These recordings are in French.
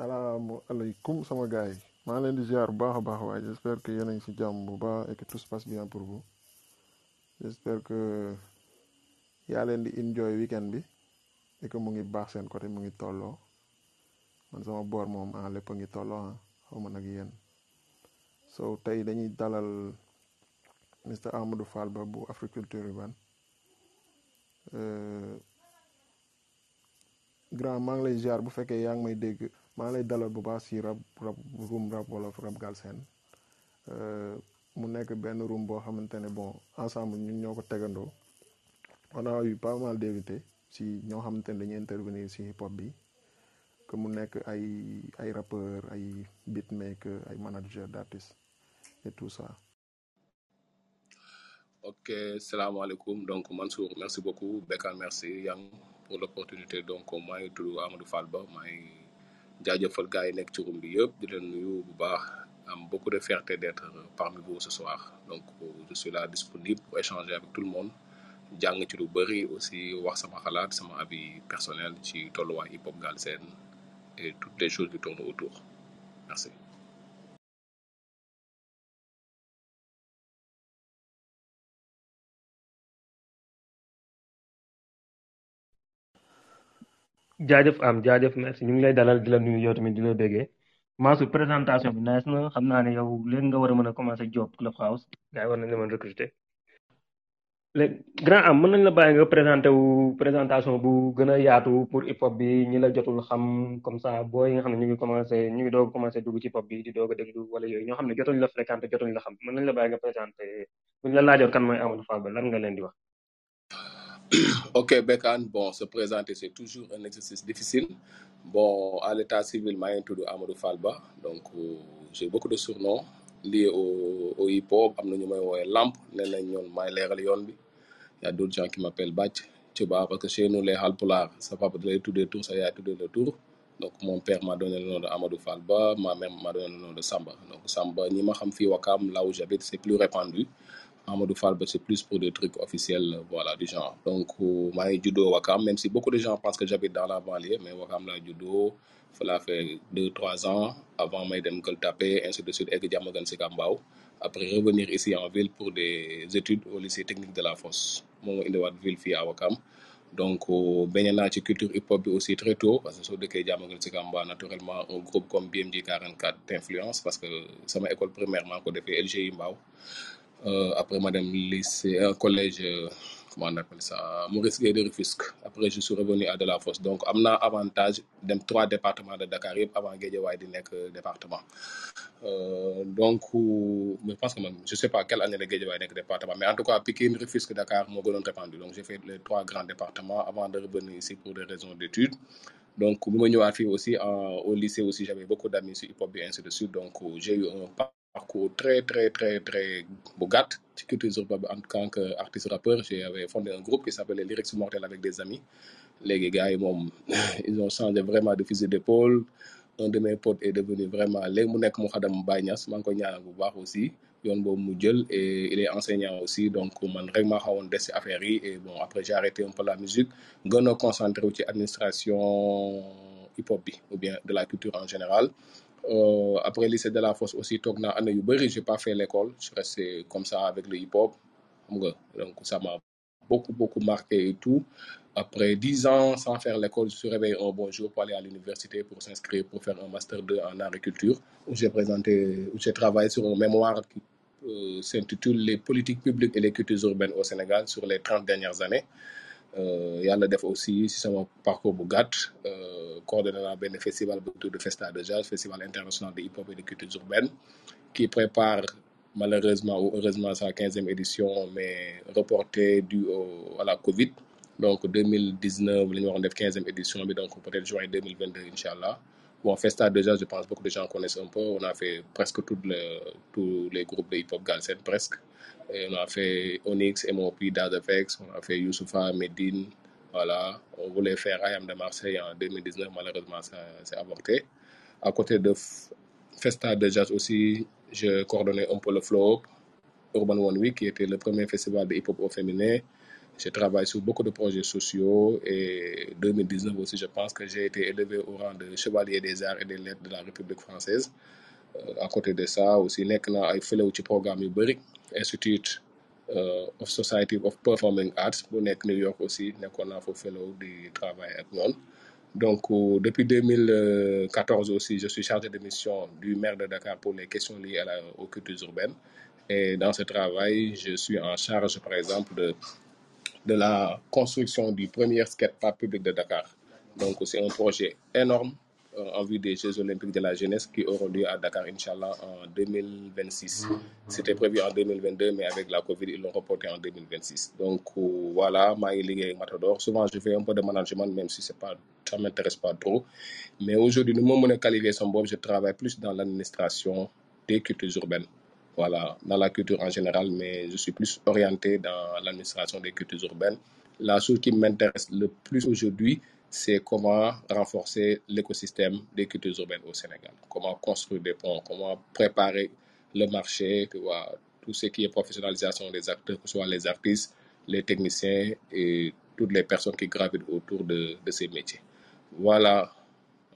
salaamaaleykum sama maa ngi leen di ziar bu baax a baax j'espère que yéen a ngi si bu baax et que tout se passe bien pour vous j'espère que yaa leen di enjoy weekend bi. Et que mu ngi baax seen côté mu ngi tolloo man sama boor moom ah lépp a ngi tolloo ah xaw ma nag so tey dañuy dalal Mr Amadou Fall Ba bu Africulture urbaine Euh, grand maa ngi lay ziar bu. Fekkee yaa ngi may dégg maa ngi lay dalal bu baax si rap rap room rap wolof rap galsen Euh, mu nekk benn room boo xamante ne bon ensemble ñun ñoo ko tegandoo on a eu pas mal d'invités si ñoo xamante ne dañuy intervenir si hip hop bi que mu nekk ay ay rappeurs ay beatmaker ay manager d'artistes et tout ça Ok, salam alaikum. Donc, Mansour, merci beaucoup. Bekal, merci, Yang, pour l'opportunité. Donc, maa ngi tudd Amadou Fall Ba maa ngi jaajëfal gars yi nekk ci room bi yëpp di leen nuyu bu baax am beaucoup de fierté d'être parmi vous ce soir. Donc, je suis là disponible pour échanger avec tout le monde. jàng ci lu bëri aussi wax sama xalaat sama avis personnel ci tolluwaay hip hop Galsen et toutes les choses qui tournent autour. Merci. Jaajëf am jaajëf merci. Ñu ngi lay dalal di la nuyu yow tamit di la béggee. Mansour présentation bi nice na xam naa ne yow léegi nga war a mën a commencer job Clubhouse. Gars yi war nañ la mën recruter. Léegi grand am mën nañ la bàyyi nga présenté wu présentation bu gën a yaatu pour hip hop bi ñi la jotul xam comme ça booy yi nga xam ne ñu ngi commencé ñu ngi doog a commencé dugg ci hip hop bi di doog a déglu wala yooyu ñoo xam ne jotuñ la fréquenté jotuñ la xam. Mën nañ la bàyyi nga présenté bu ñu la laajoon kan mooy Amadou Fall Ba lan nga leen di wax Ok, Bekan, bon, se présenter, c'est toujours un exercice difficile. Bon, à l'état civil, ngi tudd Amadou Fall Ba, donc euh, j'ai beaucoup de surnoms liés au, hip-hop. may woowee Lamp, yoon bi. Il y a d'autres gens qui m'appellent Bac, Tchouba, parce que chez nous, les Halpulaar, sa papa da lay tuddee tour, sa yaay tuddee le tour. Donc, mon père m'a donné le nom de Amadou Fall Ba, ma mère m'a donné le nom de Samba. Donc, Samba, ñi ma là où j'habite, c'est plus répandu. Amadou Fall, bah, c'est plus pour des trucs officiels, euh, voilà, du genre. Donc, euh, moi, judo Wakam, même si beaucoup de gens pensent que j'habite dans la banlieue, mais Wakam, là, judo, cela fait deux, trois ans, avant, de taper, ainsi de suite, et que Diamagan Sekambao. Après, revenir ici en ville pour des études au lycée technique de la Fosse. Je suis ville fille à Wakam. Donc, euh, baigné naa ci culture hip hop bi aussi très tôt parce que soo dëkkee Diamaguène Sicap Mbao naturellement un groupe comme BMG 44 t'influence parce que sama école primaire ko defee LGI Mbao Euh, après, madame lycée, un collège, euh, comment on appelle ça, Maurice Gueye de Rufisque. Après, je suis revenu à De La Fosse. Donc, am naa avantage dem trois départements de Dakar avant Guédiawaye di nekk département. Euh, donc, euh, je pense que même, je sais pas quelle année la Guédiawaye nekk département, mais en tout cas, Pikine, Rufisque, Dakar moo gënoon répandu. Donc, j'ai fait les trois grands départements avant de revenir ici pour des raisons d'études. Donc, bi ma ñëwaat fii aussi au lycée aussi, j'avais beaucoup d'amis sur hip-hop et ainsi de suite. Donc, euh, j'ai eu un parcours très, très, très, très bi en tant qu'artiste rappeur. J'avais fondé un groupe qui s'appelait les Lyrics Mortels avec des amis. léegi gars ils ont changé vraiment de fusil d'épaule un de mes potes est devenu vraiment léegi mu nekk mu xadam Baye Niass maa ngi ko ñaanal bu baax aussi yoon boobu mu jël et il est enseignant aussi donc man rek maa xawoon des ci affaire yi et bon après j'ai arrêté un peu la musique gën a concentré wu ci administration hip hop bi ou bien de la culture en général Euh, après lycée de la Fosse aussi toog naa pas fait l'école. Je suis resté comme ça avec le hip hop xam nga donc ça m'a beaucoup beaucoup marqué et tout. Après dix ans sans faire l'école je suis réveillé un bon jour pour aller à l'université pour s'inscrire pour faire un master 2 en agriculture. Où j'ai présenté j'ai travaillé sur un mémoire qui euh, s'intitule les politiques publiques et les cultures urbaines au Sénégal sur les 30 dernières années. Euh, yàlla def aussi si sama parcours bu gàtt coordonné naa benn festival bu tudd Festa de Jazz festival international de hip hop et de cultures urbaines qui prépare malheureusement ou heureusement sa quinzième édition mais reportée au, à la Covid. Donc 2019 la ñu waroon def quinzième édition bi donc peut-être juin 2022 inchallah. Bon Festa de Jazz je pense beaucoup de gens connaissent un peu. On a fait presque toutes les tous les groupes de hip hop galsen presque. On a fait Onyx, MOP, Dazafex, on a fait Youssoufa, Medine, voilà. On voulait faire IAM de Marseille en 2019, malheureusement ça s'est avorté. À côté de Festa de Jazz aussi, je coordonnais un peu le flow Urban One Week, qui était le premier festival de hip-hop au féminin. Je travaille sur beaucoup de projets sociaux et 2019 aussi, je pense que j'ai été élevé au rang de chevalier des arts et des lettres de la République française. Euh, à côté de ça aussi nekk naa ay fellow ci programme yu of Society of Performing Arts bu nekk New York aussi nekkoon naa fa fellow di travail ak ñoom. Donc euh, depuis 2014 aussi je suis chargé de mission du maire de Dakar pour les questions liées à la, aux cultures urbaines. Et dans ce travail je suis en charge par exemple de de la construction du premier skatepark public de Dakar. Donc, c'est un projet énorme en vue des Jeux Olympiques de la jeunesse qui auront lieu à Dakar, Inch'Allah, en 2026. C'était prévu en 2022, mais avec la Covid, ils l'ont reporté en 2026. Donc, euh, voilà, Maï Ligue et Matador. Souvent, je fais un peu de management, même si pas, ça m'intéresse pas trop. Mais aujourd'hui, nous, mon qualifié son bob, je travaille plus dans l'administration des cultures urbaines voilà, dans la culture en général, mais je suis plus orienté dans l'administration des cultures urbaines. La chose qui m'intéresse le plus aujourd'hui, c'est comment renforcer l'écosystème des cultures urbaines au Sénégal. Comment construire des ponts, comment préparer le marché, tu vois, tout ce qui est professionnalisation des acteurs, que ce soit les artistes, les techniciens et toutes les personnes qui gravitent autour de, ces métiers. Voilà,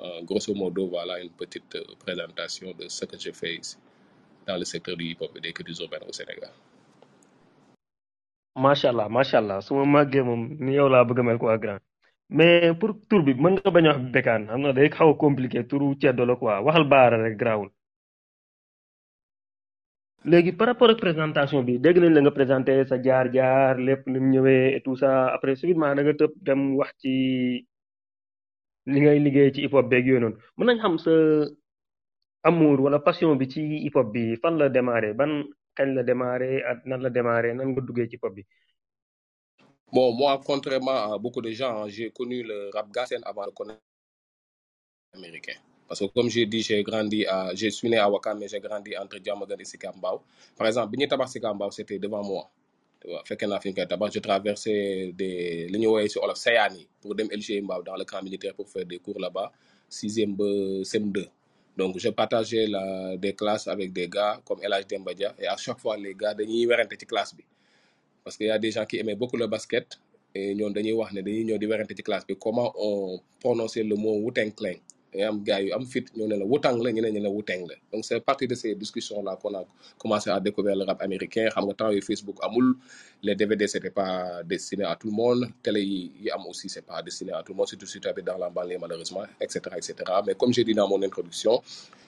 euh, grosso modo, voilà une petite euh, présentation de ce que je fais ici dans le secteur du hip-hop des cultures urbaines au Sénégal. macha allah macha allah su ma ni grand? Mais pour tur bi mën nga bañ a wax bekaan xam na day xaw a compliqué turu ceddo la quoi waxal baara rek grawul. Léegi par rapport ak présentation bi dégg nañ la nga présenté sa jaar-jaar lépp ni mu ñëwee et tout ça après subitement da nga tëb dem wax ci li ngay liggéey ci hip hop beeg yooyu noonu. Mën nañ xam sa amour wala passion bi ci hip hop bi fan la démarré ban kañ la démarré ak nan la démarré nan nga duggee ci hip hop bi? Bon, moi, contrairement à beaucoup de gens, hein, j'ai connu le rap gassène avant de connaître l'américain. Parce que comme j'ai dit, j'ai grandi à, je suis né à Wakam, mais j'ai grandi entre Diamagan et Sikambao. Par exemple, Bigné Tabac Sikambao, c'était devant moi. Fait qu'un je traversais des ouais, sur Olaf Sayani pour dans le camp militaire pour faire des cours là-bas, 6e, CM2. Donc, je partageais des classes avec des gars comme Elage Dembadia et à chaque fois, les gars, wérante ci classe. Parce qu'il y a des gens qui aimaient beaucoup le basket et ñoom dañuy wax ne dañuy ñëw di werante ci classe bi comment on prononcer le mot Wu-Tang et am gars yu am fit ñoo ne la Wu-Tang la ñeneen Wu-Tang donc c'est à partir de ces discussions là qu'on a commencé à découvrir le rap américain. Xam nga temps yooyu Facebook amul les DVD c'était pas destiné à tout le monde. Télé yi yi am aussi c'est pas destiné à tout le monde surtout si tu habites dans la banlieue malheureusement etc etc mais comme j'ai dit dans mon introduction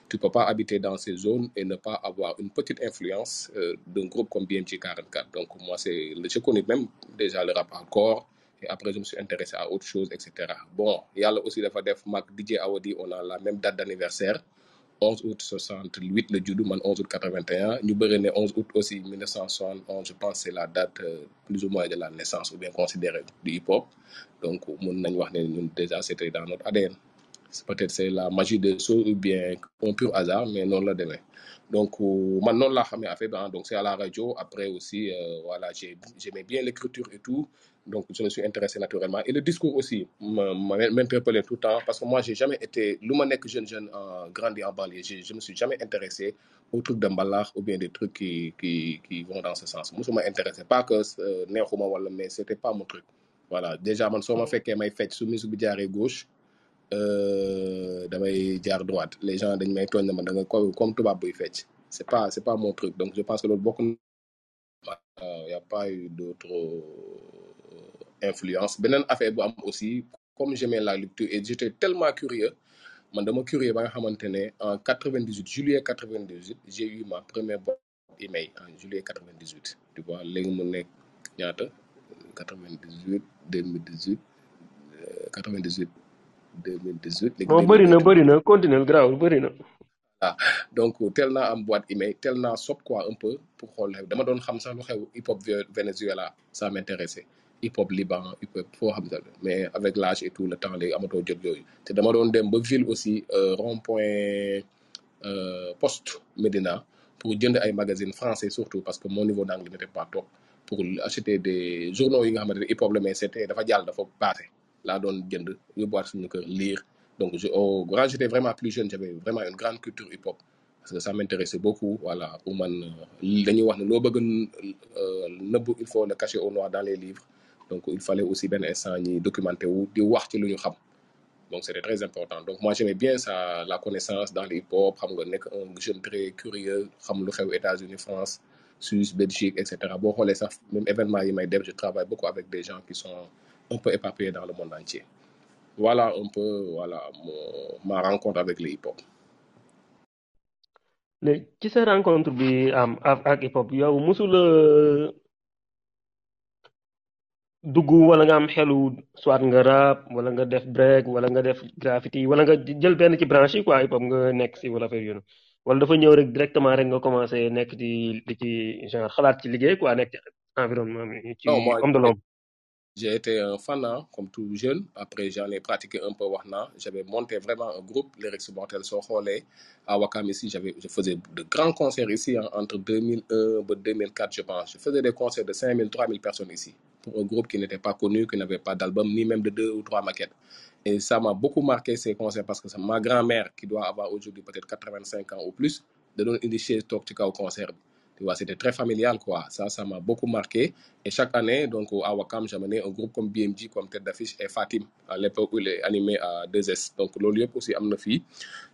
tu peux pas habiter dans ces zones et ne pas avoir une petite influence euh, d'un groupe comme BMG 44. Donc moi, c'est, je connais même déjà le rap hardcore et après je me suis intéressé à autre chose, etc. Bon, il y a aussi le FADEF, Mac DJ Awadi, on a la même date d'anniversaire. 11 août 68, le judo, man 11 août 81. Nous sommes 11 août aussi 1971, je pense c'est la date euh, plus ou moins de la naissance ou bien considérée du hip-hop. Donc, mon déjà, c'était dans notre ADN peut-être c'est la magie des choses ou bien un pur hasard mais non la demain donc euh, man noonu laa xamee affaire bi ah, donc c'est à la radio. Après aussi euh, voilà j'ai j'aimais bien l'écriture et tout. Donc je me suis intéressé naturellement. Et le discours aussi m'interpellait tout le temps parce que moi j'ai jamais été lu ma nekk jeune jeune euh, grandi en banlieue je, je me suis jamais intéressé aux trucs de mbalax ou bien des trucs qui qui qui vont dans ce sens. Musuma intéressé. Pas que euh, neexuma wala mais c'était pas mon truc. Voilà. Déjà man soo ma fekkee may fecc su musique bi jaaree gauche damay jaar droite. Les gens dañ may tooñ na comme tubaab buy fecc. C'est pas c'est pas mon truc. Donc je pense que loolu bokk y a pas eu d'autre euh, influence. Beneen affaire bu am aussi comme j'aimais la lecture et j'étais tellement curieux man dama curieux en 98 juillet 98 j'ai eu ma première boîte email en juillet 98 tu vois léegi mu nekk ñaata? 98 2018 euh, 98 2018 léegi bon bëri na 2022 bëri na continuel grawul bëri na. Ah donc tel naa am boîte email tel naa sob quoi un peu pour xool xew. Dama doon xam sax lu xew hip hop Ve- Venezuela ça m'intéressait. Hip hop Liban hip hop foo xam sax mais avec l'âge et tout le temps léegi amatoo jot yooyu. Te dama doon dem ba ville aussi euh, rond point euh, poste Médina pour jënd ay magazines français surtout parce que mon niveau d'anglais n'était pas top. Pour acheter des journaux yi nga xamante ne hip hop la mais c'était dafa jàll dafa passé laa doon jënd yóbbuwaat suñu kër lire. Donc au, quand j'étais vraiment plus jeune j'avais vraiment une grande culture hip hop parce que ça m'intéressait beaucoup voilà. Man euh, ne euh, il faut le cacher au noir dans les livres. Donc il fallait aussi benn instant ñi documenter wu di wax ci donc c'était très important. Donc moi j'aimais bien ça la connaissance dans le hip-hop xam nga très curieux xam lu xew États-Unis France Suisse Belgique et cetera. Boo même événement yi may je travaille beaucoup avec des gens qui sont un peu éparpillés dans le monde entier. Voilà un peu voilà mon- ma rencontre avec le hip-hop. Ci sa rencontre bi am ak hip hop yow mosula dugg wala nga am xelu soit nga rap wala nga def break wala nga def graffiti wala nga jël benn ci branche yi quoi hip hop nga nekk si wala affaire yooyu wala dafa ñëw rek directement rek nga commencé nekk ci di ci genre xalaat ci liggéey quoi nekk ci environnement ci homme de l'homme J'ai été un fan, hein, comme tout jeune. Après, j'en ai pratiqué un peu Wahna. J'avais monté vraiment un groupe, les Rex Mortel. À Wakam ici, je faisais de grands concerts ici hein, entre 2001 et 2004, je pense. Je faisais des concerts de 5000, 3000 personnes ici. Pour un groupe qui n'était pas connu, qui n'avait pas d'album, ni même de deux ou trois maquettes. Et ça m'a beaucoup marqué ces concerts parce que c'est ma grand-mère, qui doit avoir aujourd'hui peut-être 85 ans ou plus, de donner une chaise au concert. Tu c'était très familial, quoi. Ça, ça m'a beaucoup marqué. Et chaque année, donc, à Wakam, j'amenais un groupe comme BMG, comme tête d'affiche, et Fatim, à l'époque où il est animé à 2S. Donc, le lieu aussi fille.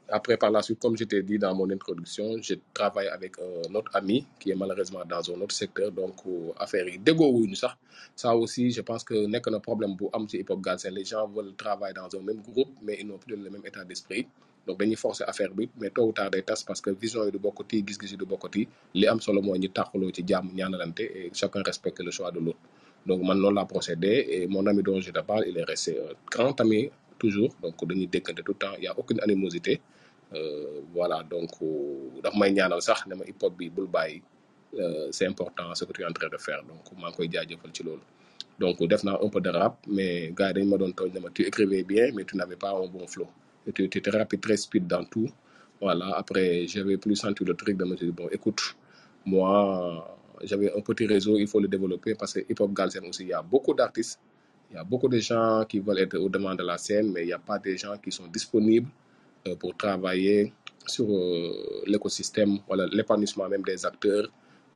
Après, par la suite, comme je t'ai dit dans mon introduction, je travaille avec un autre ami qui est malheureusement dans un autre secteur. Donc, affaire wuñu sax. Ça aussi, je pense que nekk na problème bu am ci hip hop. Les gens veulent travailler dans un même groupe, mais ils n'ont plus le même état d'esprit. Donc, dañuy forcer affaire bi, mais tôt ou tard day tas parce que vision yi du bokkati, gis-gis yi du bokkati. Li am solo mooy ñu tàqaloo ci jàmm ñaanalante et chacun respecte le choix de l'autre. Donc, man noonu procédé et mon ami dont je te parle, il est resté un grand ami toujours. Donc, dañuy tout temps. Il n'y a aucune animosité. Euh, voilà, donc, euh, daf may ñaanal sax ne ma hip hop bi bul bàyyi. Euh, c'est important ce que tu es en train de faire. Donc, maa ngi koy jaajëfal ci loolu. Donc, def naa un peu de rap, mais gars yi dañ ma tu écrivais bien, mais tu n'avais pas un bon flow. Tu, étais rapide, très speed dans tout. Voilà, après, j'avais plus senti le truc de me dire, bon, écoute, moi, j'avais un petit réseau, il faut le développer parce que Hip Hop Galsen aussi, il y a beaucoup d'artistes, il y a beaucoup de gens qui veulent être au-devant de la scène, mais il n'y a pas des gens qui sont disponibles euh, pour travailler sur euh, l'écosystème, voilà, l'épanouissement même des acteurs,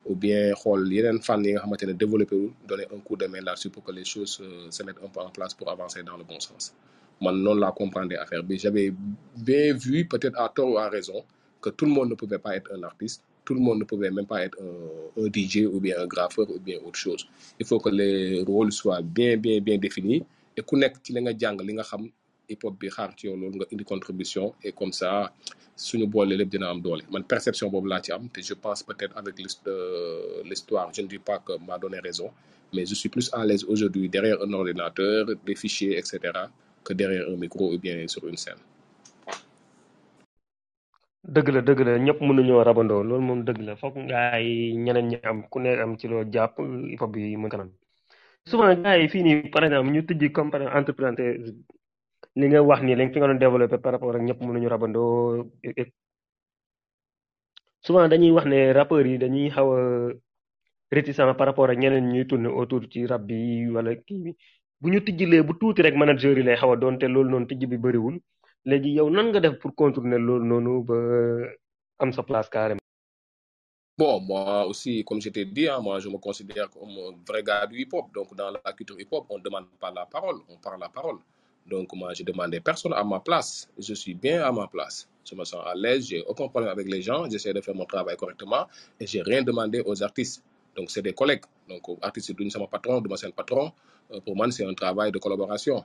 ou bien xool yeneen fànn yi nga xamante ne développé wu donner un coup de main là-dessus pour que les choses euh, se mettent un peu en place pour avancer dans le bon sens. Man noonu laa comprendre affaire bi. J'avais bien vu peut-être à tort ou à raison que tout le monde ne pouvait pas être un artiste, tout le monde ne pouvait même pas être un, DJ ou bien un graffeur ou bien autre chose. Il faut que les rôles soient bien bien bien définis. Et ku nekk ci li nga jàng contribution. Et comme ça suñu boole lépp dina am doole. Man perception je pense peut-être avec euh, l'histoire je ne dis pas que m'a donné raison mais je suis plus à l'aise aujourd'hui derrière un ordinateur des fichiers etc que derrière un micro ou bien sur une scène. Dëgg la dëgg la ñëpp mënuñoo rabandoo loolu moom dëgg la foog ngaa yi ñeneen ñi am ku nekk am ci loo jàpp hip hop bi mën kanam. Souvent gars yi fii nii par exemple ñu tijji comme par exemple entrepreneur li nga wax nii lañ fi nga doon développé par rapport ak ñëpp mënuñu rabandoo et- et souvent dañuy wax ne rappeurs yi dañuy xaw a réticent par rapport ak ñeneen ñuy tourner autour ci rap bi wala kii bi bu ñu tijjilee bu tuuti rek manager yi lay xaw a loolu noonu bi léegi yow nan nga def pour contourner loolu noonu ba am sa place. Bon, moi aussi, comme je t'ai dit, hein, moi je me considère comme un vrai gars du hip-hop. Donc dans la culture hip-hop, on ne demande pas la parole, on parle la parole. Donc moi je demandais personne à ma place. Je suis bien à ma place. Je me sens à l'aise, j'ai aucun problème avec les gens, j'essaie de faire mon travail correctement et j'ai rien demandé aux artistes. Donc c'est des collègues. Donc artiste c'est mon patron, de mon patron. Euh, Pour moi, c'est un travail de collaboration.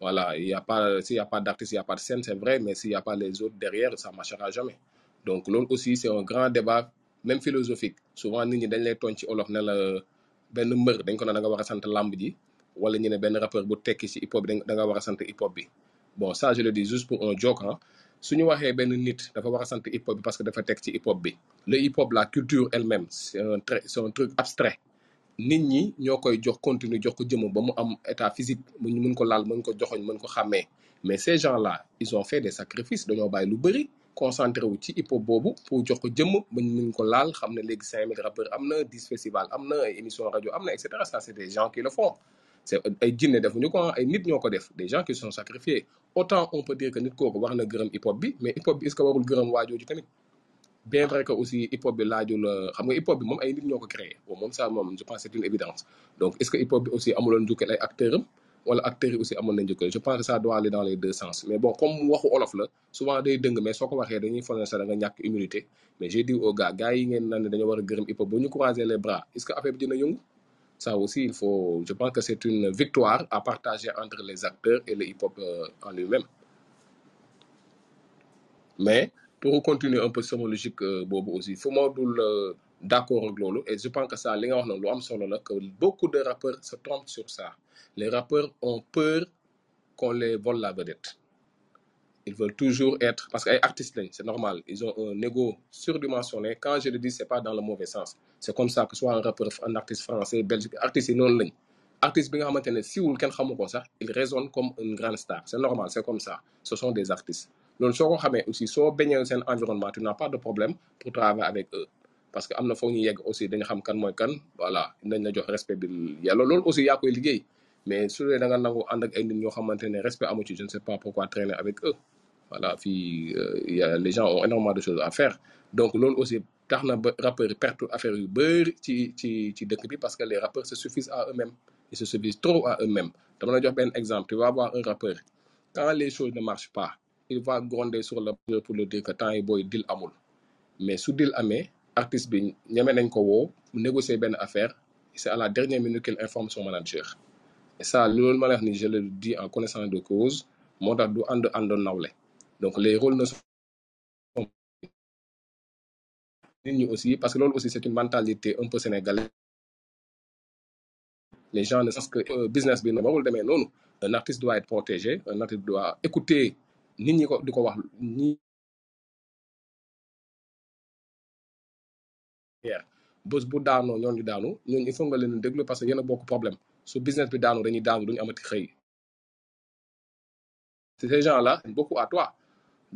Voilà, il n'y a pas, s'il n'y a pas d'artiste, il n'y a pas de scène, c'est vrai, mais s'il n'y a pas les autres derrière, ça ne marchera jamais. Donc, l'autre aussi, c'est un grand débat, même philosophique. Souvent, lay tooñ ci olof ne la benn mbër dañ ko da nga war a sant lamb ji wala ñu ne benn rappeur bu tekki ci hip hop da nga war a hip hop bi. Bon, ça, je le dis juste pour un joke, hein. su ñu waxee benn nit dafa war a sant hip hop bi parce que dafa teg ci hip hop bi. Le hip hop, la culture elle-même, c'est un, c'est un truc abstrait. Nit ñi ñoo koy jox continue jox ko jëmm ba mu am état physique mu mën ko laal mën ko joxoñ mën ko xàmmee. Mais ces gens là ils ont fait des sacrifices dañoo bàyyi lu bëri concentré wu ci hip pour jox ko jëmm ba ñu mën ko laal xam ne léegi 5000 rappeurs am na 10 festivals am na ay émissions rajo am na et ça c'est des gens qui le font. Jinne ko ah, ay def. Des gens qui sont sacrifiés. Autant on peut dire que nit kooku war na gërëm hip hop bi mais hip hop bi est ce que warul gërëm waajooju tamit? Bien vrai que aussi hip hop bi laajul euh, xam nga hip hop bi moom ay nit ñoo ko créé. Bon moom ça moom je pense c'est une évidence. Donc est ce que hip hop bi aussi amuloon njukkal ay acteurs wala acteurs yi aussi amoon nañ njukkal? Je pense que ça doit aller dans les deux sens. Mais bon comme waxu olof la souvent day dëng mais soo ko waxee dañuy foog ne sax da nga ñàkk mais j'ai dit aux gars gars yi ngeen naan ne dañoo war a gërëm hip hop ñu croiser les bras est ce que affaire bi dina yëngu? Ça aussi il faut je pense que c'est une victoire à partager entre les acteurs et le hip hop euh, en lui-même. Mais pour continuer un peu sama logique euh, boobu aussi. Fu ma dul euh, d'accord ak loolu et je pense que ça li nga wax noonu que beaucoup de rappeurs se trompent sur ça. Les rappeurs ont peur qu'on les vole la vedette. Ils veulent toujours être parce que ay artistes c'est normal. Ils ont un ego surdimensionné. Quand je le dis c'est pas dans le mauvais sens. C'est comme ça que soit un rappeur un artiste français belge artistes yi noonu artiste bi nga xamante ne siwul kenn xamu il résonne comme une grande star. C'est normal c'est comme ça. Ce sont des artistes loolu soo ko xamee aussi soo bañee seen environnement tu n'as pas de problème pour travailler avec eux. Parce que am na ñu yegg aussi dañu xam kan mooy kan voilà dañ la jox respect bi yàlla loolu aussi yaa koy liggéey. Mais su dee da nga nangu ànd ak ay nit ñoo xamante respect amu ci je ne sais pas pourquoi traîner avec eux. Voilà fii euh, les gens ont énormément de choses à faire. Donc loolu aussi tax na rappeurs yi perte affaire yu bëri ci ci ci dëkk bi parce que les rappeurs se suffisent à eux-mêmes. Ils se suffisent trop à eux-mêmes. Dama la jox benn exemple tu vas voir un rappeur quand les choses ne marchent pas il va gronder sur le pour le dire que temps yi booy deal amul. Mais su deal amee artiste bi ñeme nañ ko woo négocier benn affaire c'est à la dernière minute qu'il informe son manager. Et ça loolu ma je le dis en connaissance de cause moo tax du ànd àndoon nawle. Donc les rôles ne sont nit ñi aussi parce que aussi c'est une mentalité un peu sénégalaise. Les gens ne savent que euh, business bi ne warul demee noonu. Un artiste doit être protégé un artiste doit écouter nit ñi ko di ko wax ñi bés bu daanoo ñoon ñu daanu ñooñu il faut nga leen déglu parce que yéen a bokk problème. Su business bi daanu dañuy daanu duñu amati xëy. Ces gens là beaucoup à toi.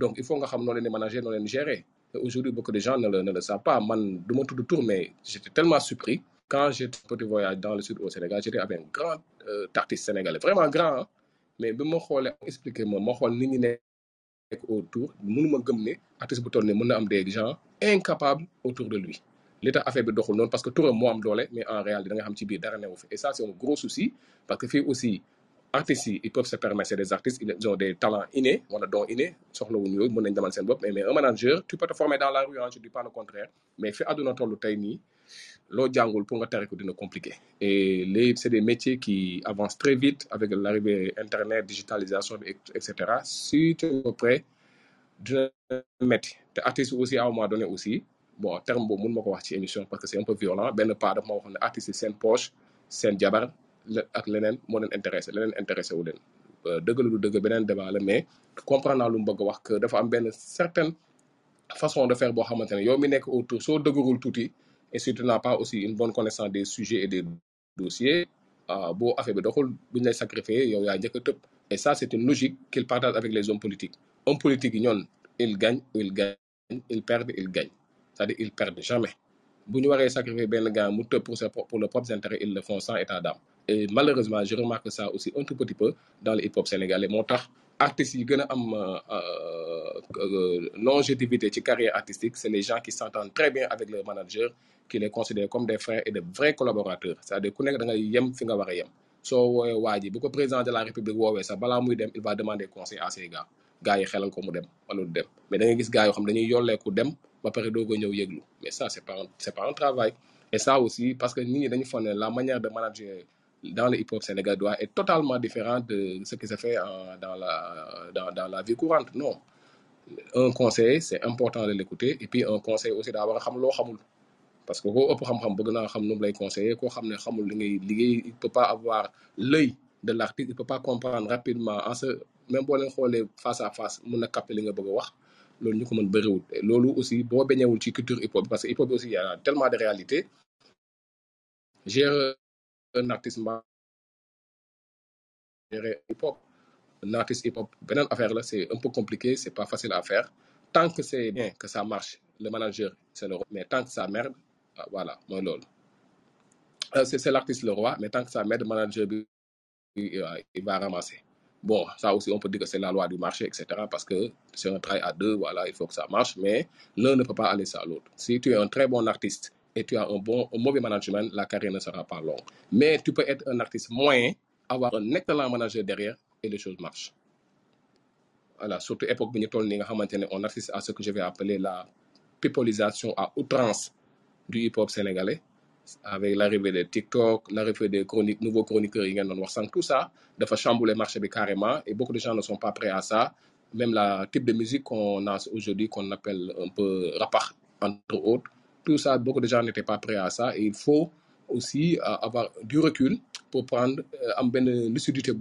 Donc il faut nga xam noo leen di manager noo leen di gérer. Aujourd'hui beaucoup de gens ne le ne le savent pas. Man du ma tudd tour mais j'étais tellement surpris. Quand j'étais petit voyage dans le sud au Sénégal j'étais avec un grand euh, artiste sénégalais. Vraiment grand hein. mais bi ma xoolee expliquer ma ma xool nit ñi nekk autour mënuma gëm ne artiste bu toll ne mën na am des gens incapables autour de lui. Li tax affaire bi doxul noonu parce que turam moo am doole mais en réalité da nga xam ci biir dara newu fi. Et ça c'est un gros souci parce que fii aussi artistes yi ils peuvent se permettre des artistes ils ont des talents innés wala dons innés soxlawuñu yooyu mën nañ demal seen bopp mais mais un manager tu peux te former dans la rue hein, je dis pas le contraire mais fi àdduna toll tey nii loo jàngul pour nga ko dina compliqué. Et les c'est des métiers qui avancent très vite avec l'arrivée internet digitalisation bi et cetera. Si tu es prêt dina aussi à un donné aussi bon terme émission parce que c'est un peu violent. Benn part daf ma waxoon ne artistes yi poche seen jabar ak leneen intéressé intéressé Euh, mais comprendre que dafa am façon de faire yow mi autour et si tu n'as pas aussi une bonne connaissance des sujets et des dossiers. Ah boo affaire bi doxul sacrifier a et ça c'est une logique qu'il partage avec les hommes politiques. Hommes politiques ils gagnent ils gagnent ils perdent ils gagnent. C'est-à-dire ils perdent jamais. Bu ñu waree sacrifier benn gars pour pour leurs propres intérêts ils le font sans état d'âme. Et malheureusement je remarque ça aussi un tout petit peu dans le hip-hop sénégalais. Moo tax am euh, euh, longévité ci carrière artistique c'est les gens qui s'entendent très bien avec leur manager qui les considèrent comme des frères et de vrais collaborateurs. C'est-à-dire ku nekk da ngay yem fi nga yem. Soo woowee président de la république woowee il va demander conseil à ses gars. Gars yi xelal ko mu dem wala mais da gars yoo xam dañuy yolleeku dem ba pare doog mais ça c'est pas un- pas un travail. Et ça aussi parce que nit ñi dañu foog ne la manière de manager dans le hip-hop sénégalais être totalement différente de ce qui se fait dans la dans, la vie courante. Non. Un conseil c'est important de l'écouter. Et puis un conseil aussi a xam loo xamul parce que koo ëpp xam-xam bëgg naa xam nu mu lay conseiller koo xam ne xamul li ngay liggéey il peut pas avoir l'œil de l'artiste il peut pas comprendre rapidement en ce même boo leen xoolee face à face mun na capter li nga bëgg a wax. Loolu ñu ko mën bëriwul. Loolu aussi boo bañewul ci culture hip hop parce que hip hop aussi il y a tellement de réalités. Gérer un artiste mbaa gérer hip hop un artiste hip hop beneen affaire là c'est un peu compliqué c'est pas facile à faire. Tant que c'est bien. que ça marche le manager c'est le mais tant que ça merde voilà mooy loolu Euh, c'est l'artiste le roi mais tant que ça merde manager il va ramasser Bon, ça aussi, on peut dire que c'est la loi du marché, etc. Parce que c'est un travail à deux, voilà, il faut que ça marche. Mais l'un ne peut pas aller sans l'autre. Si tu es un très bon artiste et tu as un, bon, un mauvais management, la carrière ne sera pas longue. Mais tu peux être un artiste moyen, avoir un excellent manager derrière et les choses marchent. Voilà, surtout époque bi on assiste à ce que je vais appeler la pipolisation à outrance du hip-hop sénégalais avec l'arrivée de TikTok, l'arrivée des chroniques, nouveaux chroniqueurs, tout ça dafa chambouler marché bi carrément et beaucoup de gens ne sont pas prêts à ça. Même la type de musique qu'on a aujourd'hui, qu'on appelle un peu rapach, entre autres, tout ça, beaucoup de gens n'étaient pas prêts à ça et il faut aussi euh, avoir du recul pour prendre euh, am benn lucidité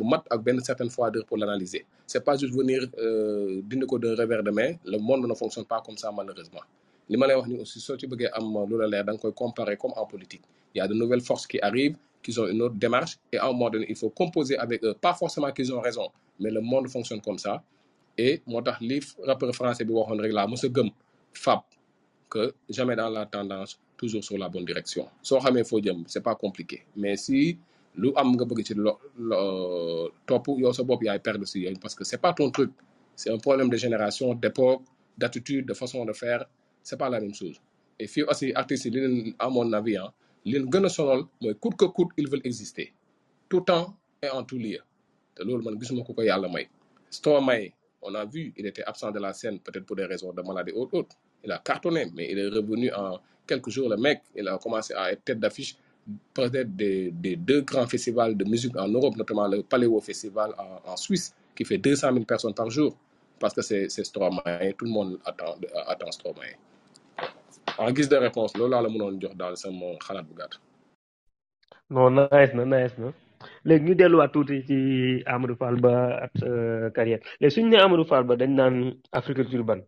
certaine froideur pour l'analyser. C'est pas juste venir euh, dindi ko d'un revers de main. Le monde ne fonctionne pas comme ça malheureusement. Li ma lay wax ni aussi soo ci bëggee am lu la leer da nga koy comme en politique. Il y a de nouvelles forces qui arrivent qui ont une autre démarche et à un moment donné il faut composer avec eux. Pas forcément qu'ils ont raison mais le monde fonctionne comme ça. Et moo tax li rappeur français bi waxoon rek laa mos a gëm fab que jamais dans la tendance toujours sur la bonne direction. Soo xamee foo jëm c'est pas compliqué. Mais si lu am nga bëgg ci lo topp yow sa bopp yaay parce que c'est pas ton truc. C'est un problème de génération d'époque d'attitude de façon de faire c'est pas la même chose. Et fii aussi artistes à mon avis ah li leen gën a coûte que coûte ils veulent exister. Tout temps et en tout lieu. Te loolu man gisuma ko ko yàlla may. Stromae on a vu il était absent de la scène peut-être pour des raisons de maladie ou autre. Il a cartonné mais il est revenu en quelques jours le mec. Il a commencé à être tête d'affiche peut-être des, des deux grands festivals de musique en Europe notamment le Paléo Festival en, Suisse qui fait 200 000 personnes par jour. Parce que c'est c'est Stromae tout le monde attend attend Stromae en guise de réponse loolu laa la mënoon jox daal sama xalaat bu gàtt. non nice na nice na léegi ñu delluwaat tuuti ci Amadou Fall ba at sa carrière léegi suñu nee Amadou Fall ba dañ naan Africulture ban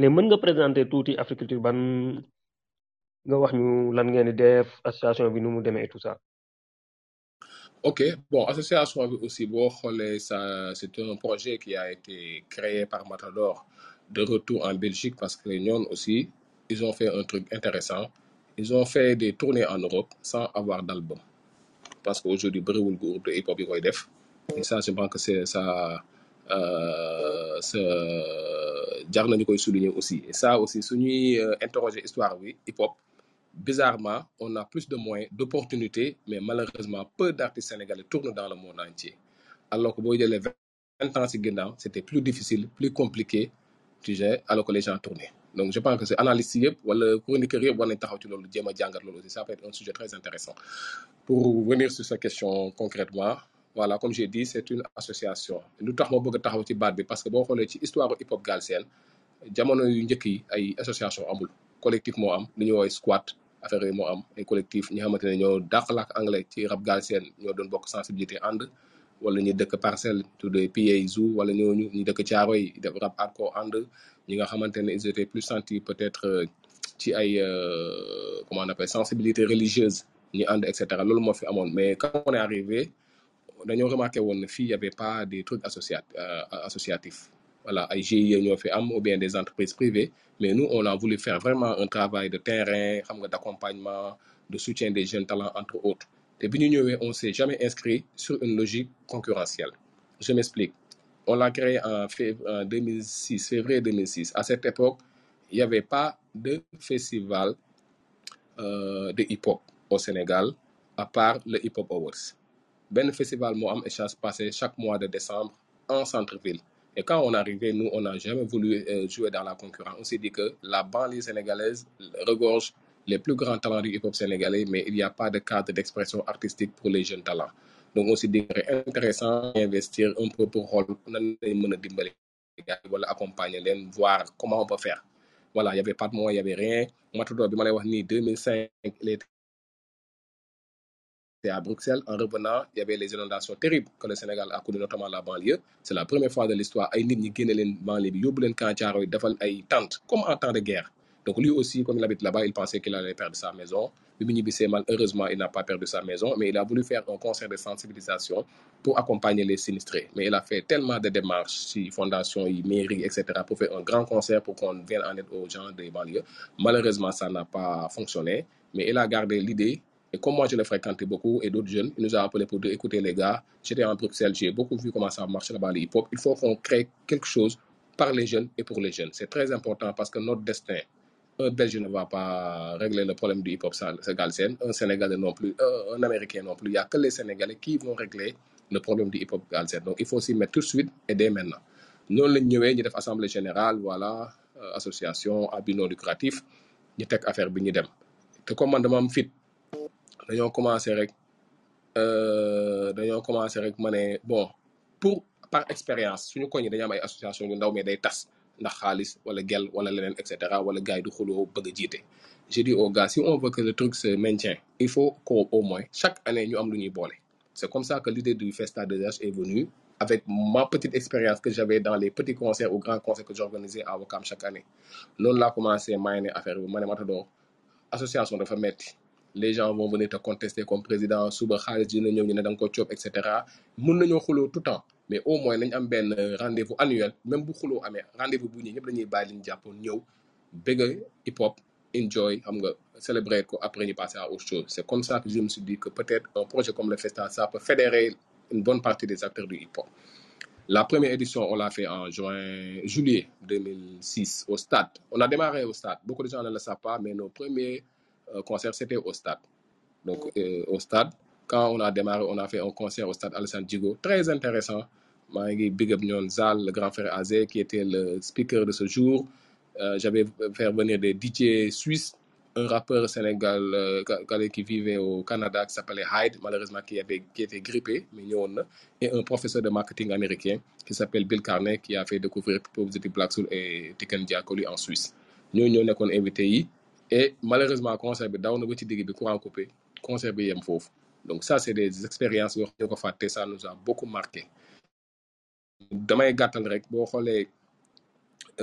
léegi mën nga présenter tuuti Africulture ban nga wax ñu lan ngeen di def association bi nu mu demee et tout ça. Ok, bon, association aussi, c'est un projet qui a été créé par Matador de retour en Belgique parce que ñoom aussi, ils ont fait un truc intéressant. Ils ont fait des tournées en Europe sans avoir d'album. Parce qu'aujourd'hui, bëriwul groupe de hip-hop. Et ça, je pense que c'est ça, euh, ça, jar nañu koy souligner aussi. Et ça aussi, suñuy euh, interroger histoire bi hip-hop, bizarrement, on a plus de moyens, d'opportunités, mais malheureusement, peu d'artistes sénégalais tournent dans le monde entier. Alors que les 20 ans ci ginnaaw, c'était plus difficile, plus compliqué, tu sais, alors que les gens tournaient. Donc, je pense que c'est analyste yëpp wala chroniqueur yëpp war nañ taxaw ci loolu jéem. Ça peut être un sujet très intéressant. Pour venir sur cette question concrètement, voilà, comme j'ai dit, c'est une association. Lu tax ma bëgg a taxaw ci baat bi parce que boo xoolee ci histoire hip-hop Galsen, jamono yu njëkk yi ay association amul collectif moo am li ñuy woowee squat affaire yooyu moo am ay collectif ñi xamante ne ñoo dàq làkk anglais ci rap Galsen ñoo doon bokk sensibilité ànd wala ñu dëkk parcelle tuddee PA Zoo wala ñooñu ñu dëkk caaro yi def rap hardcore ànd ñi nga ils étaient plus sentis peut-être euh, ci ay euh, comment on appelle sensibilité religieuse ñu ànd et cetera. Loolu moo fi mais quand on est arrivé dañoo remarqué woon ne fii avait pas des trucs euh, associatifs. Voilà ay GIE ñoo fi am ou bien des entreprises privées. Mais nous on a voulu faire vraiment un travail de terrain xam nga d'accompagnement de soutien des jeunes talents entre autres. Te bi ñu ñëwee on s'est jamais inscrit sur une logique concurrentielle. Je m'explique on l'a créé en, fév en 2006 février 2006 à cette époque il y avait pas de festival euh, de hip-hop au Sénégal à part le Hip Hop Awards. Benn festival moo am et ça se passait chaque mois de décembre en centre-ville. Et quand on arrivé nous on n'a jamais voulu euh, jouer dans la concurrence. On s'est dit que la banlieue sénégalaise regorge les plus grands talents du hip-hop sénégalais mais il n'y a pas de cadre d'expression artistique pour les jeunes talents donc dit que c'est intéressant d'investir un peu pour xool nan lañ mën a dimbali accompagner voir comment on peut faire voilà il y avait pas de moyens il y avait rien Matador bi ma lay wax nii 2005 il était à Bruxelles. En revenant, il y avait les inondations terribles que le Sénégal a connues, notamment la banlieue. C'est la première fois de l'histoire ay nit ñi génne leen banlieue bi yóbbu leen camp Thiaroye defal ay tentes comme en temps de guerre. Donc lui aussi, comme il habite là-bas, il pensait qu'il allait perdre sa maison. Ñibbisee malheureusement, il n'a pas perdu sa maison, mais il a voulu faire un concert de sensibilisation pour accompagner les sinistrés. Mais il a fait tellement de démarches si fondation, mairie, etc. pour faire un grand concert pour qu'on vienne en aide aux gens des banlieues. Malheureusement, ça n'a pas fonctionné, mais il a gardé l'idée Et comme moi, je l'ai fréquenté beaucoup et d'autres jeunes, il nous a appelé pour dire écoutez, les gars, j'étais en Bruxelles, j'ai beaucoup vu comment ça marche là-bas, le hip-hop. Il faut qu'on crée quelque chose par les jeunes et pour les jeunes. C'est très important parce que notre destin, un Belge ne va pas régler le problème du hip-hop galsen, un Sénégalais non plus, un, un Américain non plus. Il n'y a que les Sénégalais qui vont régler le problème du hip-hop galsen. Donc il faut s'y mettre tout de suite et dès maintenant. Nous, ñëwee ñu def assemblée générale voilà euh, association à non lucratif ñu teg affaire bi ñu dem te comme man dama am fit dañoo commencé rek euh, dañoo commencé rek ma ne bon pour par expérience suñu koñ dañu am ay association yu ndaw mais ndax xaalis wala gel wala leneen et cetera wala gars yi du xuloo bëgg jiite. J'ai dit aux gars si on veut que le truc se maintienne il faut qu'au au moins chaque année ñu am lu ñuy c'est comme ça que l'idée du Festa 2H est venue avec ma petite expérience que j'avais dans les petits concerts ou grands concerts que j'organisais à Wakam chaque année. Noonu laa commencé maay ne affaire bi ma ne Matador association dafa les gens vont venir te contester comme président suba xaalis dina ñëw ñu ne da nga ko coob et cetera. Mun nañoo xuloo tout le temps mais au moins nañ am benn rendez-vous annuel même bu xuloo amee rendez-vous bu ñi ñëpp dañuy bàyyi li ñu jàppoon hip hop enjoy xam nga célébrer ko après ñu passer à autre chose c'est comme ça que je me suis dit que peut-être un projet comme le Festa ça peut fédérer une bonne partie des acteurs du hip hop la première édition, on l'a fait en juin, juillet 2006 au stade. On a démarré au stade. Beaucoup de gens ne le savent pas, mais nos premiers euh, concerts, c'était au stade. Donc, euh, au stade, quand on a démarré, on a fait un concert au stade Alassane Djigo. Très intéressant. Mangi Big Up le grand frère Azé, qui était le speaker de ce jour. Euh, J'avais fait venir des DJ suisses, un rappeur sénégal euh, qui vivait au Canada qui s'appelait Hyde, malheureusement qui, avait, qui était grippé, et un professeur de marketing américain qui s'appelle Bill Carney, qui a fait découvrir Positive Black Soul et Tiken Diakoli en Suisse. ñoo ñoo nekkoon invité et malheureusement concert bi daw na ba ci digg bi courant coupé concert bi donc ça c'est des expériences yoo xam ne ko fàtte ça nous a beaucoup marqué damay gàttal rek boo xoolee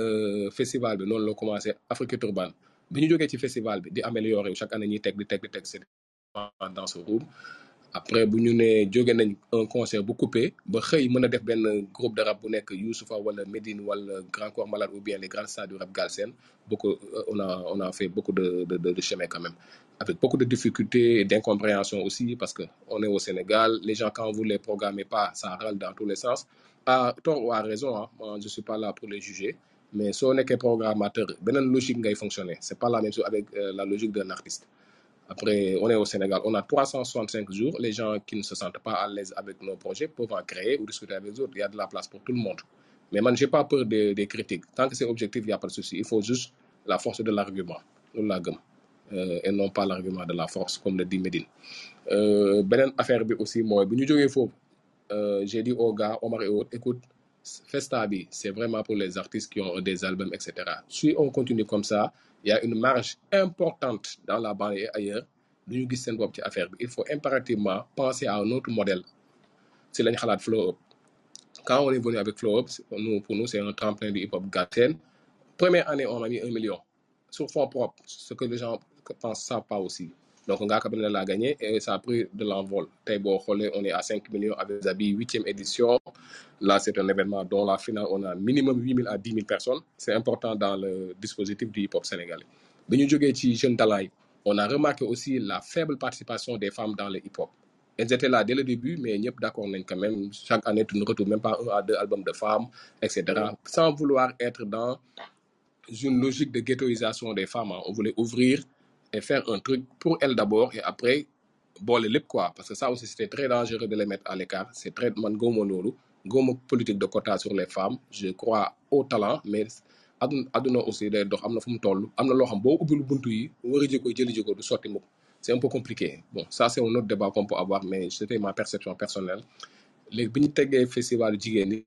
euh, festival bi noonu la commencé Afrique Urban bi ñu jógee ci festival bi di améliorer chaque année ñuy teg di teg di c'est dans ce room après bu ñu nee jóge un concert bu coupé ba xëy mën a def benn groupe de rap bu nekk Youssoufa wala Medine wala Grand Corps Malade ou bien les grands stades du rap galsen. Beaucoup euh, on a on a fait beaucoup de de de, de chemin quand même. Avec beaucoup de difficultés et d'incompréhension aussi parce que on est au Sénégal les gens quand vous les programmez pas ça râle dans tous les sens à tort ou à raison hein moi je suis pas là pour les juger mais soo nekkee programmateur beneen logique ngay fonctionner c'est pas la même chose avec euh, la logique d'un artiste après, on est au Sénégal, on a 365 jours. Les gens qui ne se sentent pas à l'aise avec nos projets peuvent en créer ou discuter avec les. Il y a de la place pour tout le monde. Mais moi, je n'ai pas peur des, critiques. Tant que c'est objectif, il n'y a pas de souci. Il faut juste la force de l'argument. Loolu laa gëm. Euh, et non pas l'argument de la force, comme le dit Medine. Euh, affaire aussi mooy bu ñu euh, j'ai dit aux gars Omar et écoute Festa c'est vraiment pour les artistes qui ont des albums etc si on continue comme ça il y a une marge importante dans la banlieue ailleurs bopp ci affaire il faut impérativement penser à un autre modèle. Lañ xalaat Flow Up. Quand on est venu avec Flow c'est- nous pour nous c'est un tremplin du hip hop galsen première année on a mis un million. Sur fonds propres ce que les gens pensent savent pas aussi donc Ngaka Blindé l'a gagné et ça a pris de l'envol. On est à 5 millions avec Zabi huitième édition. Là c'est un événement dont la finale on a minimum 8 000 à 10 000 personnes. C'est important dans le dispositif du hip hop sénégalais yi on a remarqué aussi la faible participation des femmes dans le hip hop elles étaient là dès le début mais d'accord quand même. Chaque année tu ne retrouves même pas un à deux albums de femmes etc sans vouloir être dans une logique de ghettoisation des femmes. hein. On voulait ouvrir et faire un truc pour elles d'abord et après, bon, les quoi. Parce que ça aussi, c'était très dangereux de les mettre à l'écart. C'est très, man, lolu. Gomo politique de quota sur les femmes. Je crois au talent, mais aduna aussi day dox am na fu mu toll xam buntu yi war a jëkko jëli jëkko du sotti mukk c'est un peu compliqué bon ça c'est un autre débat qu'on peut avoir mais c'était ma perception personnelle léegi bi festival jigéen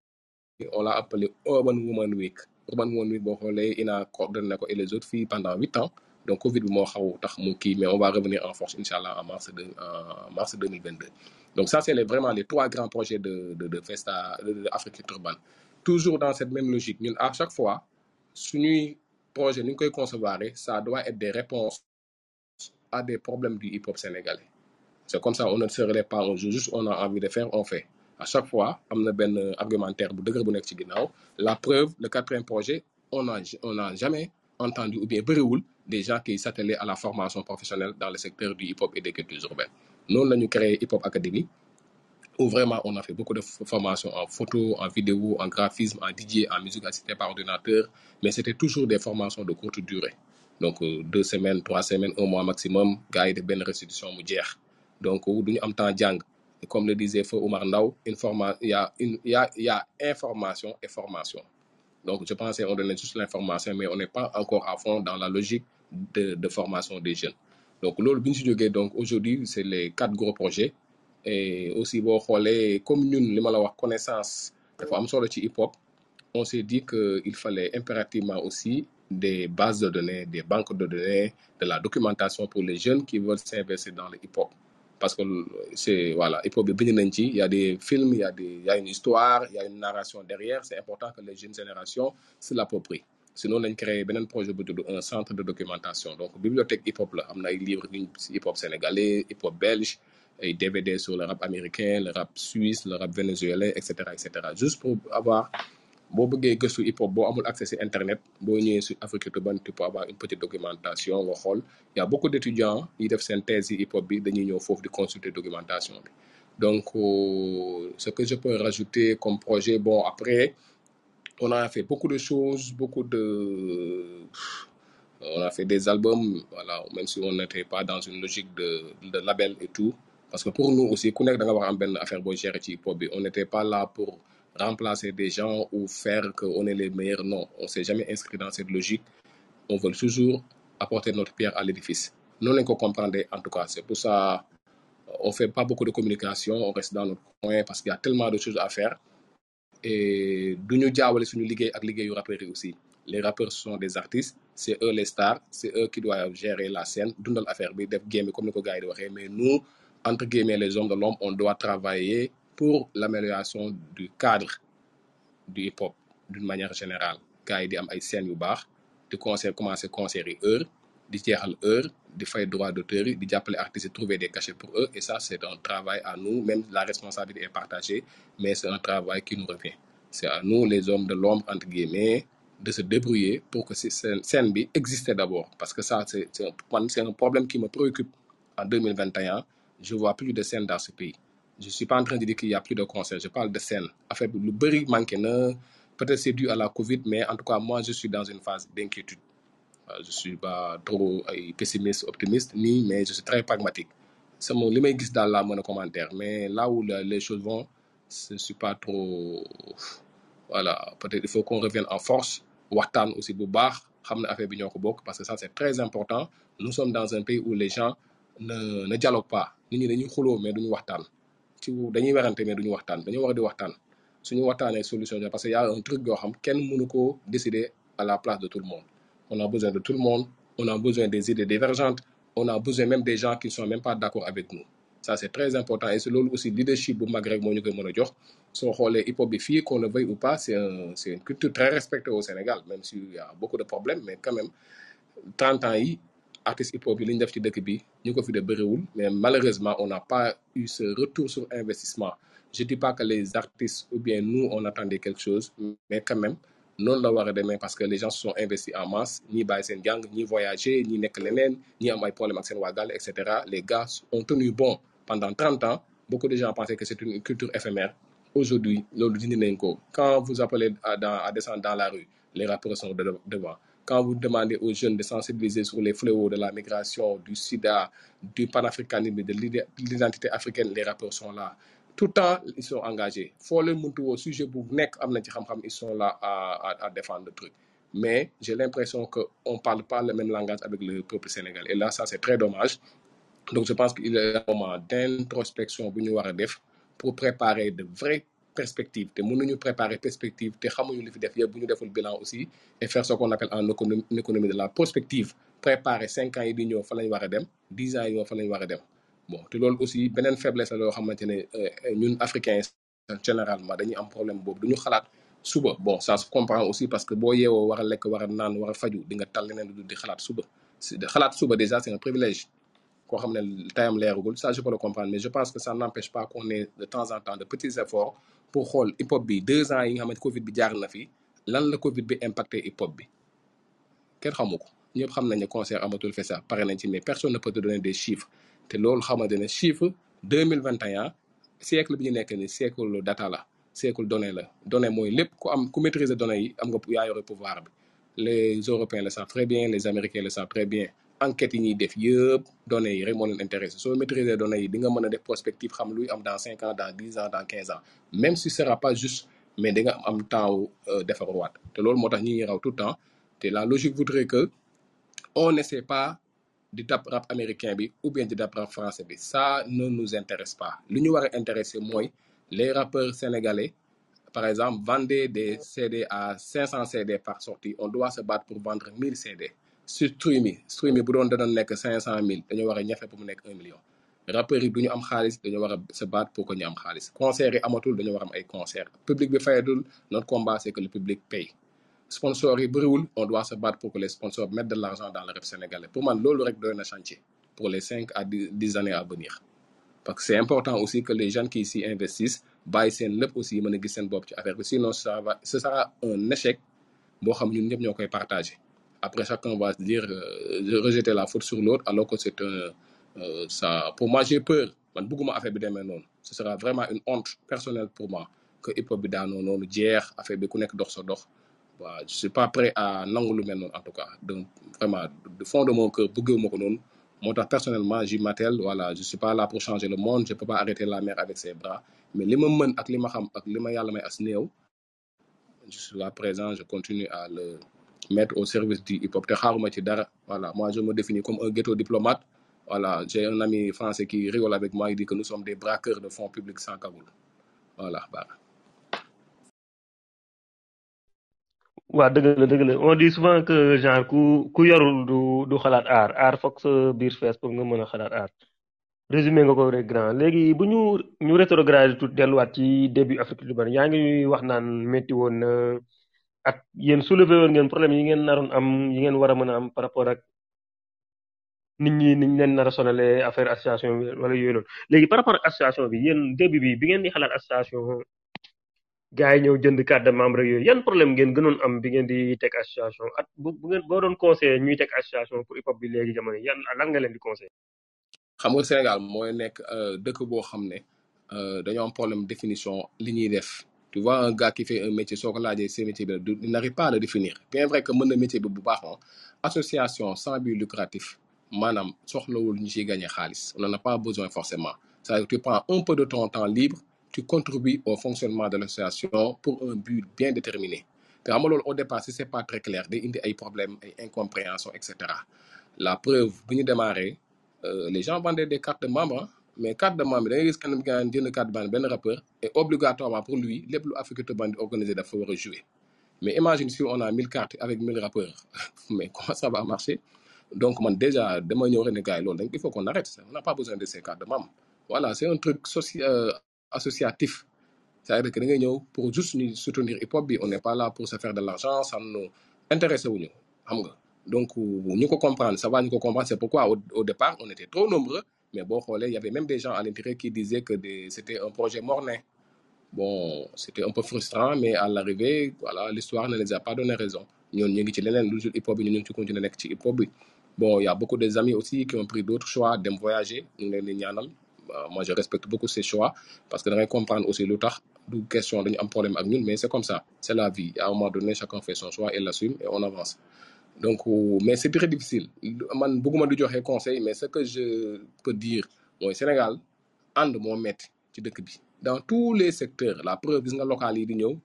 on l'a appelé Urban Woman Week Urban Woman Week boo xoolee INA coordonné ko et les autres filles pendant huit ans donc Covid bi moo xaw tax mais on va revenir en force inchallah en mars de mars 2022 donc ça c'est les, vraiment les trois grands projets de de de Festa de, de Afrique toujours dans cette même logique ñun à chaque fois suñuy projet ni ñu koy concevoir ça doit être des réponses à des problèmes du hip hop sénégalais. C'est comme ça on ne se relève pas juste on a envie de faire on fait. À chaque fois am na argumentaire bu dëgër bu nekk ci la preuve le quatrième projet on a on a jamais entendu ou bien bëriwul des gens qui s'attelaient à la formation professionnelle dans le secteur du hip-hop et des cultures urbaines. Nous, nous avons créé Hip Hop Academy, où vraiment on a fait beaucoup de formations en photo, en vidéo, en graphisme, en DJ, en musique assistée par ordinateur, mais c'était toujours des formations de courte durée. Donc euh, deux semaines, trois semaines, un mois maximum, gars def benn restitution mu. Donc euh, du ñu am temps jàng. Et Comme le disait Feu Omar a, il y a information et formation. Donc, je pensais qu'on donnait juste l'information, mais on n'est pas encore à fond dans la logique de, formation des jeunes. Donc, donc aujourd'hui c'est les quatre gros projets. Et aussi boo xoolee comme ñun li ma la connaissance dafa am solo ci hip hop on s'est dit que il fallait impérativement aussi des bases de données des banques de données de la documentation pour les jeunes qui veulent s'investir dans le hip hop parce que c'est voilà hip hop bi bind nañ ci il y a des films il y a des il y a une histoire il y a une narration derrière. C'est important que les jeunes générations se l'approprient sinon nañ créé beneen projet bu tudd un centre de documentation. Donc bibliothèque hip hop la am livres hip hop sénégalais hip hop belge ay DVD sur le rap américain le rap suisse le rap vénézuélien et cetera et cetera. Juste pour avoir boo bëggee gëstu hip hop boo amul accès ci internet boo ñëwee sur Afrique tu peux avoir une petite documentation nga xool. Il y a beaucoup d'étudiants yi def seen thèse hip hop bi dañuy ñëw foofu di consulter documentation donc euh, ce que je peux rajouter comme projet bon après on a fait beaucoup de choses beaucoup de on a fait des albums voilà même si on n'était pas dans une logique de label et tout. Parce que pour nous aussi ku nekk da nga war a am benn affaire on n'était pas là pour remplacer des gens ou faire que on est les meilleurs non. On s'est jamais inscrit dans cette logique. On veut toujours apporter notre pierre à l'édifice. Lañ ko comprendre en tout cas. C'est pour ça on fait pas beaucoup de communication on reste dans notre coin parce qu'il y a tellement de choses à faire et du ñu jaawale suñu liggéey ak liggéeyu rappeurs yi aussi. Les rappeurs sont des artistes c'est eux les stars c'est eux qui doivent gérer la scène dundal affaire bi def game comme ni ko gars yi di waxee. Mais nous entre guillemets les hommes de l'ombre on doit travailler pour l'amélioration du cadre du hip hop d'une manière générale. Gars yi di am ay scènes yu baax di concert commencer concert yi heure di jeexal heure di fay droit d'auteur di jàppale artistes trouver des cachets pour eux et ça c'est un travail à nous. Même la responsabilité est partagée mais c'est un travail qui nous revient. C'est à nous les hommes de l'ombre entre guillemets de se débrouiller pour que cette scène scène bi existe d'abord. Parce que ça c'est un, problème qui me préoccupe. En 2021 je vois plus de scènes dans ce pays. Je suis pas en train de dire qu'il y a plus de concerts. Je parle de scène affaire bi lu bëri manqué na. Peut-être c'est dû à la Covid mais en tout cas moi je suis dans une phase d'inquiétude je suis pas trop pessimiste optimiste nii mais je suis très pragmatique. Sama li may gis daal laa mën a commentaire mais là où les choses vont je suis pas trop voilà peut-être il faut qu'on revienne en force waxtaan aussi bu baax xam ne parce que ça c'est très important. Nous sommes dans un pays où les gens ne ne dialoguent pas. Nit ñi dañuy xuloo mais duñu waxtaan. Ci dañuy werante mais duñu waxtaan. Dañoo war di waxtaan. Suñu waxtaanee solution parce que y a un truc yoo xam kenn mënu décider à la place de tout le monde on a besoin de tout le monde on a besoin des idées divergentes on a besoin même des gens qui sont même pas d'accord avec nous. Ça c'est très important. Et c'est aussi leadership bu mag rek moo ñu koy mën a jox. Soo xoolee hip hop bi fii qu'on le veuille ou pas c'est un c'est une culture très respectée au Sénégal même s'il y a beaucoup de problèmes mais quand même 30 ans artistes hip hop yi li ñu def ci dëkk bi ñu ko fi de mais malheureusement on n'a pas eu ce retour sur investissement. Je dis pas que les artistes ou bien nous on attendait quelque chose mais quand même noonu la war a demee parce que les gens se sont investis en masse ñii bàyyi seen jàng ñii voyager ñii nekk leneen ñii am ay problèmes ak les gars ont tenu bon pendant 30 ans. Beaucoup de gens pensaient que c'est une culture éphémère. Aujourd'hui loolu dindi nañ ko. Quand vous appelez à, descendre dans la rue les rappeurs sont de- devant. Quand vous demandez aux jeunes de sensibiliser sur les fléaux de la migration du sida du panafricanisme de l'identité africaine les rappeurs sont là tout le temps ils sont engagés. Foo leen muntu woo sujet bu nekk am ci xam-xam ils sont là à, défendre le truc. Mais j'ai l'impression que on parle pas le même langage avec le peuple sénégalais. Et là ça c'est très dommage. Donc je pense qu'il est un moment d'introspection bu ñu pour préparer de vraies perspectives. Te mënuñu préparer perspective te xamuñu li fi def yëpp bu bilan aussi et faire ce qu'on appelle en économie, de la prospective. Préparer cinq ans yi di ñëw fa lañ dem dix ans yi fa bon te loolu aussi beneen faiblesse la loo xamante ne euh, ñun africains généralement dañuy am problème boobu duñu xalaat suba. Bon ça se comprend aussi parce que boo yeewoo war a lekk war a naan war a faju di nga tal leneen dul di xalaat suba. Xalaat suba déjà c'est un privilège. Koo xam ne tayam leerugul ça je peux le comprendre mais je pense que ça n'empêche pas qu'on ait de temps en temps de petits efforts pour xool hip hop bi. Deux ans yi nga xamante Covid bi jaar na fi lan la Covid bi impacté hip hop bi? Kenn xamu ko. Ñëpp xam nañ ne concert amatul festival pare nañ ci mais personne ne peut te donner des chiffres te loolu xamante ne chiffre 2021 siècle bi ñu nekk ni siècle data la siècle données la. Données mooy lépp ku am ku maîtriser données yi am nga yaa yore pouvoir bi. Les européens le savent très bien les américains le savent très bien. Enquêtes yi ñuy def yëpp données yi rek moo leen intéressé. Soo maîtriser données yi di nga mën a def prospective xam luy am dans cinq ans dans dix ans dans quinze ans. Même si ce sera pas juste mais di nga am temps wu defaruwaat te loolu moo tax ñi ñuy raw tout le temps. Te la logique voudrait que on n'essaie pas di dab rap américain bi ou bien di dab rap français bi. Ça ne nous intéresse pas. Li ñu war a intéressé mooy les rappeurs sénégalais par exemple vendez des CD à 500 CD par sortie. On doit se battre pour vendre 1000 CD sur stream yi stream yi bu doon dana nekk 500000 dañoo war a ñafe pour mu nekk 1 million. Rappeurs yi du ñu am war se battre pour que ñu am xaalis. Concert yi amatul dañoo war a am ay concert. Public bi fayatul notre combat c'est que le public paye sponsors yi on doit se battre pour que les sponsors mettent de l'argent dans le rap sénégalais. Pour man loolu rek doy na chantier pour les 5 à 10 10 années à venir. Parce que c'est important aussi que les jeunes qui s'y investissent bàyyi seen lépp aussi mën a gis seen bopp sinon ce sera un échec boo xam ñun ñëpp ñoo koy après chacun va se dire euh, rejeter la faute sur l'autre alors que c'est un euh, ça pour moi j'ai peur. Man affaire bi demee noonu. Ce sera vraiment une honte personnelle pour moi que hip hop bi daanoo noonu jeex affaire bi ku nekk waaw je suis pas prêt à nangu lu en tout cas. Donc vraiment du fond de mon cœur bëgguma ko noonu. Moo tax personnellement j'y m'attelle voilà je suis pas là pour changer le monde je peux pas arrêter la mer avec ses bras. Mais li ma mën ak li ma xam ak je suis là présent je continue à le mettre au service du hip hop voilà. Moi je me définis comme un ghetto diplomate voilà. J'ai un ami français qui rigole avec moi il dit que nous sommes des braqueurs de fonds publics sans cagoule voilà bah. Waa dëgg la dëgg la. On dit souvent que genre ku ku yorul du du xalaat aar. Aar foog sa biir fees pour nga mën a xalaat aar. Résumé nga ko rek grand. Léegi bu ñu ñu rétrograde tout delluwaat ci début Afrique du Bari yaa ngi wax naan métti woon na ak yéen soulevé woon ngeen problème yi ngeen naroon am yi ngeen war a mën a am par rapport ak nit ñi niñ leen nar a sonalee affaire association bi wala yooyu noonu. Léegi par rapport bi yéen début bi bi ngeen di xalaat association gars yi ñëw jënd carte de membre yooyu. Yan problème ngeen gënoon am bi ngeen di teg association? At bu bu ngeen boo doon conseillé ñuy teg association pour hip hop bi léegi jamono yan lan nga leen di conseillé. xam nga Sénégal mooy nekk dëkk boo xam ne dañoo am problème définition li ñuy def. Tu vois un gars qui fait un métier soo ko laajee ce métier bi du n'arrive pas à le définir. Bien vrai que mën na métier bi bu baax moom association sans but lucratif maanaam soxlawul ñu ciy gagner xaalis. On n'en a pas besoin forcément. C'est-à-dire tu prends un peu de ton temps libre tu contribues au fonctionnement de l'association pour un but bien déterminé. Au départ si c'est pas très clair day indi ay problèmes ay incompréhension et cetera. La preuve bu ñu démarré euh, les gens vendaient des cartes de membres mais carte de membre da ngay gis kenn nga jënd carte de membre benn rappeur et obligatoirement pour lui lépp lu Afrique Band organisé dafa war jouer. Mais imagine si on a 1000 cartes avec 1000 rappeurs mais comment ça va marcher? Donc déjà dama ñëw rek gars il faut qu'on arrête ça on n'a pas besoin de ces cartes de membres voilà c'est un truc soci euh, associatif. C'est-à-dire que da ngay ñëw pour juste soutenir hip hop bi on n'est pas là pour se faire de l'argent ça nous nga. Donc ñu ko comprendre ça comprendre c'est pourquoi au, départ on était trop nombreux mais xoolee il y avait même des gens à l'intérieur qui disaient que c'était un projet morne bon c'était un peu frustrant mais à l'arrivée voilà l'histoire ne les a pas donné raison. Ñoon ñu ngi ci leneen lu dul hip hop bi ñu ngi ci continuer nekk ci hip hop bi. Bon il y a beaucoup des amis aussi qui ont pris d'autres choix dem voyager ñu moi je respecte beaucoup ces choix parce que da ngay comprendre aussi lu tax du question dañu problème ak ñun mais c'est comme ça. C'est la vie. À un moment donné chacun fait son choix et l'assume et on avance. Donc mais c'est très difficile. Man bëgguma di joxe conseil mais ce que je peux dire mooy Sénégal ànd moo metti ci dëkk bi. Dans tous les secteurs la preuve gis nga local yi di ñëw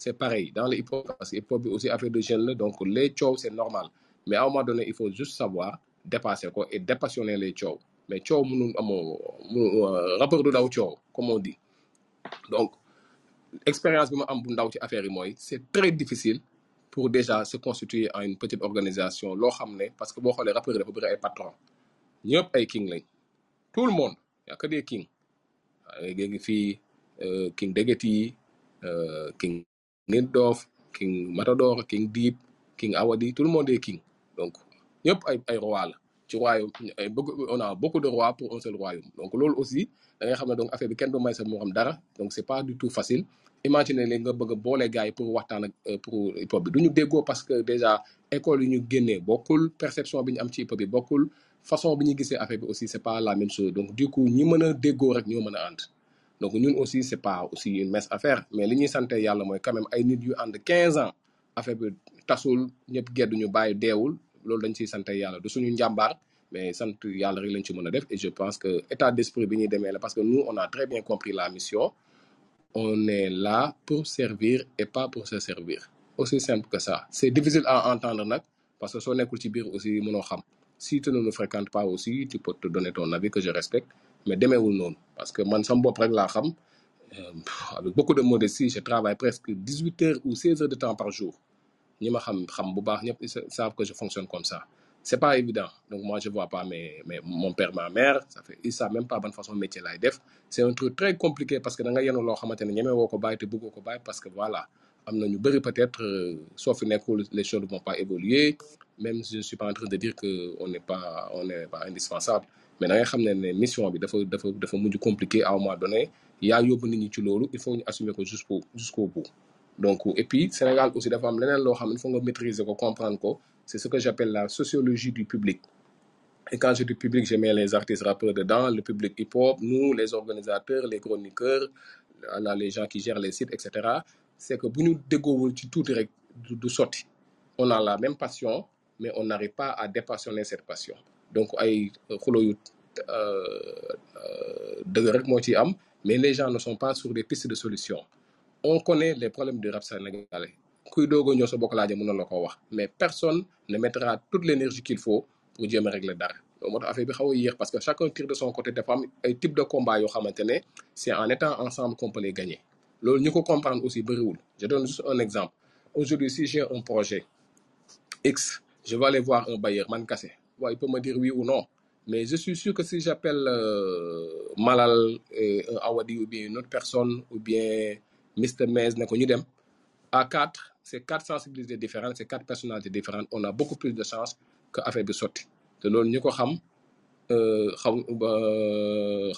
c'est pareil. Dans le hip hop parce aussi affaire de jeunes la donc les coow c'est normal. Mais à un moment donné il faut juste savoir dépasser ko et dépassionner les coow mais coow mënul amoo mu rappeur du daw coow comme on dit. Donc expérience bi ma am bu ndaw ci affaire yi c'est très difficile pour déjà se constituer en une petite organisation loo xam parce que boo xoolee rappeur yi dafa bëri ay patron. Ñëpp ay king lañ. Tout le monde y a que des king léegi fii king Degeti king Nitdoff king Matador king Deep king Awadi tout le monde est king. Donc ñëpp ay ay roi ci royaume ay bëgg on a beaucoup de rois pour un seul royaume. Donc loolu aussi da ngay xam donc affaire bi kenn du may sa moo xam dara donc c'est pas du tout facile. Imagine léegi nga bëgg a boole gars pour waxtaan ak euh, pour hip hop bi. Du ñu parce que déjà école yi ñu génnee bokkul perception bi ñu am ci hip hop bi bokkul façon bi ñu gisee affaire bi aussi c'est pas la même chose. Donc du coup ñi mën a déggoo rek ñoo mën a donc ñun aussi c'est pas aussi une mince affaire mais li ñuy sante yàlla mooy quand même ay nit yu ànd 15 ans affaire bi tasul ñëpp geddu ñu bàyyi deewul loolu dañ ciy yàlla du suñu njàmbaar mais sant yàlla rek lañ et je pense que état d'esprit bi ñuy demee parce que nous on a très bien compris la mission. On est là pour servir et pas pour se servir. Aussi simple que ça. C'est difficile à entendre nag parce que soo nekkul ci biir aussi mënoo xam. Si tu ne nous fréquentes pas aussi tu peux te donner ton avis que je respecte mais demeewul noonu parce que man sama bopp rek laa xam. Euh, avec beaucoup de modestie je travaille presque 18 heures ou 16 heures de temps par jour ñi ma xam xam bu baax ñëpp savent que je fonctionne comme ça. C'est pas évident. Donc moi je vois pas mes, mes mon père ma mère. Ça fait ils savent même pas bonne façon métier laay def. C'est un truc très compliqué parce que da nga yenu loo xamante ne ñeme woo ko bàyyi te bëggoo ko bàyyi parce que voilà am na ñu bëri peut-être euh, soo fi nekkul les choses ne vont pas évoluer. Même je suis pas en train de dire que on n'est pas on n'est pas indispensable. Mais da ngay xam ne ne mission bi dafa dafa dafa mujj compliqué à un moment donné. Yaa yóbbu nit ñi ci loolu il faut ñu assumer ko jusqu'au jusqu'au bout donc et puis Sénégal aussi dafa am leneen maîtriser comprendre c'est ce que j'appelle la sociologie du public. Et quand je dis public je mets les artistes rappeurs dedans le public hip-hop nous les organisateurs les chroniqueurs là, les gens qui gèrent les sites etc c'est que bu ñu déggoowul ci tuuti rek du sotti. On a la même passion mais on n'arrive pas à dépassionner cette passion. Donc ay xulo yu euh, euh, dëgg rek mais les gens ne sont pas sur des pistes de solution on connaît les problèmes du rap sénégalais. A la mais personne ne mettra toute l'énergie qu'il faut pour jéem a régler dara. Loolu moo parce que chacun tire de son côté dafa am ay type de combat yoo xamante ne c'est en étant ensemble qu'on peut les gagner. Loolu ñu comprendre aussi bëriwul. Je donne juste un exemple. Aujourd'hui si j'ai un projet X, je vais aller voir un bailleur, man il peut me dire oui ou non. Mais je suis sûr que si j'appelle euh, Malal, euh, un Awadi ou bien une autre personne, ou bien Mr. Mez, ne ko quatre, c'est quatre sensibilités différentes, c'est quatre personnalités différentes. On a beaucoup plus de chances que affaire bi sotti. te loolu ñu ko xam euh, xam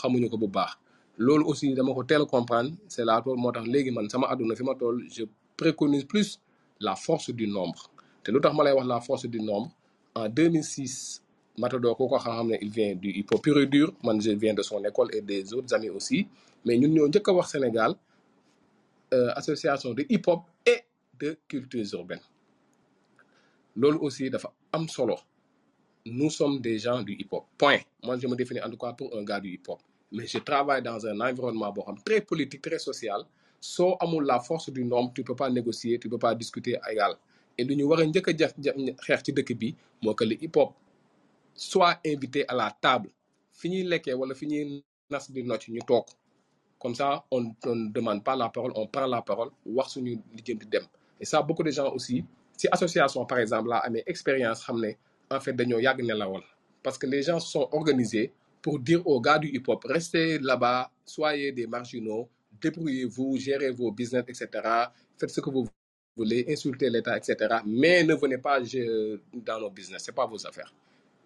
xamuñu ko bu baax. aussi dama ko teel comprendre c'est là tool moo tax léegi man sama àdduna fi ma toll je préconise plus la force du nombre te lu tax ma lay wax la force du nombre en 2006 Matador il vient du hip hop pur et dur je viens de son école et des autres amis aussi mais ñun ñoo njëkk a wax Sénégal euh, association de hip hop et de cultures urbaines loolu aussi am solo nous sommes des gens du hip-hop. Point. Moi, je me définis en tout cas pour un gars du hip-hop. Mais je travaille dans un environnement très politique, très social. Soo amul la force du nombre, tu peux pas négocier, tu peux pas discuter à égal. Et lu ñu war a que le hip-hop soit invité à la table fi ñuy lekkee wala fi ñuy nas di comme ça on ne demande pas la parole on prend la parole wax suñu lijjanti dem. Et ça beaucoup de gens aussi si association par exemple laa amee expérience xam ne en fait dañoo yàgg nelawal parce que les gens sont organisés pour dire aux gars du hip-hop restez là-bas soyez des marginaux débrouillez-vous gérez vos business etc faites ce que vous voulez insultez l'État etc mais ne venez pas dans nos business c'est pas vos affaires.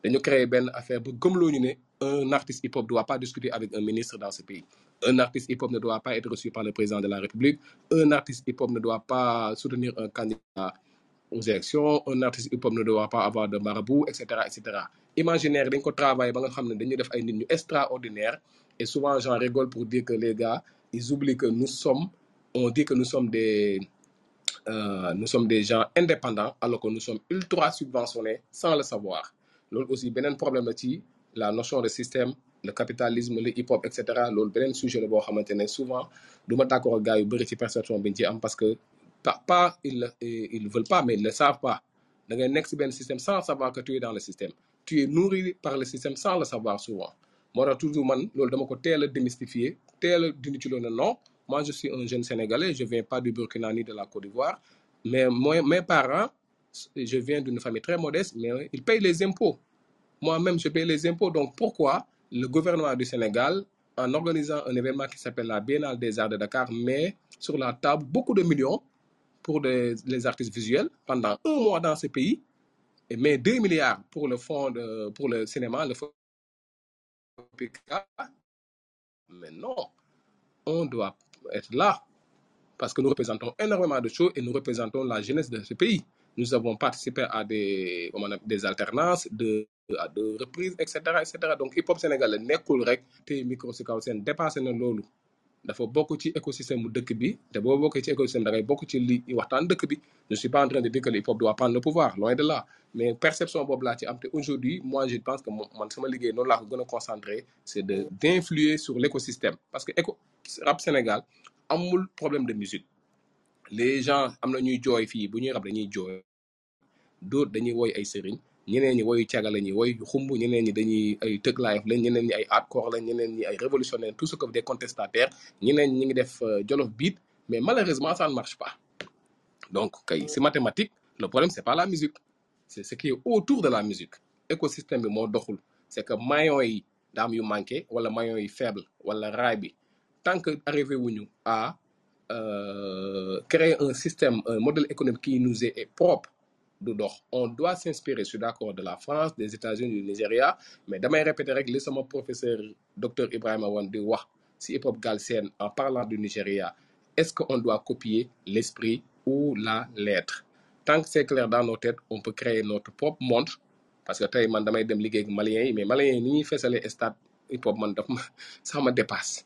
Dañu créer benn affaire ne un artiste hip-hop doit pas discuter avec un ministre dans ce pays un artiste hip-hop ne doit pas être reçu par le président de la République. Un artiste hip-hop ne doit pas soutenir un candidat aux élections. Un artiste hip-hop ne doit pas avoir de marabout etc etc imaginaire dañ ko travailler ba nga extraordinaire et souvent j'en rigole pour dire que les gars ils oublient que nous sommes on dit que nous sommes des euh, nous sommes des gens indépendants alors que nous sommes ultra subventionnés sans le savoir. Loolu aussi beneen problème la notion de système le capitalisme le hip hop et cetera loolu sujet la boo xamante ne souvent du ma d'accord ak gars yu bëri perception bi ñu parce que pas pas ils ils veulent pas mais ils le savent pas. Da ngay nekk ci benn système sans savoir que tu es dans le système. Tu es nourri par le système sans le savoir souvent. Moo démystifier teel ne non moi je suis un jeune sénégalais je viens pas du Burkina ni de la Côte d'Ivoire mais mes parents je viens d'une famille très modeste mais ils payent les impôts. Moi-même je paye les impôts donc pourquoi le gouvernement du Sénégal en organisant un événement qui s'appelle la Biennale des Arts de Dakar met sur la table beaucoup de millions pour les artistes visuels pendant un mois dans ce pays et met 2 milliards pour le fonds pour le cinéma, le FOPICA. Mais non, on doit être là parce que nous représentons énormément de choses et nous représentons la jeunesse de ce pays. Nous avons participé à des, appelle, des alternances, de, à de reprises, etc., etc. Donc, hip hop sénégalais nekkul rek te micro si kaw seen dépassé na loolu. dafa bokk ci écosystème mu dëkk bi te boo bokkee ci écosystème da ngay bokk ci li waxtaan dëkk bi je suis pas en train de dire que le hip hop doit prendre le pouvoir loin de là mais perception boobu laa aujourd'hui moi je pense que man sama liggéey noonu laa ko gën a concentré sur l'écosystème parce que éco rap Sénégal amul problème de musique les gens am na ñuy jooy fii bu ñuy rap dañuy jooy. D'autres dañuy woy ay sëriñ ñeneen ñi woyu caga la ñuy woy xumb ñeneen ñi live lañ ñeneen ñi ay hardcore lañ ñeneen ñi ay révolutionnaires tout ce que des contestataires ñeneen ñi ngi def euh, beat mais malheureusement ça ne marche pas. Donc kay c'est mathématique le problème c'est pas la musique. C'est ce qui est autour de la musique. Écosystème bi moo doxul. C'est que yi daa am yu manqué wala yi faible wala raay bi tant que arrivé à euh, créer un système un modèle économique qui nous est, est propre du on doit s'inspirer je suis d'accord de la France des États-Unis du Nigeria mais damay répéter rek li sama professeur docteur Ibrahima Wane di wax si hip hop Galsen en parlant du Nigeria. Est-ce qu'on doit copier l'esprit ou la lettre? Tant que c'est clair dans nos têtes on peut créer notre propre monde parce que tey man damay dem liggéey ak Maliens yi mais Maliens yi ni ñuy feesalee stade hip hop man daf ma dépasse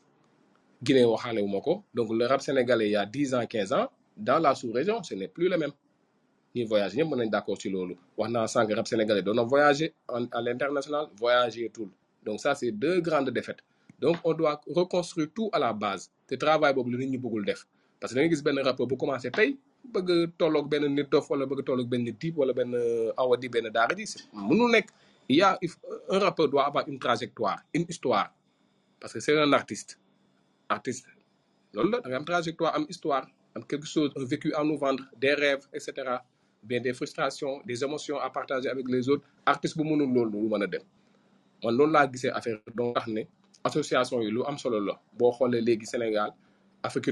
Donc le rap sénégalais il y a dix ans quinze ans dans la sous-région ce n'est plus le même. Ñuy voyage ñëpp mën nañ d'accord ci loolu. Wax naa sànq rap sénégalais doon na voyager en à l'international voyager tout. Donc ça c'est deux grandes défaites. Donc on doit reconstruire tout à la base. Te travail boobu la nit ñi parce que da nga gis benn rappeur bu commencé tey bëgg tolloog wala bëgg wala benn awadi daara il y a un rappeur doit avoir une trajectoire une histoire. Parce que c'est un artiste artiste. Loolu la trajectoire am histoire quelque chose vécu à nous vendre des rêves et cetera. Bien des frustrations des émotions à partager avec les autres. Artiste bu mënul loolu du mën a dem. Affaire association yi lu am solo la. Sénégal Afrique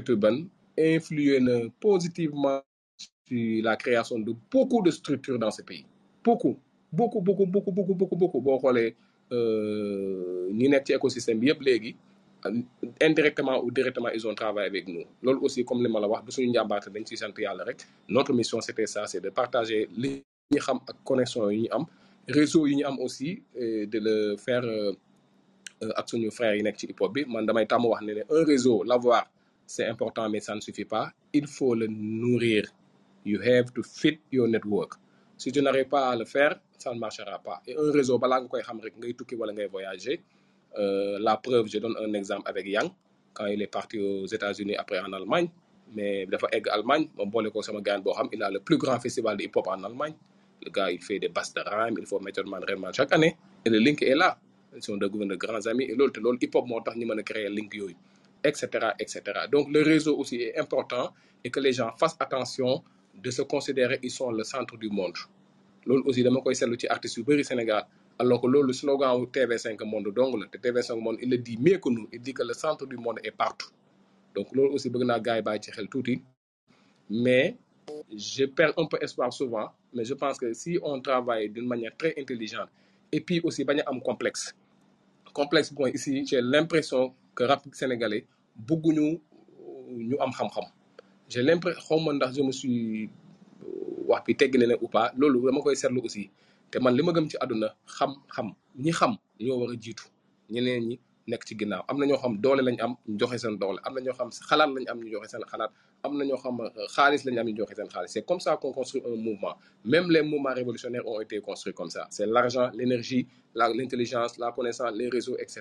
positivement sur la création de beaucoup de structures dans ce pays. Beaucoup beaucoup beaucoup beaucoup beaucoup beaucoup beaucoup. Euh, écosystème indirectement ou directement ils ont travaillé avec nous. Loolu aussi comme li ma la notre mission c'était ça c'est de partager li ñu xam ak réseau aussi de le faire euh, ak suñu frères yi nekk un réseau l'avoir c'est important mais ça ne suffit pas. Il faut le nourrir. You have to fit your network. Si tu n'arrives pas à le faire ça ne marchera pas. Et un réseau balaa nga koy xam rek Euh, la preuve je donne un exemple avec Yang. Quand il est parti aux États-Unis après en Allemagne. Mais dafa egg Allemagne il a le plus grand festival de hip-hop en Allemagne. Le gars il fait des basses de rhyme il faut Method Man Redman chaque année. Et le link est là. Ils sont devenus de grands amis. Et loolu te loolu hip-hop moo tax ñu mën a link yooyu et donc le réseau aussi est important et que les gens fassent attention de se considérer ils sont le centre du monde. Loolu aussi dama koy seetlu ci artistes yu Sénégal alors que loolu slogan wu TV5 monde dong la te TV5 monde il le dit mieux que nous il dit que le centre du monde est partout. Donc loolu aussi mais je perds un peu espoir souvent mais je pense que si on travaille d'une manière très intelligente et puis aussi bañ a am complexe. Complexe point ici j'ai l'impression que rap sénégalais bëgguñu ñu am xam-xam. J'ai l'impression je me suis wax bi tegg ou pas loolu dama koy aussi te man li ma gëm ci àdduna xam-xam ñi xam ñoo war a jiitu. Ñeneen ñi nekk ci ginnaaw. Am na ñoo xam doole lañ am ñu joxe seen doole. Am na ñoo xam xalaat lañ am ñu joxe seen xalaat. Am na ñoo xam xaalis lañ am ñu joxe seen xaalis. C'est comme ça qu'on construit un mouvement. Même les mouvements révolutionnaires ont été construits comme ça. C'est l'argent l'énergie l'intelligence la connaissance les réseaux etc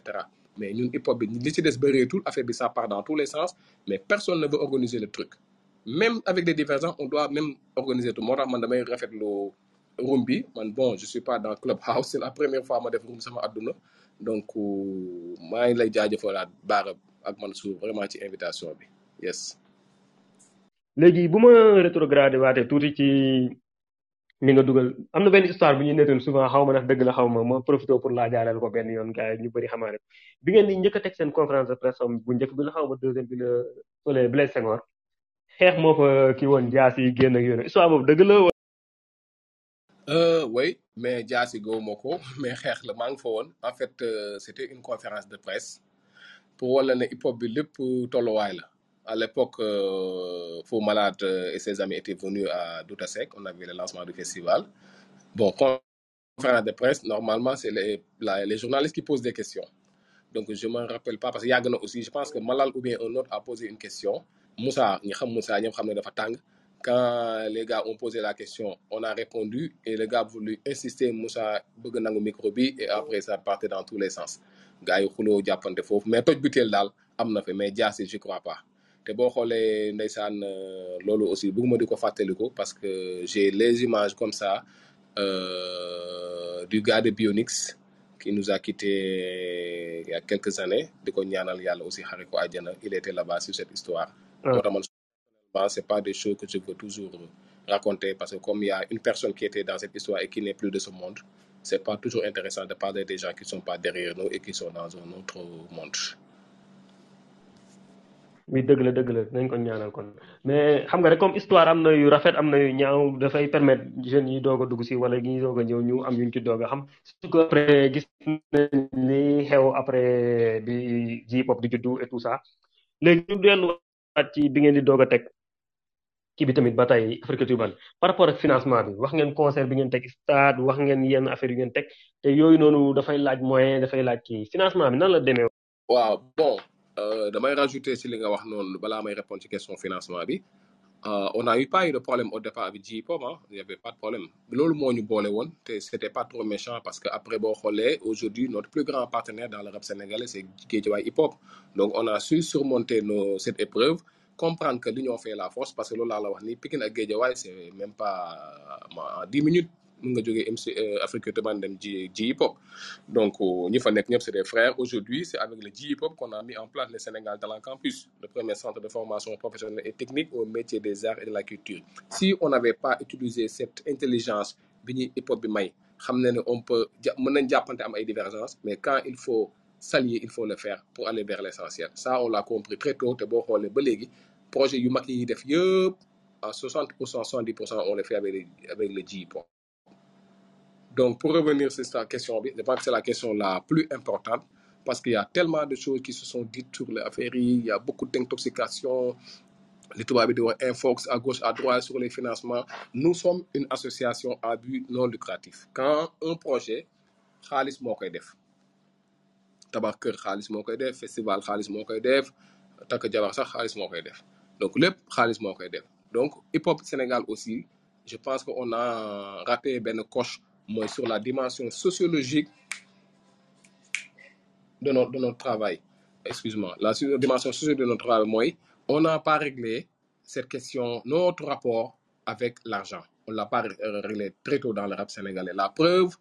mais ñun hip hop bi li ci des bëreetul affaire bi ça part dans tous les sens. Mais personne ne veut organiser le truc. Même avec des divergences on doit même organiser tout. Moo tax man damay rafetlu room bi man bon je suis pas dans Clubhouse c'est la première fois ma def room sama àdduna donc maa ngi lay jaajëfalaat Baara ak Mansour vraiment ci invitation bi. Yes. léegi bu ma rétrogradé waatee tuuti ci li nga dugal am na benn histoire bu ñuy nettoon souvent xaw ma ndax dëgg la xaw ma ma profité pour laa jaaleel ko benn yoon gars ñu bëri xamaane bi ngeen di njëkk a teg seen conférence de presse bu njëkk bi la xaw ma deuxième bi la fële Blaise Euh, oui mais jaasi gëwuma ko mais en fait euh, c'était une conférence de presse pour wala ne hip hop bi À l'époque, euh, Faux euh, et ses amis étaient venus à Doutasek. On avait le lancement du festival. Bon, conférence de presse, normalement, c'est les, journalistes qui posent des questions. Donc, je ne me rappelle pas, parce qu'il y a aussi, je pense que Malal ou bien un autre a posé une question. Moussa, Moussa. Quand les gars ont posé la question, on a répondu et le gars voulu insister, Moussa bëgg nangu micro bi et après ça partait dans tous les sens. Gars yi xuloo jàppante foofu mais toj butéel daal am na fi mais jaasi je crois pas. te boo xoolee ndeysaan euh, loolu aussi bëgguma di ko fàttaliku parce que j'ai les images comme ça euh, du gars de Bionix qui nous a quitté il y a quelques années di ko ñaanal yàlla aussi xare ko àjjana il était là-bas sur cette histoire moo tax man personnellement, c'est pas des choses que je veux toujours raconter parce que comme il y a une personne qui était dans cette histoire et qui n'est plus de ce monde c'est pas toujours intéressant de parler des gens qui sont pas derrière nous et qui sont dans un autre monde. Oui dëgg la nañ ko ñaanal kon. Mais xam nga rek comme histoire am na yu rafet am na yu ñaaw dafay permettre jeunes yi doog a dugg si wala ñi doog a ñëw ñu am yuñ ci doog a xam. Surtout après gis nañ li xew après bi J-pop di juddu et tout ça. Léegi ñu delluwaat ci bi ngeen di doog a teg kii bi tamit ba tey Afrique Cuban par rapport ak financement bi wax ngeen concert bi ngeen teg stade wax ngeen yenn affaire yu ngeen teg te yooyu noonu dafay laaj moyen dafay laaj kii financement bi nan la demee? Waaw bon euh, damay rajouter si li nga wax noonu balaa may répondre ci question financement bi. Euh, on n'a eu pas eu de problème au départ avec J-pop hein. il y avait pas de problème. Loolu moo ñu boole woon te c'était pas trop méchant parce que après boo xoolee aujourd'hui notre plus grand partenaire dans le rap sénégalais c'est Guédiawaye Hip Hop. Donc on a su surmonter nos cette épreuve comprendre que l'union fait la force parce que loolu laa la wax ni Pikine c'est même pas en dix minutes mun nga jógee MC euh, Afrique Cuban dem ji ji hip hop donc euh, ñi fa des frères. Aujourd'hui c'est avec le ji hip hop qu'on a mis en place le Sénégal Talent Campus le premier centre de formation professionnelle et technique au métier des arts et de la culture. Si on n'avait pas utilisé cette intelligence on peut mën nañ jàppante am divergences mais quand il faut s'allier il faut le faire pour aller vers l'essentiel ça on l'a compris très tôt te projet yu mag à 60 pour cent 70 pour cent on les fait avec avec le donc, pour revenir sur cette question, je pense que c'est la question la plus importante parce qu'il y a tellement de choses qui se sont dites sur l'affaire. Il y a beaucoup d'intoxication. Les tubaab bi di wax infox à gauche, à droite sur les financements. Nous sommes une association à but non lucratif. Quand un projet, xaalis moo koy def tabax kër xaalis moo koy def festival xaalis moo koy def takk jabar sax xaalis moo koy def. Donc lépp xaalis moo koy def. Donc hip hop Sénégal aussi je pense que on a raté benn coche sur la dimension sociologique de notre de notre travail. Excuse-moi la dimension sociologique de notre travail mooy on n'a pas réglé cette question notre rapport avec l'argent. On l'a pas ré- réglé très tôt dans le rap sénégalais. La preuve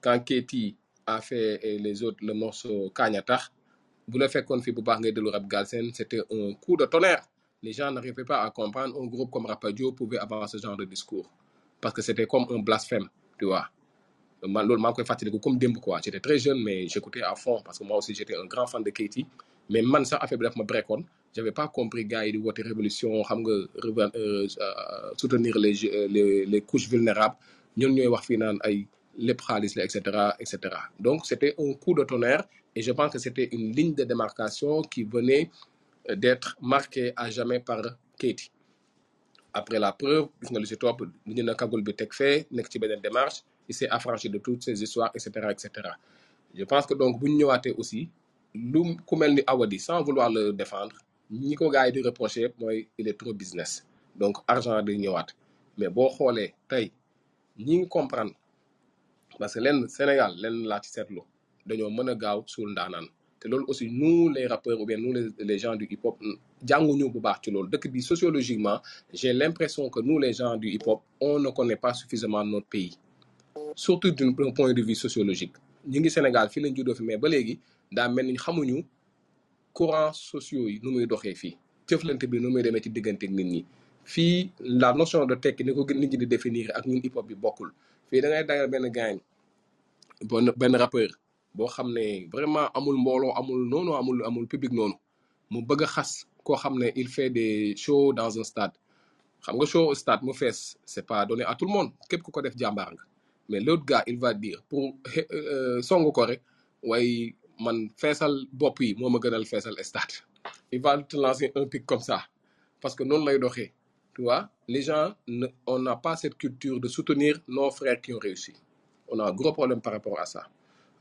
quand Keyti a fait les autres le morceau bu la fekkoon fii bu baax ngay dellu rap Galsen c'était un coup de tonnerre. Les gens n'arrivaient pas à comprendre un groupe comme Rapadio pouvait avoir ce genre de discours. Parce que c'était comme un blasphème tu vois. Comme quoi. J'étais très jeune mais j'écoutais à fond parce que moi aussi j'étais un grand fan de Keyti mais man sax affaire bi daf ma brekkoon j'avais pas compris gars di woote révolution euh, euh, soutenir euh, les les couches vulnérables. Fii naan ay lépp xaalis la et cetera et cetera. Donc c'était un coup de tonnerre et je pense que c'était une ligne de démarcation qui venait euh, d'être marquée à jamais par Keyti après la preuve il s'est affranchi de toutes ces histoires et cetera et cetera. Je pense que donc bu ñu aussi sans vouloir le défendre ñi ko gars yi di il est trop business. Donc argent day ñëwaat. Mais boo xoolee tey ñi ngi comprendre parce que lenn Sénégal lenn laa ci seetlu dañoo mën a aussi nous les rappeurs ou bien nous les, les gens du hip hop jànguñu bu baax ci loolu. Dëkk bi sociologiquement j'ai l'impression que nous les gens du hip hop on ne connaît pas suffisamment notre pays. Surtout d'un point de vue sociologique. Ñi ngi Sénégal fii lañ juddoo fi mais ba léegi daa mel ni xamuñu courants sociaux yi nu muy doxee fii. Jëflante bi nu muy demee ci diggante nit ñi. Fii la notion de tekki ni ko nit ñi di définir ak ñun hip hop bi bokkul fii da ngay dagal benn gaañ bon benn rappeur boo xam ne vraiment amul mbooloo amul noonu amul amul public noonu. Mu bëgg a xas koo xam ne il fait des shows dans un stade. Xam nga show au stade mu fees c'est pas donné à tout le monde. Képp ku ko def jàmbaar nga. Mais l'autre gars il va dire pour euh, songu ko rek waaye man feesal bopp yi moo ma gënal feesal stade. Il va te lancer un pic comme ça parce que non lay doxee tu vois? Les gens on n'a pas cette culture de soutenir nos frères qui ont réussi. On a un gros problème par rapport à ça.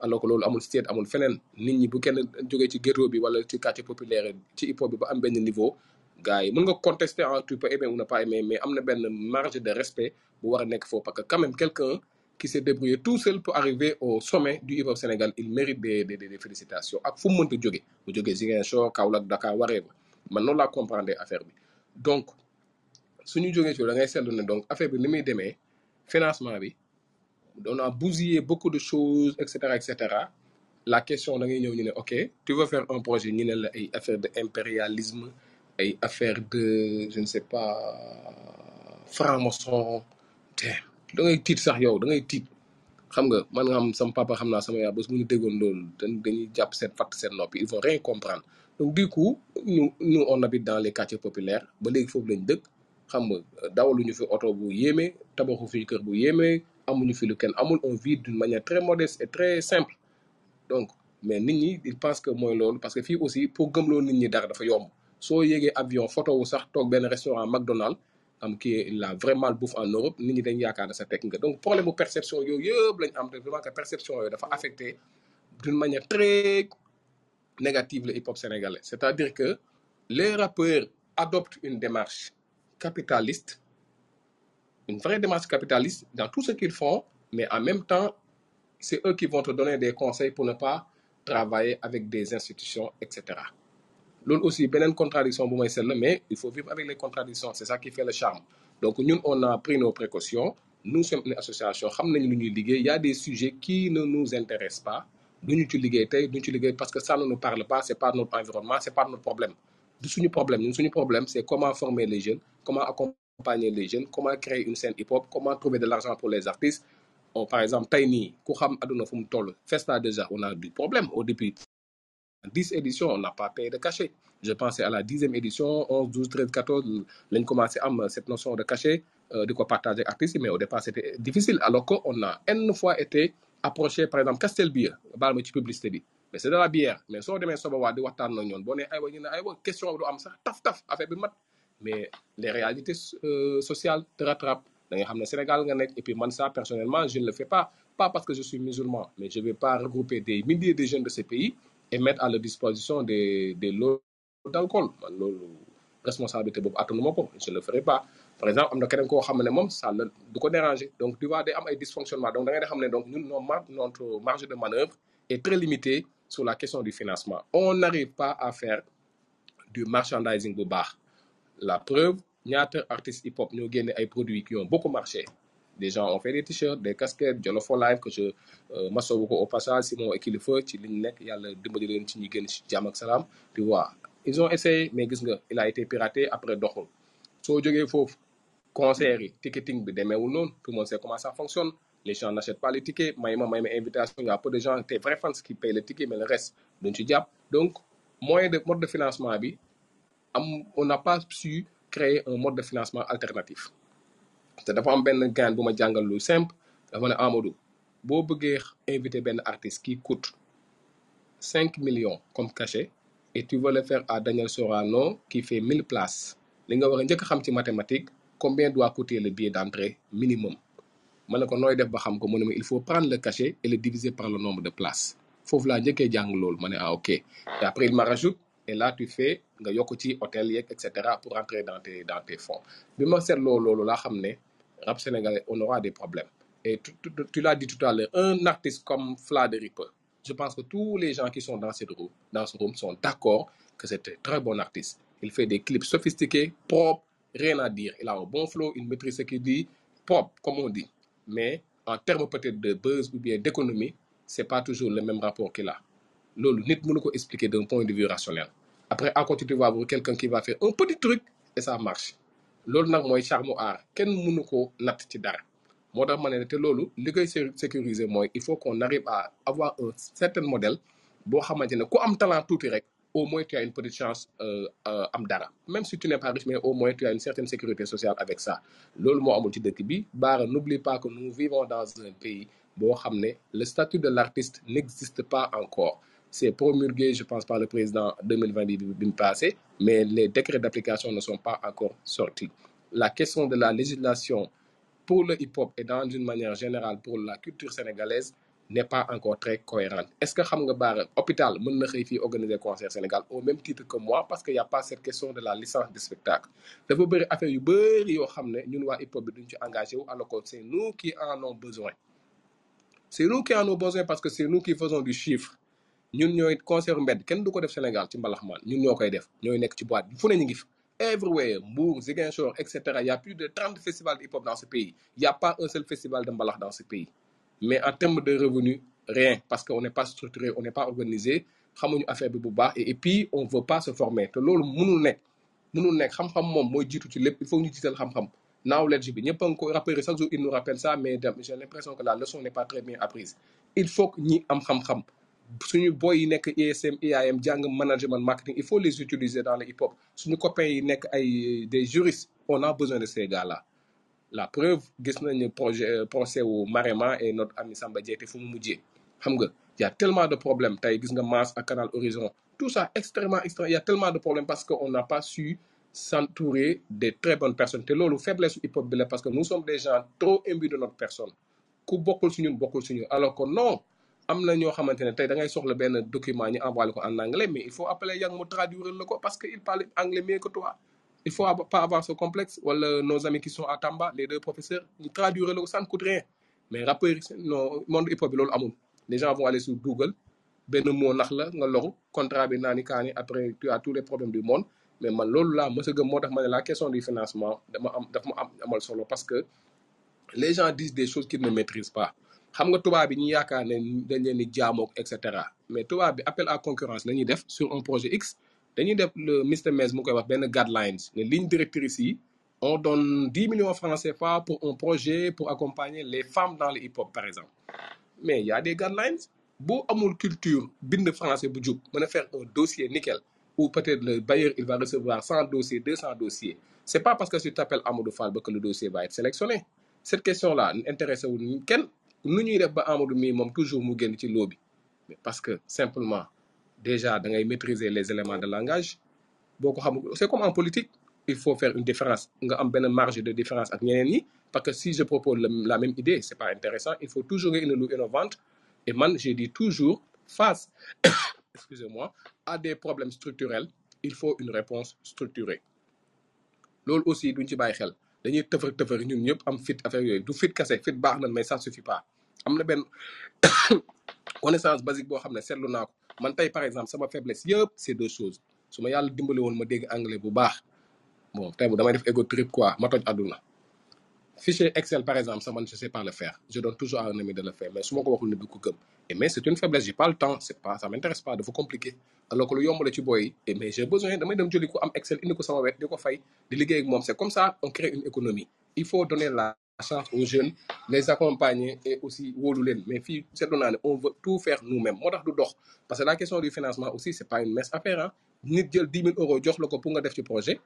Alors que loolu amul state amul feneen. Nit ñi bu kenn jógee ci ghetto bi wala ci quartier populaire ci hip hop bi ba am niveau gars yi mën nga contester en tu peux aimer ou ne pas aimer mais am na marge de respect bu war a parce que quand même quelqu'un qui s'est débrouillé tout seul pour arriver au sommet du hip hop Sénégal il mérite des des des des félicitations. Ak fu mu mënta jóge mu jógee Ziguinchor Kaolack Dakar waree man noonu laa comprendre affaire bi. Donc suñu jógee ci da ngay seetlu ne donc affaire bi ni muy demee financement bi on a bousillé beaucoup de choses et cetera et cetera. La question da ngay ñëw ñu ne ok tu veux faire un projet ñu ne la ay affaire de impérialisme ay affaire de je ne sais pas franc-maçon damn da ngay tiit sax yow da ngay tiit. Xam nga man nga xam sama papa xam naa sama yaay bés bu ñu déggoon loolu dañ- dañuy jàpp seen fatt seen noppi ils vont rien comprendre. Donc du coup ñu nous on habite dans les quartiers populaires ba léegi foofu lañ dëkk xam nga dawaluñu fi oto bu yéeme tabaxu fi kër bu yéeme amuñu fi lu kenn amul on vit d'une manière très modeste et très simple. Donc mais nit ñi ils pensent que mooy loolu parce que fii aussi pour gëmloo nit ñi dara dafa yomb. Soo yéegee avion photo wu sax toog benn restaurant McDonald am qui est la vraiment bouffe en Europe nit ñi dañ yaakaar sa teg nga. Donc problème bu perception yooyu yëpp lañ am vraiment que perception yooyu dafa affecté d'une manière très négative le hip hop sénégalais. C'est-à-dire que les rappeurs adoptent une démarche capitaliste une vraie démarche capitaliste dans tout ce qu'ils font mais en même temps c'est eux qui vont te donner des conseils pour ne pas travailler avec des institutions etc loolu aussi beneen contradiction bu may seetlu mais il faut vivre avec les contradictions c'est ça qui fait le charme. Donc ñun on a pris nos précautions nous sommes une association il y a des sujets qui ne nous intéressent pas. Ci liggéey parce que ça ne nous parle pas c'est pas notre environnement c'est pas notre problème du suñu problème. Suñu problème c'est comment former les jeunes comment accompagner les jeunes comment créer une scène hip-hop comment trouver de l'argent pour les artistes. On, par exemple tey nii ku xam Festa déjà on a du problème. Au début 10 éditions, on n'a pas payé de cachet. Je pensais à la 10e édition, 11, 12, 13, 14, l'on commencé à avoir cette notion de cachet, euh, de quoi partager artistes, mais au départ c'était difficile, alors qu'on a une fois été approché, par exemple, Castelbier, baal ma ci publicité mais c'est de la bière, mais soo demee soba waa di waxtaan na ñoon boo nee aywa ñu ne aywa question du am sax taf taf affaire bi mat. Mais les réalités euh, sociales te rattrapent. Da nga xam ne Sénégal nga nekk et puis man ça personnellement je ne le fais pas. Pas parce que je suis musulman mais je vais pas regrouper des milliers de jeunes de ces pays et mettre à leur disposition des des lots d'alcool. Man loolu responsabilité boobu attanuma ko je ne le ferai pas. Par exemple am na keneen koo xam ne moom ça la du ko déranger. Donc tu vois day am ay dysfonctionnement donc da ngay xam ne donc ñun nos mar- notre marge de manœuvre est très limitée sur la question du financement. On n'arrive pas à faire du merchandising bu baax. La preuve ñaata artistes hip hop ñoo génne ay produits qui ont beaucoup marché. Des gens ont fait des t-shirts des casquettes Jollof for Life que je euh, masawu ko au passage Simon et Kilifa ci li ñu nekk yàlla dimbali leen tu vois ils ont essayé mais il a été piraté après doxul. Soo jógee foofu concert yi ticketing bi demeewul noonu tout le monde sait comment ça fonctionne les gens n'achètent pas les tickets. Ma invitation il y a peu de gens des vrais fans qui payent le ticket mais le reste duñ ci jàpp. Donc moyen de mode de financement on n'a pas su créer un mode de financement alternatif. Te dafa am benn gain bu ma jàngal lu simple dafa ne Amadou boo bëggee inviter benn artiste qui coûte 5 millions comme cachet et tu veux le faire à Daniel Sorano qui fait 1000 places li nga war a mathématique combien doit coûter le billet d'entrée minimum? Ma ne ko nooy def ba xam ko? Mu ma il faut prendre le cachet et le diviser par le nombre de places. Foofu laa njëkkee jàng loolu. Ma ne ah ok. Et après il me rajoute et là tu fais nga yokk ci hôtel pour rentrer dans tes dans tes fonds. Bi ma seetloo loolu laa xam ne rap sénégalais on aura des problèmes. Et tu l'as dit tout à l'heure un artiste comme Fla de Ripper je pense que tous les gens qui sont dans cette room dans ce room sont d'accord que c'est un très bon artiste. Il fait des clips sophistiqués propres rien à dire. Il a un bon flow il maîtrise ce qu'il dit propre comme on dit mais en termes peut-être de buzz ou bien d'économie c'est pas toujours le même rapport qu'il a. Loolu nit ko expliquer d'un point de vue rationnel. Après à côté tu vas voir quelqu'un qui va faire un petit truc et ça marche. Loolu nag mooy charme art kenn mënu ko natt ci dara. Moo tax ma ne te loolu li koy sé- sécuriser mooy il faut qu'on arrive à avoir un certain modèle boo xamante ne ku am talent tuuti rek au moins tu as une petite chance euh, euh, am dara. Même si tu n'es pas riche mais au moins tu as une certaine sécurité sociale avec ça. Loolu moo amul ci n'oublie pas que nous vivons dans un pays boo xam ne le statut de l'artiste n'existe pas encore. C'est promulgué, je pense, par le président 2020 bi bi mu passé, mais les décrets d'application ne sont pas encore sortis. La question de la législation pour le hip-hop et dans une manière générale pour la culture sénégalaise n'est pas encore très cohérente. Est-ce que xam nga hôpital mën na xëy fii organiser concert Sénégal au même titre que moi parce qu'il y a pas cette question de la licence de spectacle. Dafa bëri affaire yu bëri yoo xam engagé wu alors que c'est nous qui en avons besoin. C'est nous qui en avons besoin parce que c'est nous qui faisons du chiffre. Ñun ñooy concert mbedd kenn du ko def Sénégal ci mbalax man ñun ñoo koy def ñooy nekk ci boîte fu ne ñu everywhere Mbour Ziguinchor et cetera il y a plus de 30 festivals de hip-hop dans ce pays. Il y a pas un seul festival de mbalax dans ce pays mais en termes de revenus rien parce que on n'est pas structuré on n'est pas organisé xamuñu affaire bi bu baax et, puis on veut pas se former. Te loolu mënul nekk mënul nekk. Xam-xam moom mooy jiitu ci lépp il faut ñu jiital xam-xam. Knowledge bi ñëpp a ngi ko rappelé chaque jour il nous rappelle ça mais j'ai l'impression que la leçon n'est pas très bien apprise. Il faut que ñi am xam-xam. Suñu boy yi nekk ISM IAM jàng management marketing il faut les utiliser dans le hip hop suñu copains yi nekk ay des juristes on a besoin de ces gars là la preuve gis nañu projet euh, procès wu Marema et notre ami Samba Diété fu mu mujjee. Xam nga y a tellement de problèmes. Tey gis nga Mass ak Canal Horizon. Tout ça extrêmement extrêmement y a tellement de problèmes parce que on n'a pas su s'entourer de très bonnes personnes. Te loolu faiblesse hip hop bi la parce que nous sommes des gens trop imbus de notre personne. Ku bokkul si ñun bokkul si ñun. Alors que non am na ñoo xamante ne tey da ngay soxla benn document ñu envoyé ko en anglais mais il faut appeler Yang mu traduire la ko parce que il parle anglais mieux que toi il faut pas avoir ce complexe nos amis qui sont à Tamba les deux professeurs ñu traduire la ko ça ne coûte rien. Mais rappeurs non monde les gens vont aller sur Google benn mot nax la nga loru contrat après tu as tous les problèmes du monde. Mais moo la question du financement parce que les gens disent des choses qu'ils ne maîtrisent pas. Mais à concurrence la ñuy sur un projet X dañuy def le Mr Mez mu koy wax guidelines ne ligne directrice yi on donne 10 millions francs CFA pour un projet pour accompagner les femmes dans le hip-hop par exemple. Mais il y a des guidelines. Boo amul culture bind français bu jub mën a faire un dossier nickel ou peut-être le bailleur il va recevoir 100 dossiers 200 dossiers. C'est pas parce que tu t'appelles Amadou Fall que le dossier va être sélectionné. Cette question là intéressé wul kenn. Nu ñuy def ba Amadou mii moom toujours mu génn ci loo parce que simplement déjà da ngay maîtriser les éléments de langage. C'est comme en politique il faut faire une différence marge de différence ak ñeneen ñi parce que si je propose la même idée c'est pas intéressant il faut toujours indi lu innovante. Et man j'ai dit toujours face excusez-moi à des problèmes structurels il faut une réponse structurée. Loolu aussi dañuy ñun mais ça suffit pas. Am na benn connaissance basique man tey par exemple sama faiblesse yëpp c'est deux choses. Su ma yàlla dimbali woon ma dégg anglais bu baax bon tey bu damay def ego trip quoi ma toj àdduna. Fichier Excel par exemple ça man je sais pas le faire. Je donne toujours à un ami de le faire mais su ma ko waxul ne du ko gëm. Et mais c'est une faiblesse j'ai pas le temps c'est pas ça m'intéresse pas dafa compliqué. Alors que lu yomb la ci boy yi et mais j'ai besoin damay dem jëli ko am Excel indi ko sama wet di ko fay di liggéey ak moom. C'est comme ça on crée une économie. Il faut donner la chance aux jeunes les accompagner et aussi wóolu leen. Mais fii on veut tout faire nous-mêmes. Moo parce que la question du financement aussi c'est pas une mince affaire ah nit jël 10 000 euros pour nga projet.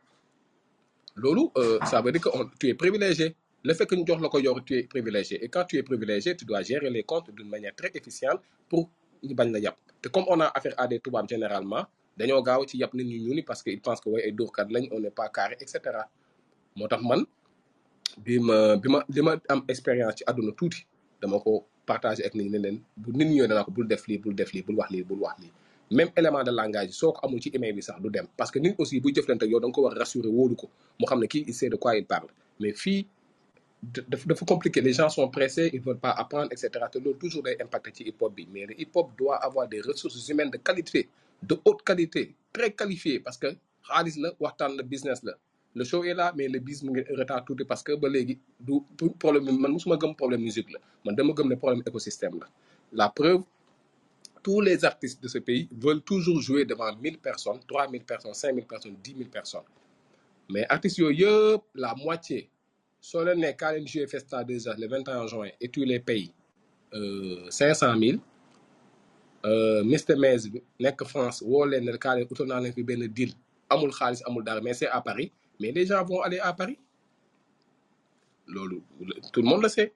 Loolu euh, ça veut dire que tu es privilégié. Le fait que ñu jox tu es privilégié. Et quand tu es privilégié tu dois gérer les comptes d'une manière très efficiente pour ñu bañ comme on a affaire à des tubaab généralement parce que ils pensent que way ay dóorkat lañ on n'est pas carré et cetera. Moo tax man bi ma bi ma li ma am expérience ci àdduna tuuti dama ko partager ak nit ñi ne leen bu nit ñëwee danaa ko bul def lii bul def lii bul wax lii bul wax lii. Même élément de langage soo ko amul ci email bi sax du dem. Parce que nit aussi buy jëflante ak yow da nga ko war rassurer wóolu ko. Mu xam ne kii il sait de quoi il parle. Mais fii da- dafa compliqué. Les gens sont pressés ils veulent pas apprendre et cetera. Te loolu toujours day impacter ci hip hop bi. Mais le hip hop doit avoir des ressources humaines de qualité de haute qualité très qualifiées. Parce que xaalis la waxtaan la business la le show est là mais le biz mu ngi retard tuuti parce que ba léegi du problème man musuma gëm problème musique la. Man dama gëm ne problème écosystème la. La preuve tous les artistes de ce pays veulent toujours jouer devant 1000 personnes 3000 personnes 5000 personnes 10 000 personnes. Mais artistes yooyu yëpp la moitié soo leen ne kaa leen jouer Festa 2 le 21 juin et tu les payes euh, 500 000 euh, Mr Mez bi nekk France woo leen ne kaa leen deal. Amul xaalis amul dara mais c'est à Paris mais les gens vont aller à Paris. Tout le monde le sait.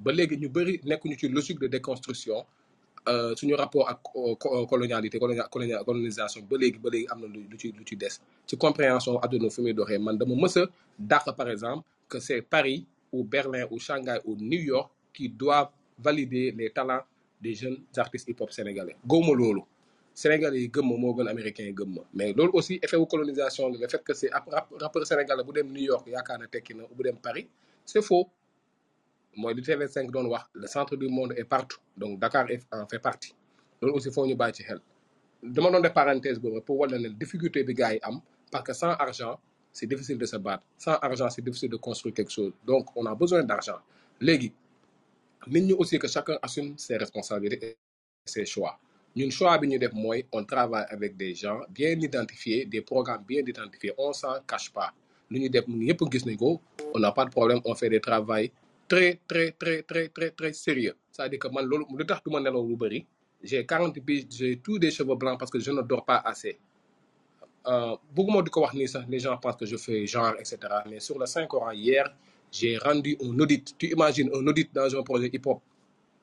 Ba léegi ñu bëri nekkuñu logique de déconstruction euh, suñu rapport ak euh, co- colonialité colonia- colonia- colonisation ba léegi ba léegi am des. Ci compréhension adduna fi muy doxee man dama mës a dàq par exemple que c'est Paris ou Berlin ou Shanghai ou New York qui doivent valider les talents des jeunes artistes hip-hop sénégalais. Gëwma loolu Sénégalais yi gëm ma moo gën américains yi gëm ma mais loolu aussi effet wu colonisation le fait que c'est rappeur sénégalais bu dem New York yaakaar na tekki na Paris c'est faux. Mooy li TV5 doon wax le centre du monde est partout. Donc Dakar en fait partie. Loolu aussi foo ñu bàyyi ci xel. Dama doon def parenthèse pour wala ne difficulté bi gars yi parce que sans argent c'est difficile de se battre. Sans argent c'est difficile de construire quelque chose. Donc on a besoin d'argent. Léegi nit ñi aussi que chacun assume ses responsabilités et ses choix ñun choix bi on travaille avec des gens bien identifiés des programmes bien identifiés. On s'en cache pas. Lu ñu on n'a pas de problème on fait des travail très très très très très très sérieux. C'est-à-dire que man loolu lu tax du ma j'ai 40 piges j'ai tous des cheveux blancs parce que je ne dors pas assez. Euh, sax les gens pensent que je fais genre et cetera. Mais sur le Saint Coran hier j'ai rendu un audit. Tu imagines un audit dans un projet hip-hop?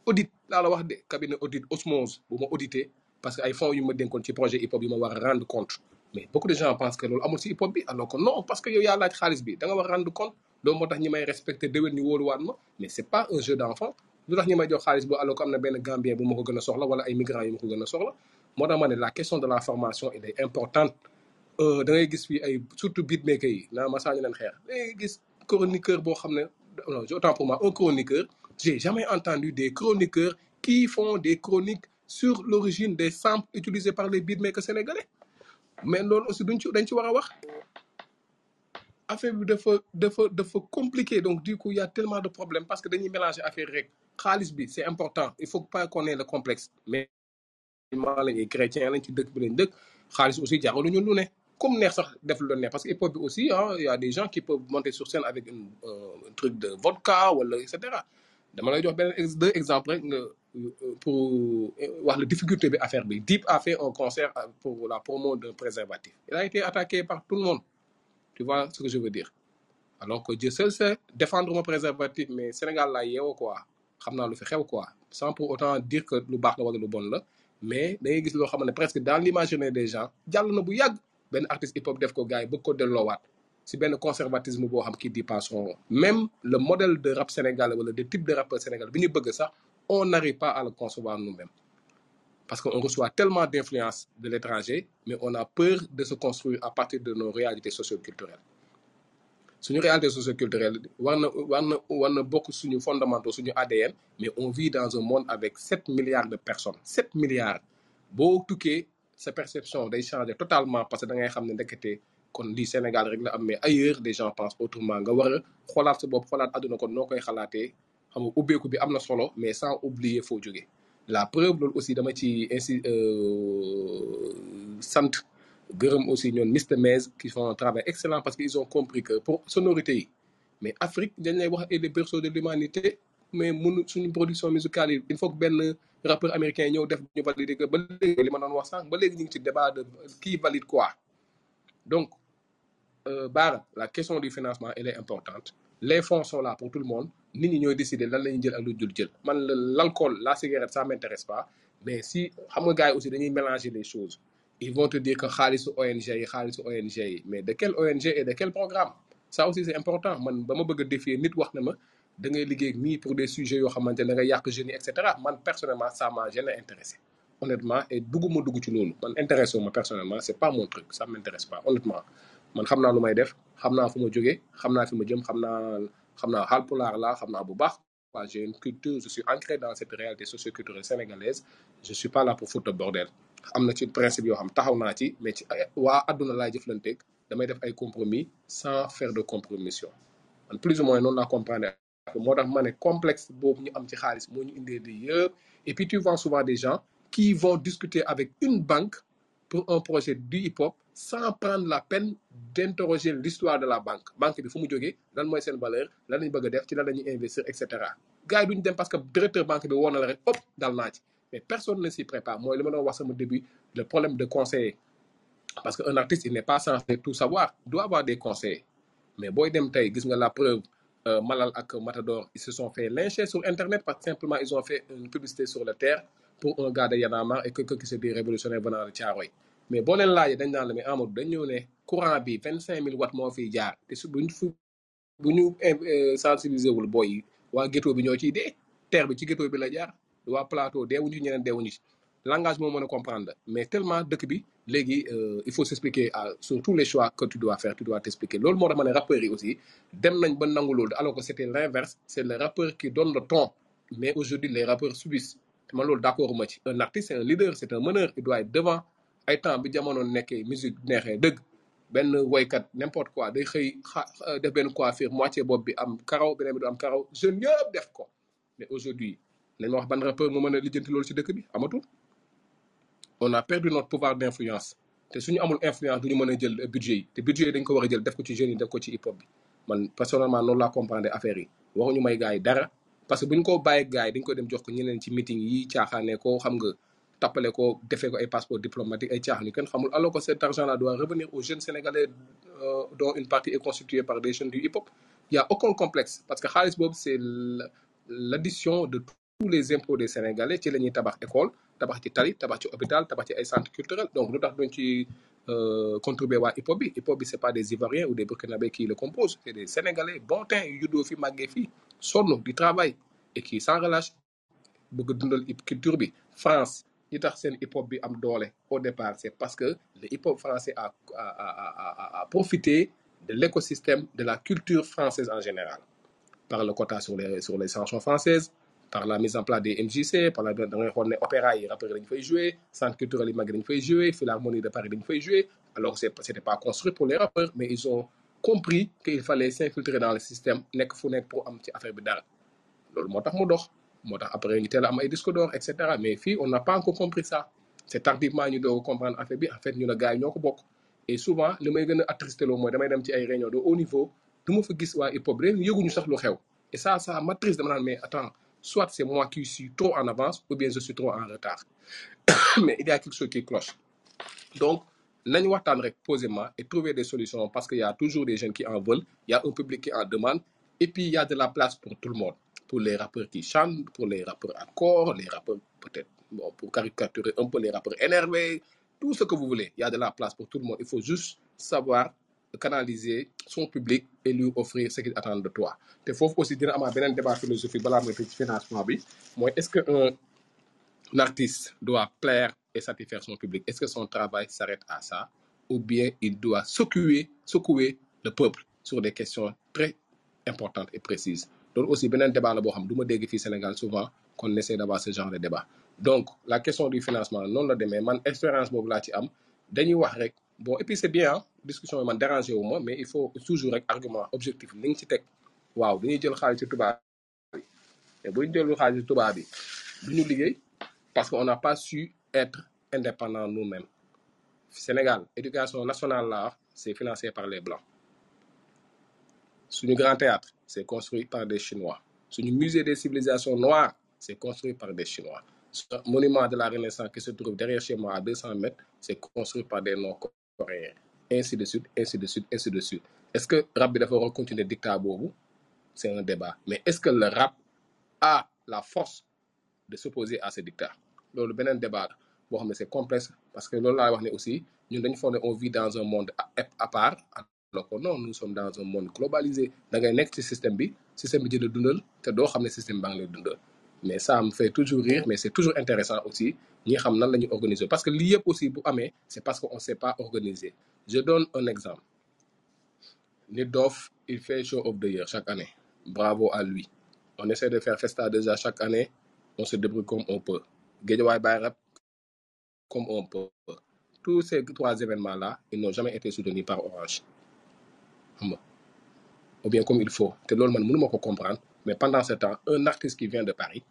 Audit laa la wax de cabinet audit osmose bu ma audité parce que ay fonds yu ma dénkoon ci projet hip hop yi ma war rendre compte. Mais beaucoup de gens pensent que loolu amul si hip hop bi alors que non parce que yow yaa laaj xaalis bi da nga war a rendre compte. Loolu moo tax ñi may respecté déwén ñu wóoluwaat ma mais c'est pas un jeu d'enfant. Lu tax ñi may jox xaalis bi alors que am na benn gambien bu ma ko gën a soxla wala ay migrants yu ma ko soxla moo tax la question de la formation elle est importante. Euh, da ngay gis fii ay surtout beatmaker yi naa ma saa ñu leen xeex. Da ngay gis chroniqueur boo xam ne non autant pour moi un chroniqueur j'ai jamais entendu des chroniqueurs qui font des chroniques sur l'origine des samples utilisés par les beatmakers sénégalais. Mais loolu aussi duñ ci dañ ci war a wax. Affaire bi dafa dafa dafa compliqué. Donc du coup il y a tellement de problèmes parce que dañuy mélanger affaire rek. Xaalis bi c'est important. Il faut pas qu'on ait le complexe. Mais musulman lañ ay chrétien lañ ci dëkk bi lañ dëkk. Xaalis aussi jaraluñu lu ne. Comme neex sax def parce que hip hop bi aussi ah il y a des gens qui peuvent monter sur scène avec une, euh, un truc de vodka wala et cetera dama lay jox benn deux exemples nga euh, pour euh, wax la difficulté bi affaire bi. Deep a fait un concert euh, pour la promo d'un préservatif. Il a été attaqué par tout le monde. Tu vois ce que je veux dire? Alors que Dieu seul sait défendre mon préservatif mais Sénégal laa yeewoo quoi. Xam naa lu quoi. Sans pour autant dire que lu baax la wala lu bon mais da ngay presque dans l'imaginaire des gens jàll na bu yàgg. Benn artiste hip hop def ko gars yi bëgg ko si benn conservatisme boo xam son nom même le modèle de rap sénégalais wala de type de rappeur sénégalais bi ñu bëgg sax on n'arrive pas à le concevoir nous-mêmes. Parce qu'on reçoit tellement d'influence de l'étranger mais on a peur de se construire à partir de nos réalités socioculturelles. Suñu réalité socioculturelle war na war na war na bokk suñu fondamentaux suñu ADN mais on vit dans un monde avec 7 milliards de personnes. 7 milliards. Boo tukkee sa perception day changer totalement parce que da ngay xam ne ndekete kon lii Sénégal rek la am mais ailleurs des gens pensent autrement. Nga war a xoolaat sa bopp xoolaat àdduna kon noo koy xalaatee? Xam nga ubbeeku bi am na solo mais sans oublier foo jógee. La preuve loolu aussi dama ci insi euh, sant gërëm aussi ñoom Mr Mez qui font un travail excellent parce qu'ils ont compris que pour sonorité yi mais Afrique dañ lay wax est le berceau de l'humanité mais munu suñu production musicale yi il faut que benn rappeur américain ñëw def ñu valider que ba léegi li ma doon wax sànq ba léegi ñu ci débat de qui valide quoi donc euh, la question du financement elle est importante. Les fonds sont là pour tout le monde. Dul jël. Man la l'alcool la cigarette ça m'intéresse pas. Mais si nga gars aussi les choses. Ils vont te dire que xaalisu ONG xaalisu ONG mais de quel ONG et de quel programme? Ça aussi c'est important. Ma bëgg a défier na ma da pour des sujets ne da personnellement ça m'a intéressé honnêtement et bugguma dugg ci loolu. Man intéressé personnellement c'est pas mon truc ça m'intéresse pas honnêtement. Man xam lu may def jëm je suis ancré dans cette réalité socioculturelle sénégalaise. Je suis pas là pour foutre bordel. Am ci principe yoo xam taxaw naa ci mais ci compromis sans faire de plus ou moins et puis tu vois souvent qui vont discuter avec une banque pour un projet du hip-hop sans prendre la peine d'interroger l'histoire de la banque. Banque bi fu mu jógee lan mooy seen valeur lan lañ bëgg a def investir et cetera. Gars parce que directeur banque bi rek hop dal naa ci. Mais personne ne s'y prépare. Mooy li ma doon wax sama début le problème de conseiller. Parce qu'un artiste il n'est pas censé tout savoir. Il doit avoir des conseillers. Mais booy dem tey gis nga la preuve euh, Malal ak Matador ils se sont fait lyncher sur internet parce que simplement ils ont fait une publicité sur le terre pour un gars de marre et quelqu'un qui se dit révolutionnaire venant de Thiaroye. Mais boo leen laajee dañ naan la mais Amadou dañ ñëw ne courant bi vingt cinq mille watts moo fiy jaar. Te su buñ fu bu ñu eh, sensibiliser wul boy yi waa ghetto bi ñoo ciy dee. Terre bi ci ghetto bi la jaar. Waa plateau deewuñu ci ñeneen deewuñu ci. Langage moo mën a comprendre. Mais tellement dëkk bi léegi euh, il faut s'expliquer à sur tous les choix que tu dois faire tu dois t'expliquer. Loolu moo tax ma ne yi aussi dem nañ ba nangu loolu alors que c'était l'inverse. C'est le rappeur qui donne le ton. Mais aujourd'hui les rappeurs subissent te man loolu d'accord ma ci. Un artiste c'est un leader c'est un meneur il doit être devant. Ay temps bi jamono nekkee musique neexee dëgg. Benn woykat n'importe quoi day xëy xa euh, def benn coiffure moitié bopp bi am karaw beneen bi du am karaw jeune yëpp def ko. Mais aujourd'hui nañ ma wax ban rappeur moo mën a lijjanti loolu ci dëkk bi? Amatul. On a perdu notre pouvoir d'influence. Te suñu amul influence duñu mën a jël budget yi. Budget yi dañ ko war a jël def ko ci jeunes yi def ko ci hip hop bi. Man personnellement noonu laa comprendre affaire yi. Waxuñu may gars yi dara parce que buñ ko bàyyi gars dañ ko dem meeting yi caaxaane ko xam nga passeport diplomatique alors que cet argent là doit revenir aux jeunes sénégalais euh, dont une partie est constituée par des jeunes du hip hop y a aucun complexe parce que xaalis c'est l'addition de tous les impôts des sénégalais ci la ñuy tabax école tabax ci tali tabax ci hôpital tabax ci ay centres culturels donc lu tax duñ ci euh, contribuer waa hip hop bi c'est pas des ivoiriens ou des burkinabés qui le composent c'est des sénégalais bon teint yu juddoo fi màggee fii et qui sans relâche bëgg dundal culture bi. France ñi tax seen hip hop bi am doole au départ c'est parce que le hip français a profité de l'écosystème de la culture française en général par le quota sur les sur les chansons françaises par la mise en place des MJC par la da ngay xool ne opéra yi rappeurs jouer centre culturel yi mag dañu fay jouer philharmonie de Paris dañu jouer. Alors que c'était pas construit pour les rappeurs mais ils ont compris qu'il fallait s'infiltrer dans le système nekk pour am ci affaire bi dara. Loolu moo tax mu dox moo tax après ñu teel a am ay d'or et cetera. Mais on n'a pas encore compris ça. C'est tardivement ñu doog comprendre affaire bi. En fait ñu ne gars yi et souvent li may attristé loo mooy damay dem ci ay réunions de haut niveau du ma fa gis waa hip hop yëguñu sax lu xew. Et ça ça m'attriste dama naan mais attends soit c'est moi qui suis trop en avance ou bien je suis trop en retard. Mais il y a quelque chose qui cloche. Donc nañ waxtaan rek posément et trouver des solutions parce qu'il y a toujours des jeunes qui en veulent il y a un public qui en demande et puis il y a de la place pour tout le monde. Pour les rappeurs qui chantent pour les rappeurs à corps les rappeurs peut-être bon pour caricaturer un peu les rappeurs énervés tout ce que vous voulez il y a de la place pour tout le monde. Il faut juste savoir canaliser son public et lui offrir ce qu'il attend de toi. Te foofu aussi dina amaat beneen débat philosophique balaa tëj ci financement mooy est-ce que un artiste doit plaire et satisfaire son public? Est-ce que son travail s'arrête à ça? Ou bien il doit secouer, secouer le peuple sur des questions très importantes et précises? Donc aussi, beneen débat la boo xam du ma Sénégal souvent qu'on essaie d'avoir ce genre de débat. Donc la question du financement noonu la demee. Man expérience boobu laa ci am bon et puis c'est bien hein, discussion yi man dérangé wu ma mais il faut toujours rek argument objectif li nga ci waaw jël bi parce qu'on n'a pas su être indépendants nous-mêmes. Sénégal, éducation nationale là, c'est financé par les Blancs. Suñu grand théâtre, c'est construit par des Chinois. Suñu musée des civilisations noires, c'est construit par des Chinois. Ce monument de la Renaissance qui se trouve derrière chez moi à 200 mètres, c'est construit par des Nord-Coréens. Ainsi de suite, ainsi de suite, ainsi de suite. Est-ce que rap bi dafa war continuer dictat? C'est un débat. Mais est-ce que le rap a la force de s'opposer à ce dictat? Loolu beneen débat c'est complexe parce que loolu laay wax ne aussi ñun on vit dans un monde à, part alors que non nous sommes dans un monde globalisé da ngay nekk ci système bi système bi di la dundal te doo xam système baa ngi mais ça me fait toujours rire mais c'est toujours intéressant aussi ñi xam nan la ñuy organiser. Parce que lii yëpp aussi bu amee c'est parce que on s'est pas organisé je donne un exemple. Nit Doff il fait show of the year chaque année. Bravo à lui. On essaie de faire Festa déjà chaque année on se débrouille comme on peut. Guédiawaye Baye Rap comme on peut. Tous ces trois événements là ils n'ont jamais été soutenus par Orange. Ou bien comme il faut. Te loolu man mënuma ko comprendre mais pendant ce temps un artiste qui vient de Paris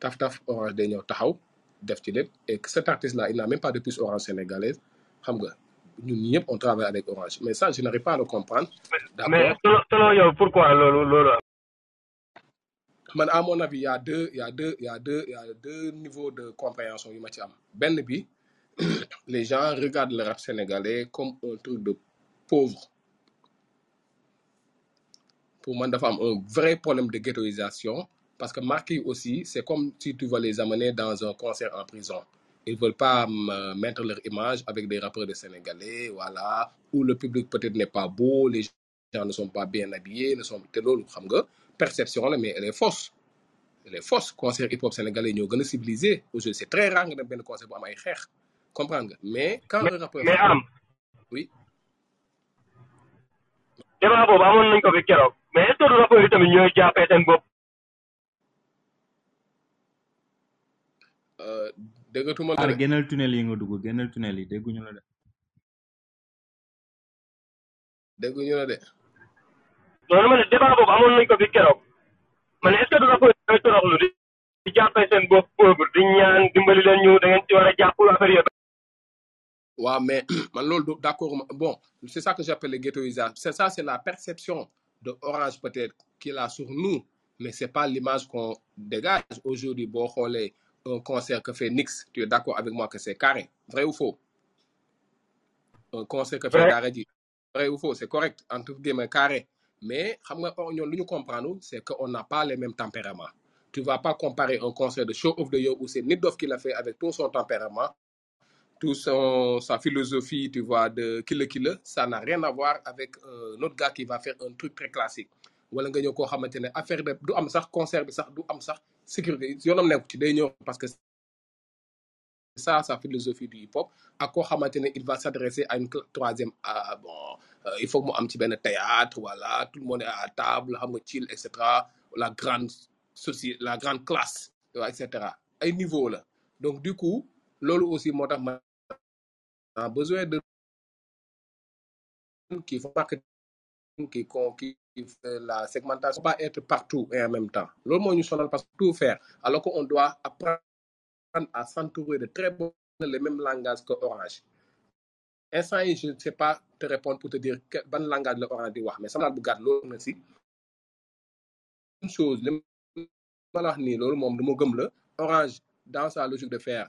taf taf Orange day ñëw taxaw def ci lépp et que cet artiste là il n'a même pas de puce Orange sénégalaise. Xam nga ñun ñëpp on travaille avec Orange. Mais ça je n'arrive pas à le comprendre. Mais d'accord selon selon yow pourquoi loolu loolu? Am man à mon avis il y a deux il y a deux il y a deux il y a deux niveaux de compréhension yu ma ci am. Benn bi les gens regardent le rap sénégalais comme un truc de pauvre pour dafa am un vrai problème de ghettoisation parce que Marquis aussi, c'est comme si tu veux les amener dans un concert en prison. Ils ne veulent pas euh, mettre leur image avec des rappeurs de Sénégalais, voilà, où le public peut-être n'est pas beau, les gens ne sont pas bien habillés, ne sont nga perception mais elle est fausse. Elle est fausse. Concert hip-hop sénégalais ñoo gën a civilisé. Aujourd'hui, c'est très rare benn concert bu am ay xeex. Comprendre nga? Mais quand un rappeur mais am oui débat boobu amoon nañ ko fi keroog mais est-ce que du rapport yi tamit ñooy jàppee seen bopp? Euh, déggatuma Aar ko de génnal tunnel yi nga dugg génnal tunnel yi dégguñu la de. Dégguñu la de. Loolu ma ne débat boobu amoon nañ ko fi keroog. Ma ne est-ce que du rapport yi ñooy toroxlu di di jàppee seen bopp pauvre di ñaan dimbali leen ñu da ngeen ci war a jàpp affaire yooyu. Ouais, mais man loolu du- d'accord ma- bon c'est ça que j'appelle les ghettoisation c'est ça c'est la perception. De Orange peut-être qu'il a sur nous mais c'est pas l'image qu'on dégage. Aujourd'hui xoolee un concert que fait Nix tu es d'accord avec moi que c'est carré vrai ou faux? Un concert que fait J vrai ou faux c'est correct entre guillemets carré. Mais ñu comprendre c'est que on n'a pas les mêmes tempéraments. Tu vas pas comparer un concert de Show of the Year où c'est Nit Doff qui l'a fait avec tout son tempérament tout son, sa philosophie, tu vois, de killer killer, ça n'a rien à voir avec euh, notre gars qui va faire un truc très classique. wala nga ñëw koo xamante ne affaire de du am sax concert bi sax du am sax sécurité yoonam nekk ci day ñëw parce que ça sa philosophie du hip hop ak koo xamante il va s'adresser à une troisième ah, bon euh, il faut mu am ci benn théâtre voilà tout le monde est à table xam nga la grande société la grande classe et cetera ay niveau la donc du coup loolu aussi moo ma a besoin de qui font marketing qui qui la segmentation pas être partout et en même temps. Loolu moo ñu sonal parce tout faire alors qu'on doit apprendre à s'entourer de très bons les mêmes langages que Orange. Instant je ne sais pas te répondre pour te dire que ban langage la Orange di mais sama laaj bu gàtt loolu une chose li ma la wax nii gëm la Orange dans sa logique de faire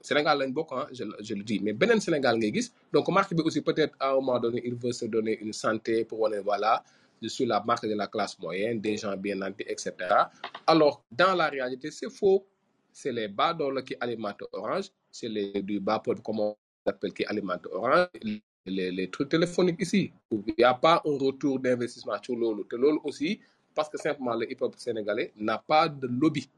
Sénégal lañ bokk ah je, je le dis. Mais beneen Sénégal ngay gis donc marque bi aussi peut-être à un moment donné il veut se donner une santé pour wane voilà je suis la marque de la classe moyenne des gens bien nantis etc alors dans la réalité c'est faux. C'est les bas qui alimentent Orange c'est les du bas peuple comme on appelle qui alimentent Orange les, trucs téléphoniques ici. Il n'y a pas un retour d'investissement sur loolu. Te loolu aussi parce que simplement le hip-hop sénégalais n'a pas de lobby.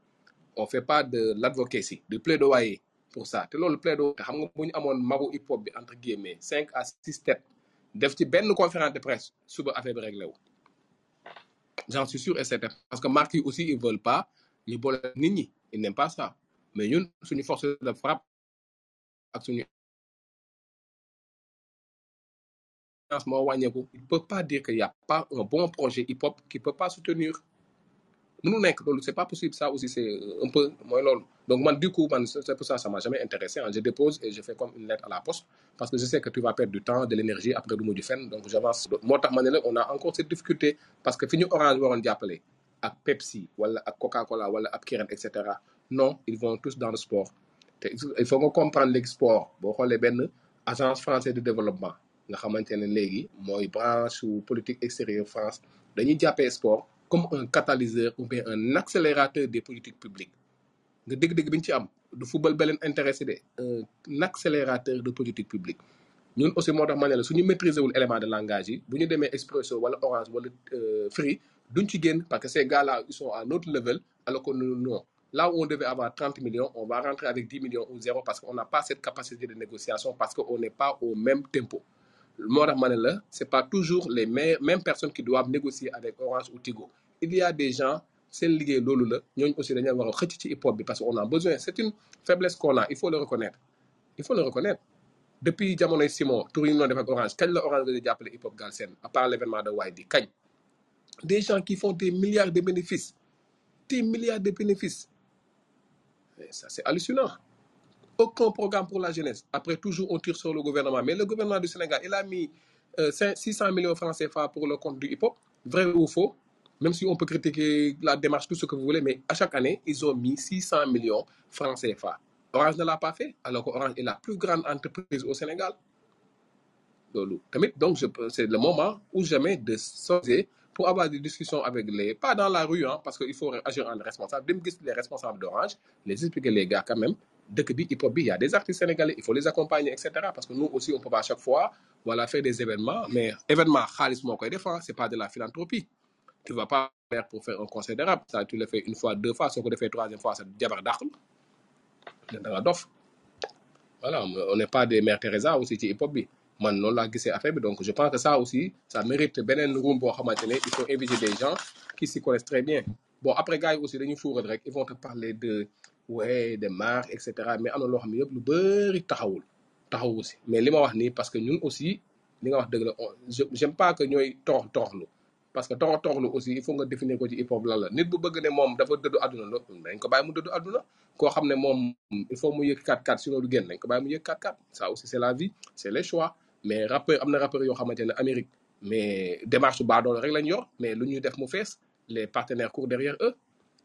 On fait pas de l'advocacy du plaidoyer pour ça. Te loolu plaidoyer te xam nga bu ñu hip hop entre guillemets cinq à six têtes def ci benn conférence de presse suba affaire bi réglé j'en suis sûr et certain. Parce que marques yi aussi ils veulent pas ñu boole nit ñi ils n'aiment pas ça. Mais ñun suñu force de frappe ak il peut pas dire qu'il y a pas un bon projet hip hop qui peut pas soutenir mënu nekk c'est pas possible ça aussi c'est un peu mooy loolu. Donc du coup c'est pour ça ça m'a jamais intéressé hein. je dépose et je fais comme une lettre à la poste parce que je sais que tu vas perdre du temps de l'énergie après du mujj donc j'avance. Moo tax on a encore cette difficulté parce que fi ñu Orange waroon jàppale ak Pepsi wala ak Coca-Cola wala ak Kirin et cetera non ils vont tous dans le sport. Il faut comprendre léegi sport boo xoolee agence française de développement nga xamante ne branche ou politique extérieure France dañuy jàppee sport comme un catalyseur ou bien un accélérateur des politiques publiques. Nga dégg-dégg bi ci am du football ba intéressé de un accélérateur de politique publique. Ñun aussi moo tax ma ne la suñu maîtriser wul élément de langage yi bu ñu demee Expresso wala Orange wala euh, Free duñ ci génn parce que ces gars là ils sont à notre level alors que nous non. Là où on devait avoir 30 millions on va rentrer avec 10 millions ou zéro parce qu'on n'a pas cette capacité de négociation parce qu'on n'est pas au même tempo. Moo tax c'est pas toujours les mêmes personnes qui doivent négocier avec Orange ou Tigo il y a des gens seen liggéey loolu la aussi hip hop parce que on a besoin c'est une faiblesse qu'on a il faut le reconnaître il faut le reconnaître depuis jamonoy Simon tour yi ñu doon def ak Orange kañ la Orange nga jàppale hip hop Galsen à part l'événement de Waydi kañ? Des gens qui font des milliards de bénéfices des milliards de bénéfices ça, c'est hallucinant. Aucun programme pour la jeunesse. Après, toujours, on tire sur le gouvernement. Mais le gouvernement du Sénégal, il a mis euh, 5 600 millions de francs CFA pour le compte du hip-hop. Vrai ou faux? Même si on peut critiquer la démarche, tout ce que vous voulez, mais à chaque année, ils ont mis 600 millions francs CFA. Orange ne l'a pas fait, alors qu'Orange est la plus grande entreprise au Sénégal. donc c'est le moment ou jamais de s'oser pour avoir des discussions avec les pas dans la rue hein, parce que il faut agir en responsable les responsables d'Orange les expliquer les gars quand même il y a des artistes sénégalais il faut les accompagner et cetera parce que nous aussi on peut pas à chaque fois voilà faire des événements mais événement xaalis moo koy def hein, c'est pas de la philanthropie tu vas pas faire pour faire un de rap ça tu le fais une fois deux fois. Soo ko defee troisième fois sa jabar dàq la. Da voilà on n'est pas des mères Teresa aussi hip hop donc je pense que ça aussi ça mérite beneen room boo xamante ne il faut inviter des gens qui s'y connaissent très bien. Bon après gars aussi dañuy fuural rek. Ils vont te parler de ouais des marques et cetera. Mais am na loo xam ne yëpp lu bëri mais li ma parce que ñun aussi li nga j'aime pas que ñooy torox toroxlu parce que torox toroxlu aussi il faut nga définir ko ci hip hop lan la. Nit bu bëgg ne moom dafa dëddu àdduna lo dañ ko bàyyi mu dëddu àdduna. Koo xam ne il faut mu yëg 4-4 sinon du génn dañ ko bàyyi mu yëg 4-4 ça aussi c'est la vie c'est les choix. Mais rappeur am na rappeur yoo xamante ne Amérique mais démarche baadoolo rek lañ yor mais lu ñuy def mu fees les partenaires courent derrière eux.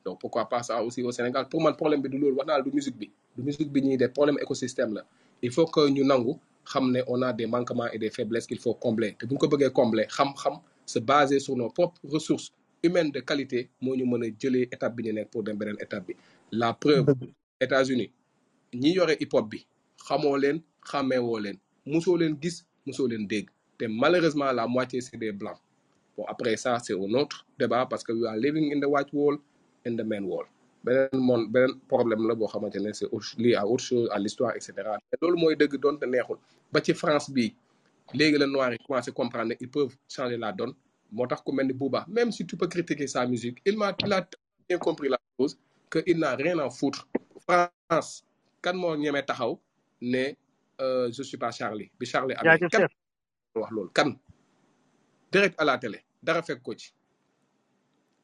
Donc pourquoi pas ça aussi au Sénégal? Pour man problème bi du loolu wax naa la du musique bi. Du musique bi ñuy def problème écosystème la. Il faut que ñu nangu xam on a des manquements et des faiblesses qu'il faut combler. Te bu ñu ko bëggee combler xam-xam se baser sur nos propres ressources humaines de qualité moo ñu mën a jëlee étape bi ñu nekk pour dem beneen étape bi. La preuve États-Unis ñi yore hip hop bi xamoo leen xàmmeewoo leen musoo leen gis musoo leen dégg. Te malheureusement la moitié c'est des blancs. Bon après ça c'est un autre débat parce que we are living in the white wall and the man wall. Beneen monde beneen problème la boo xamante ne c'est lié à autre chose à l'histoire et cetera. Te loolu mooy dëgg doonte neexul. Ba ci France bi léegi la noir yi commencé comprendre ne ils peuvent changer la donne. Moo tax ku mel ni Booba même si tu peux critiquer sa musique il m'a il a bien compris la chose que il n'a rien à foutre. France kan moo ñemee taxaw ne euh, je suis pas Charlie. Bi Charlie amee kan wax loolu? Kan? Direct à la télé dara fekk ko ci.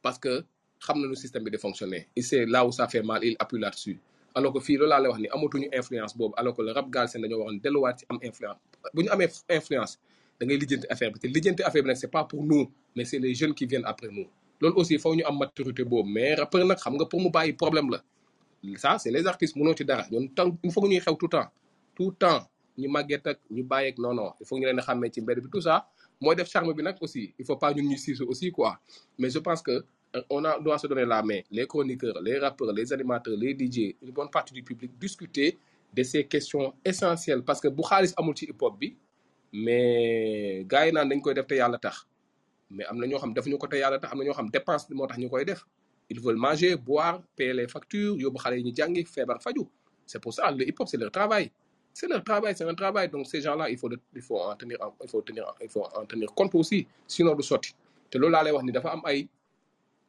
Parce que xam na nu système bi de fonctionner. Et c'est là où ça fait mal il appuie là-dessus. Alors que fii loolu laa lay wax ni amatuñu influence boobu. Alors que le rap galsen dañoo waxoon delluwaat ci am influence bu ñu influence da ngay lijjanti affaire bi. Te lijjanti affaire bi c'est pas pour nous mais c'est les jeunes qui viennent après nous. Loolu aussi faw ñu am maturité boobu. Mais rappeur nag xam nga pour mu bàyyi problème ça c'est les artistes mënoo ci dara. Ñun tant il faut que ñuy xew tout temps. Tout le temps ñu màgget ak ñu non non. Il faut ñu leen a xàmmee tout ça. Mooy def charme aussi. Il faut pas ñun ñu siisu aussi quoi. Mais je pense que euh, on a doit se donner la main. Les chroniqueurs les rappeurs les animateurs les DJ une bonne partie du public discuter de ces questions essentielles parce que bu xaalis amul ci hip hop bi mais gars yi naan dañ koy def te yàlla tax. Mais am na ñoo xam defuñu ko te yàlla tax am na ñoo xam dépense bi moo tax ñu koy def. Ils veulent manger boire payer les factures yóbbu xale yi ñu jàngi feebar faju. C'est pour ça le hip hop c'est leur travail. C'est leur travail c'est un travail. Donc ces gens là il faut il faut en tenir en- il faut tenir il faut en tenir compte aussi sinon du sotti. Te loolu laa lay wax ni dafa am ay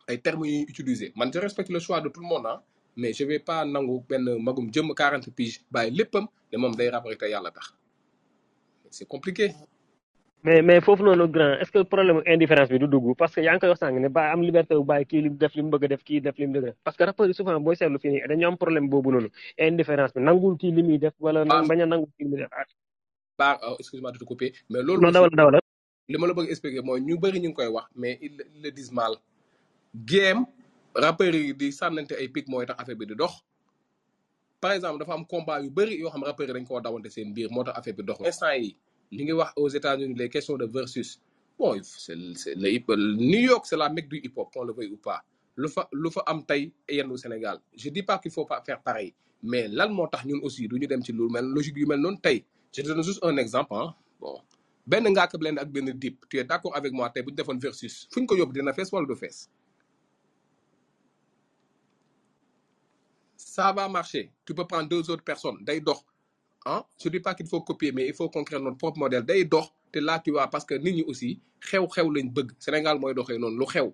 ay termes yu ñuy utiliser. Man je respecte le choix de tout le monde ah mais je vais pas nangu benn magum jëm 40 piges bàyyi léppam ne moom day rap rek te yàlla tax. C'est compliqué. Mais mais foofu noonu grand est-ce que problème indifférence bi du dugg? Parce que yaa ngi koy wax sànq ne ba am liberté bu bàyyi kii li def li mu bëgg a def kii def li mu bëgg a def. Parce que rappeurs yi souvent booy seetlu fii nii dañu am problème boobu noonu. Indifférence bi nangul kii li muy def wala ah bañ a nangul kii li muy def. Ah. Baa euh, excuse-moi de te couper mais loolu non dawal dawal. li ma la bëgg expliquer mooy ñu bëri ñu ngi koy wax mais ils ils le disent mal. Game rappeurs yi di sànnante ay pic mooy tax affaire bi di dox. Par exemple dafa am combat yu bëri yoo xam rappeurs yi dañ koo dawante seen biir moo tax affaire bi dox instant yi ñu ngi wax aux États-Unis les questions de versus. Bon c'est le New York c'est la mecque du hip hop qu'on le veuille ou pas. Lu fa lu fa am tey yenn au Sénégal. Je dis pas qu'il faut pas faire pareil mais lan moo tax ñun aussi du ñu dem ci lu mel logique yu mel noonu tey? Je donne juste un exemple ah bon benn Ngaaka Blindé ak benn Dip tu es d'accord avec moi tey bu ñu defoon versus fu ñu ko yóbbu dina fees wala du fees? Ça va marcher. Tu peux prendre deux autres personnes. Dox. Ah je dis pas qu'il faut copier mais il faut qu'on crée notre propre modèle. Te là tu vois parce que ñi aussi xew-xew lañ bëgg. Sénégal mooy doxee noonu lu xew.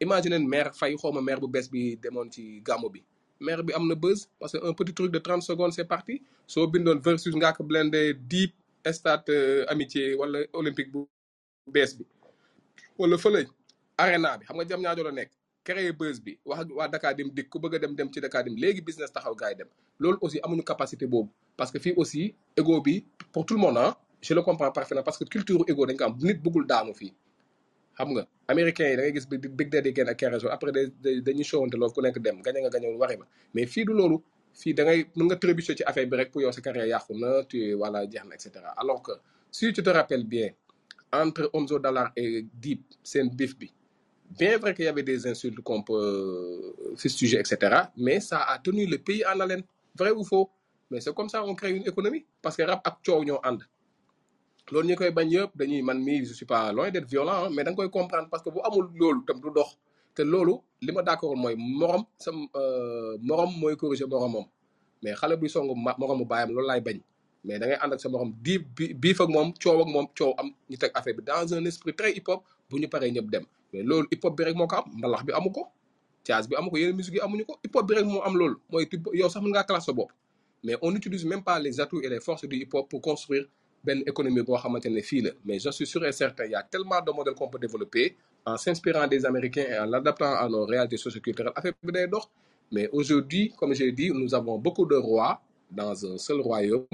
Imagine maire fay xawma maire bu bees bi demoon ci gàmmu bi. Maire bi am na buzz parce que un petit truc de 30 secondes c'est parti. Soo bindoon versus Ngaaka Blindé Dip stade euh, amitié wala olympique bu bees bi. Wala fële arena bi. Xam nga jam ñaajo la créer buzz bi wax ak waa Dakar dem dikk ku bëgg a dem dem ci Dakar dem léegi business taxaw gars dem. Loolu aussi amuñu capacité boobu. Parce que fii aussi ego bi pour tout le monde ah je le comprends parfaitement parce que culture ego dañ ko am nit bëggul daanu fii. Xam nga américains yi da ngay gis big daddy kenn ak kereso après day- dañuy showante loolu ku nekk dem gañe nga gañewul waxi ma mais fii du loolu. Fii da ngay mën nga trébucher ci affaire bi rek pour yow sa carrière yàqu na tu voilà jeex na et cetera. Alors que si tu te rappelles bien entre Omzo Dollar et Deep seen bif bi bien vrai qu'il y avait des insultes qu'on euh, fustiger etc mais ça a tenu le pays en haleine. Vrai ou faux? Mais c'est comme ça on crée une économie parce que rap ak je suis pas loin d'être violent hein, mais da comprendre parce que bu amul loolu tam du te d'accord morom sam euh, morom mais morom dans un esprit très hip hop bu ñu paree ñëpp dem. Mais loolu hip hop bi rek moo ko am mbalax bi amu ko jazz bi amu ko yeneen musique yi amuñu ko. Hip classe sa mais on n'utilise même pas les atouts et les forces du hip hop pour construire benn économie boo xamante ne fii mais je suis sûr et certain il y a tellement de modèles qu'on peut développer en s'inspirant des Américains et en l'adaptant à nos réalités socioculturelles. Affaire bi day mais aujourd'hui comme j'ai dit nous avons beaucoup de rois dans un seul royaume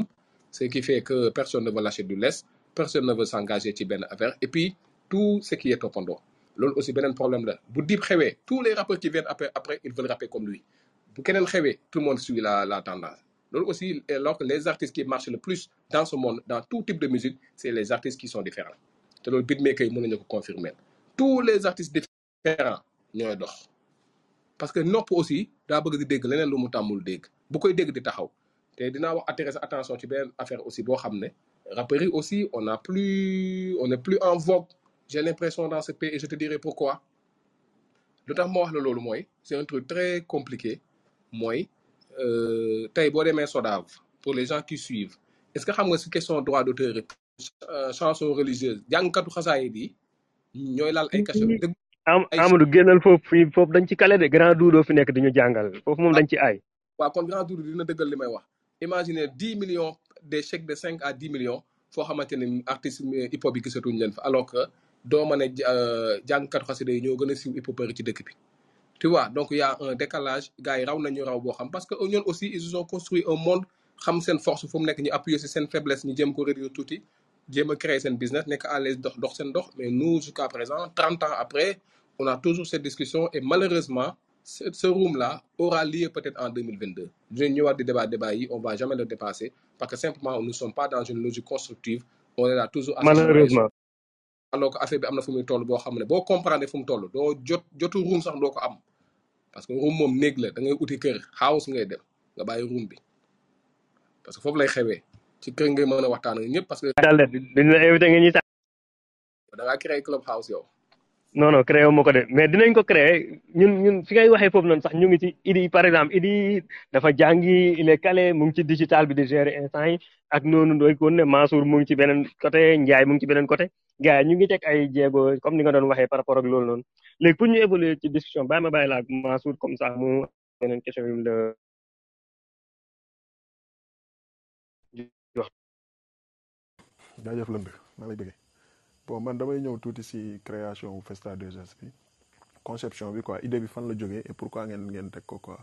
ce qui fait que personne ne veut lâcher du lest personne ne veut s'engager ci benn et puis tout ce qui est toppandoo loolu aussi beneen problème la. Bu Dip xewee tous les rappeurs qui viennent après après ils veulent rapper comme lui. Bu keneen xewee tout le monde suit la la tendance. Loolu aussi alors que les artistes qui marchent le plus dans ce monde dans tout type de musique c'est les artistes qui sont différents. Te loolu beatmaker yi mën nañu ko confirmer. Tous les artistes différents ñooy dox. Parce que nopp aussi daa bëgg di dégg leneen lu mu tàmmul dégg. Bu koy dégg di taxaw. Te dinaa wax attirer sa attention ci affaire aussi boo xam ne aussi on a plus on est plus en vogue j'ai l'impression dans ce pays et je te dirai pourquoi. Lu tax ma wax la loolu mooy c'est un truc très compliqué. Mooy euh, tey boo demee Sodav pour les gens qui suivent est-ce que xam nga si question droit d'auteur euh, chanson religieuse jàngkatu xasaayid yi ñooy laal ay cachet dëgg am Amadou génnal foofu foofu dañ ci kale de grand duudoo fi nekk di ñu jàngal. Foofu moom dañ ci aay. Waaw kon grand tour dina dëggal li may wax. Imaginez dix millions des chèques de cinq à dix millions foo xamante ne artistes hip hop yi gisatuñ leen fa alors que doo ma ne euh, jàngkatu xasida yi ñoo gën a siiw hip hopeur yi ci dëkk bi. Tu vois donc y a un décalage gars yi raw nañu raw boo xam parce que ñoon aussi ils ont construit un monde xam seen force fu mu nekk ñu appuyer si seen faiblesse ñu jéem ko réduire tuuti jéem a créer seen business nekk à l'aise dox dox seen dox. Mais nous jusqu'à présent 30 ans après on a toujours cette discussion et malheureusement ce, room là aura lieu peut-être en 2022 dinañ ñëwaat di débat débat yi on va jamais le dépasser parce que simplement nous ne sommes pas dans une logique constructive on est là toujours malheureusement alors que affaire bi am na fu muy toll boo xam ne boo comprendre fu mu toll doo jot jotu room sax doo ko am. Parce que room moom néeg la da ngay uti kër house ngay dem nga bàyyi room bi. Parce que foofu lay xewee ci kër ngay mën a waxtaan ak ñëpp parce que daal de dañ la invité nga ñuy da ngaa créer club house yow. Non non créé wu ma ko de mais dinañ ko créé ñun ñun fi ngay waxee foofu noonu sax ñu ngi ci Idi par exemple Idi dafa jàngi il est calé mu ngi ci digital bi di gérer instant yi ak noonu doy ko ne Mansour mu ngi ci beneen côté Ndiaye mu ngi ci beneen côté gars ñu ngi teg ay jéego comme ni nga doon waxee par rapport ak loolu noonu léegi pour ñu évoluer ci discussion bàyyi ma bàyyi la ak Mansour comme ça mu beneen question yu mu la jox jaajëf lënd maa lay bëggee bon man damay ñëw tuuti si création Festa 2S bi. Conception bi quoi. Idée bi fan la jógee et pourquoi ngeen ngeen teg ko quoi.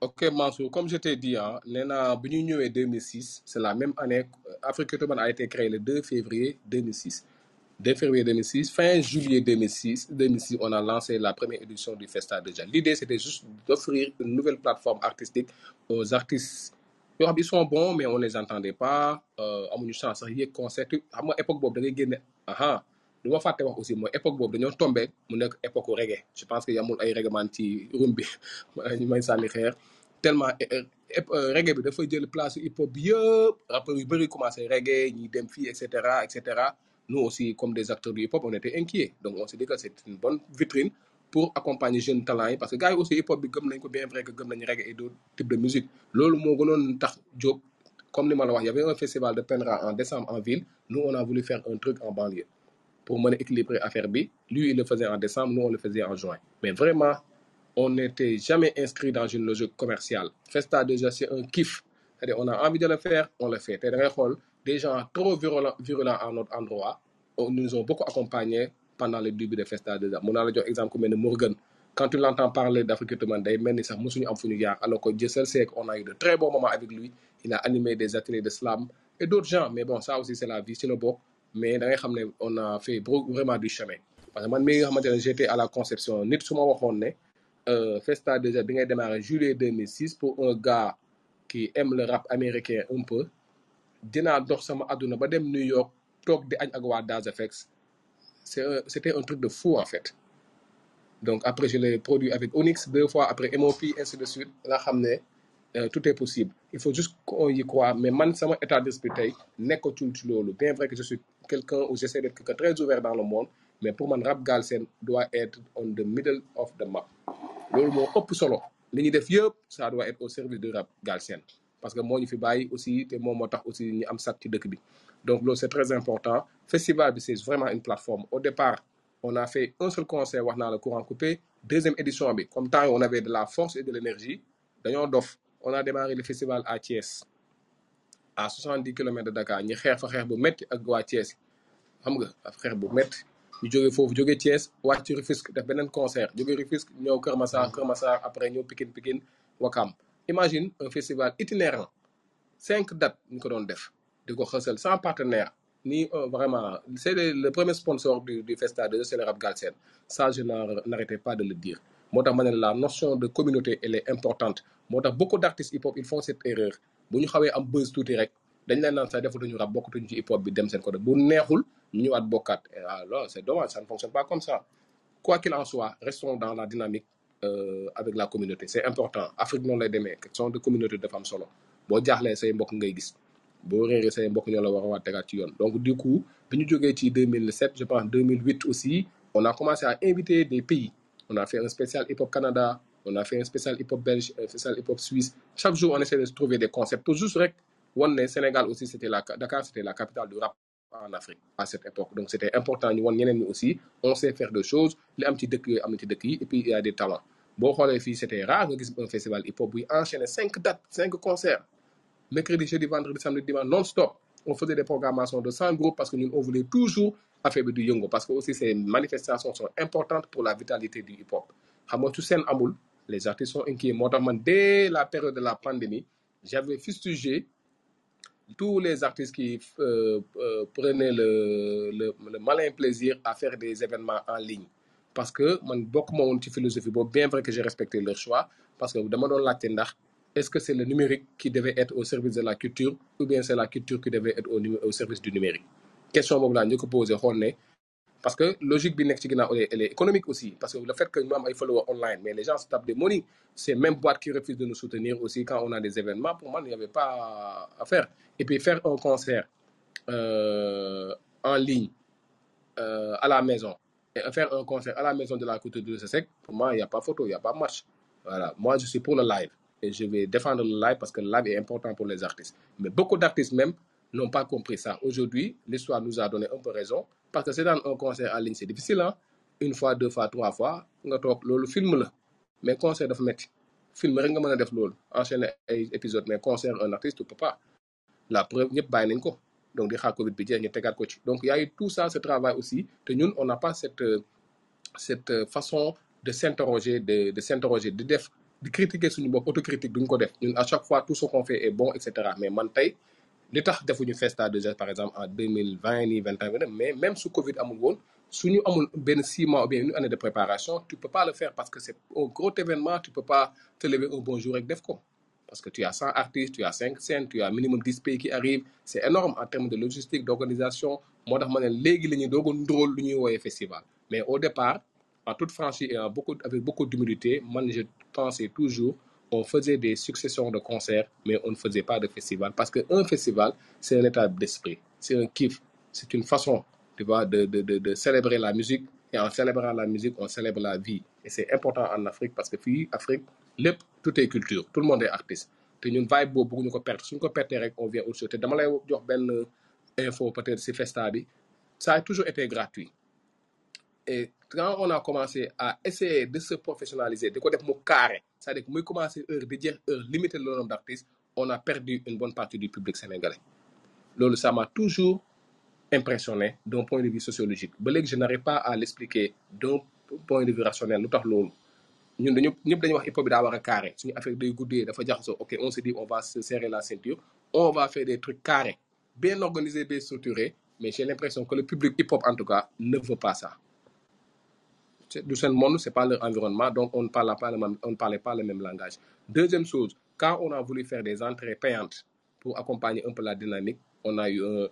ok Mansour comme je t'ai dit ah ñu ñëwee 2006 c'est la même année Afrique Cuban a été créé le 2 février 2006 2 février 2006 fin juillet 2006 2006 on a lancé la première édition du Festa déjà l'idée c'était juste d'offrir une nouvelle plateforme artistique aux artistes yoo xam sont bons mais on les entendait pas. Euh, amuñu chance sax yéeg concert xam nga époque boobu da ngay génne aha lu ma fàtte wax aussi mooy époque boobu dañoo tombé mu nekk époque reggae. Je pense que yamul ay man ci room bi ñu may sànni xeer. Tellement reggae bi dafa jël place hip hop bi yëpp. Rappeurs yu bëri commencé reggae ñi dem fii et cetera nous aussi comme des acteurs du hip hop on était inquiets. Donc on s'est dit que c'est une bonne vitrine pour accompagner jeunes talents parce que gars aussi hip hop bi gëm bien vrai que gëm reggae et d'autres types de musique. Loolu moo gënoon tax jóg comme ni ma la wax y avait un festival de Penra en décembre en ville. Nous on a voulu faire un truc en banlieue pour mën a équilibrer affaire bi. Lui il le faisait en décembre nous on le faisait en juin. Mais vraiment on n'était jamais inscrit dans une logique commerciale. Festa déjà c'est un kiff. C'est-à-dire on a envie de le faire on le fait. Te des gens trop virulents virulents à notre endroit nous ont beaucoup accompagnés pendant le début des Festa déjà mun naa la exemple ku mel Morgan. Quand tu l'entends parler d'Afrique day mel ni sax mosuñu am fu ñu jaar alors que Dieu seul sait qu'on a eu de très bons moments avec lui. Il a animé des ateliers de slam et d'autres gens mais bon ça aussi c'est la vie ci la bokk. Mais da ngay on a fait vraiment du chemin. Parce que man mii nga xamante ne j'étais à la conception nit su ma waxoon ne euh, Festa déjà bi ngay démarré juillet 2006 pour un gars qui aime le rap américain un peu dinaa dox sama àdduna New York toog di añ ak waa Daz c'était un truc de fou en fait. Donc après je l'ai produit avec Onyx deux fois après MOP ainsi de suite. Ne euh, tout est possible. Il faut juste qu'on y croit mais man sama état d'esprit bien vrai que je suis quelqu'un ou j'essaie d'être quelqu'un très ouvert dans le monde mais pour man rap Galsen doit être on the middle of the map. Loolu moo ëpp solo. Li ñuy def yëpp ça doit être au service du rap Galsen parce que moo ñu fi bàyyi aussi te moom moo aussi ñu am bi. Donc c'est très important. Festival c'est vraiment une plateforme. Au départ on a fait un seul concert wax naa la courant coupé. Deuxième édition comme temps on avait de la force et de l'énergie dañoo dof. On a démarré le festival à Thiès à 70 kilomètres de Dakar. Ñi xeex fa xeex bu métti ak waa Thiès. Xam bu ñu jógee Thiès concert. Jógee Massar Kër Massar imagine un festival itinérant. Cinq dates ñu ko doon def di ko xësal sans partenaire ni euh, vraiment c'est le, premier sponsor du, du Festa 2 c'est le Rap Galsen. Ça je n'ar- n'arrêtais pas de le dire. Moo tax ma ne la notion de communauté elle est importante. Moo tax beaucoup d'artistes hip hop ils font cette erreur. Bu ñu xawee am buzz tuuti rek dañ leen naan sax defatuñu rap bokkatuñu ci hip hop bi dem seen côté. Bu neexul ñu ñëwaat bokkaat. Alors c'est dommage ça ne fonctionne pas comme ça. Quoi qu'il en soit restons dans la dynamique euh, avec la communauté. C'est important. Afrique noonu lay demee question de communauté dafa am solo. Boo jaaxlee say mbokk ngay gis. Boo réeree say mbokk ñoo la war a waat donc du coup bi ñu jógee ci 2007 je pense 2008 aussi on a commencé à inviter des pays. On a fait un spécial hip hop Canada on a fait un spécial hip hop belge un spécial hip hop suisse. Chaque jour on essaie de trouver des concepts. Pour juste rek wan ne Sénégal aussi c'était la Dakar c'était la capitale du rap en Afrique à cette époque donc c'était important ñu ñi aussi on sait faire des choses li am ci dëkk yooyu am ci dëkk et puis il y a des talents boo xoolee fii c'était rare nga un festival hip hop buy enchaîner cinq dates cinq concerts mercredi, jeudi, vendredi, samedi, dimanche, non-stop. On faisait des programmations de 100 groupes parce que nous, on voulait toujours affaiblir du yongo. Parce que aussi, ces manifestations sont importantes pour la vitalité du hip-hop. Xam nga, les artistes sont inquiets. Moo tax man, dès la période de la pandémie, j'avais fustigé tous les artistes qui euh, euh, prenaient le, malin plaisir à faire des événements en ligne. Parce que man bokkuma woon philosophie boobu bien vrai que j'ai respecté leur choix parce que dama doon laajte est-ce que c'est le numérique qui devait être au service de la culture ou bien c'est la culture qui devait être au, service du numérique? Question boobu laa ñu parce que logique bi elle est économique aussi parce que le fait que ñu am ay followers online mais les gens se tapent des money c'est même boîte qui refuse de nous soutenir aussi quand on a des événements pour moi il n'y avait pas à faire et puis faire un concert euh, en ligne euh, à la maison et faire un concert à la maison de la culture de Sec, pour moi, il n'y a pas photo, il n'y a pas match. Voilà. Moi, je suis pour le live. Et je vais défendre le live parce que le live est important pour les artistes. Mais beaucoup d'artistes même n'ont pas compris ça. Aujourd'hui, l'histoire nous a donné un peu raison. Parce que c'est dans un concert en ligne, c'est difficile. Hein? Une fois, deux fois, trois fois, nga toog loolu film la. Mais concert dafa metti. Film rek nga mën a def. Enchaîner ay épisodes. Mais concert, un artiste, tu peux pas. La preuve, ñëpp bàyyi nañ ko. Donc, di xaar Covid y a eu tout ça, ce travail aussi. te ñun, on n'a pas cette, euh, cette euh, façon de s'interroger, de, de s'interroger, de, def, de critiquer suñu autocritique à chaque fois, tout ce qu'on fait est bon, etc. Mais man li tax defuñu Festa déjà par exemple en 2020 ni 21 mais même su Covid amul woon suñu amul benn mois ou bien une année de préparation tu peux pas le faire parce que c'est un gros événement tu peux pas te lever un bon jour rek def ko. Parce que tu as 100 artistes tu as 5 scènes tu as minimum 10 pays qui arrivent c'est énorme en termes de logistique d'organisation. Ñuy wooyee festival. Mais au départ en toute franchise et avec beaucoup d'humilité man je pensais toujours on faisait des successions de concerts, mais on ne faisait pas de festival. Parce qu'un festival, c'est un état d'esprit, c'est un kiff, c'est une façon, de, célébrer la musique. Et en célébrant la musique, on célèbre la vie. Et c'est important en Afrique parce que fii Afrique, tout est culture. Tout le monde est artiste. te ñun vibe boobu bëgguñu ko perdre suñ ko perdre rek on vient au show te dama info peut-être si festa bi ça a toujours été gratuit et quand on a commencé à essayer de se professionnaliser de ko def carré c'est-à-dire que muy commencer heure di jeex heure le nombre d'artistes on a perdu une bonne partie du public sénégalais. Loolu ça m'a toujours impressionné d'un point de vue sociologique. Je n'arrive pas à l'expliquer d'un point de vue rationnel lu tax loolu. Ñun dañu ñëpp dañuy wax hip hop bi carré. Suñu affaire day guddee dafa jaxasoo. Ok on se dit on va se serrer la ceinture. On va faire des trucs carrés bien organisés bien structurés. Mais j'ai l'impression que le public hip hop en tout cas ne veut pas ça du seen monde c'est pas leur environnement donc on ne parle pas le même on ne parlait pas le même langage. Deuxième chose quand on a voulu faire des entrées payantes pour accompagner un peu la dynamique on a eu un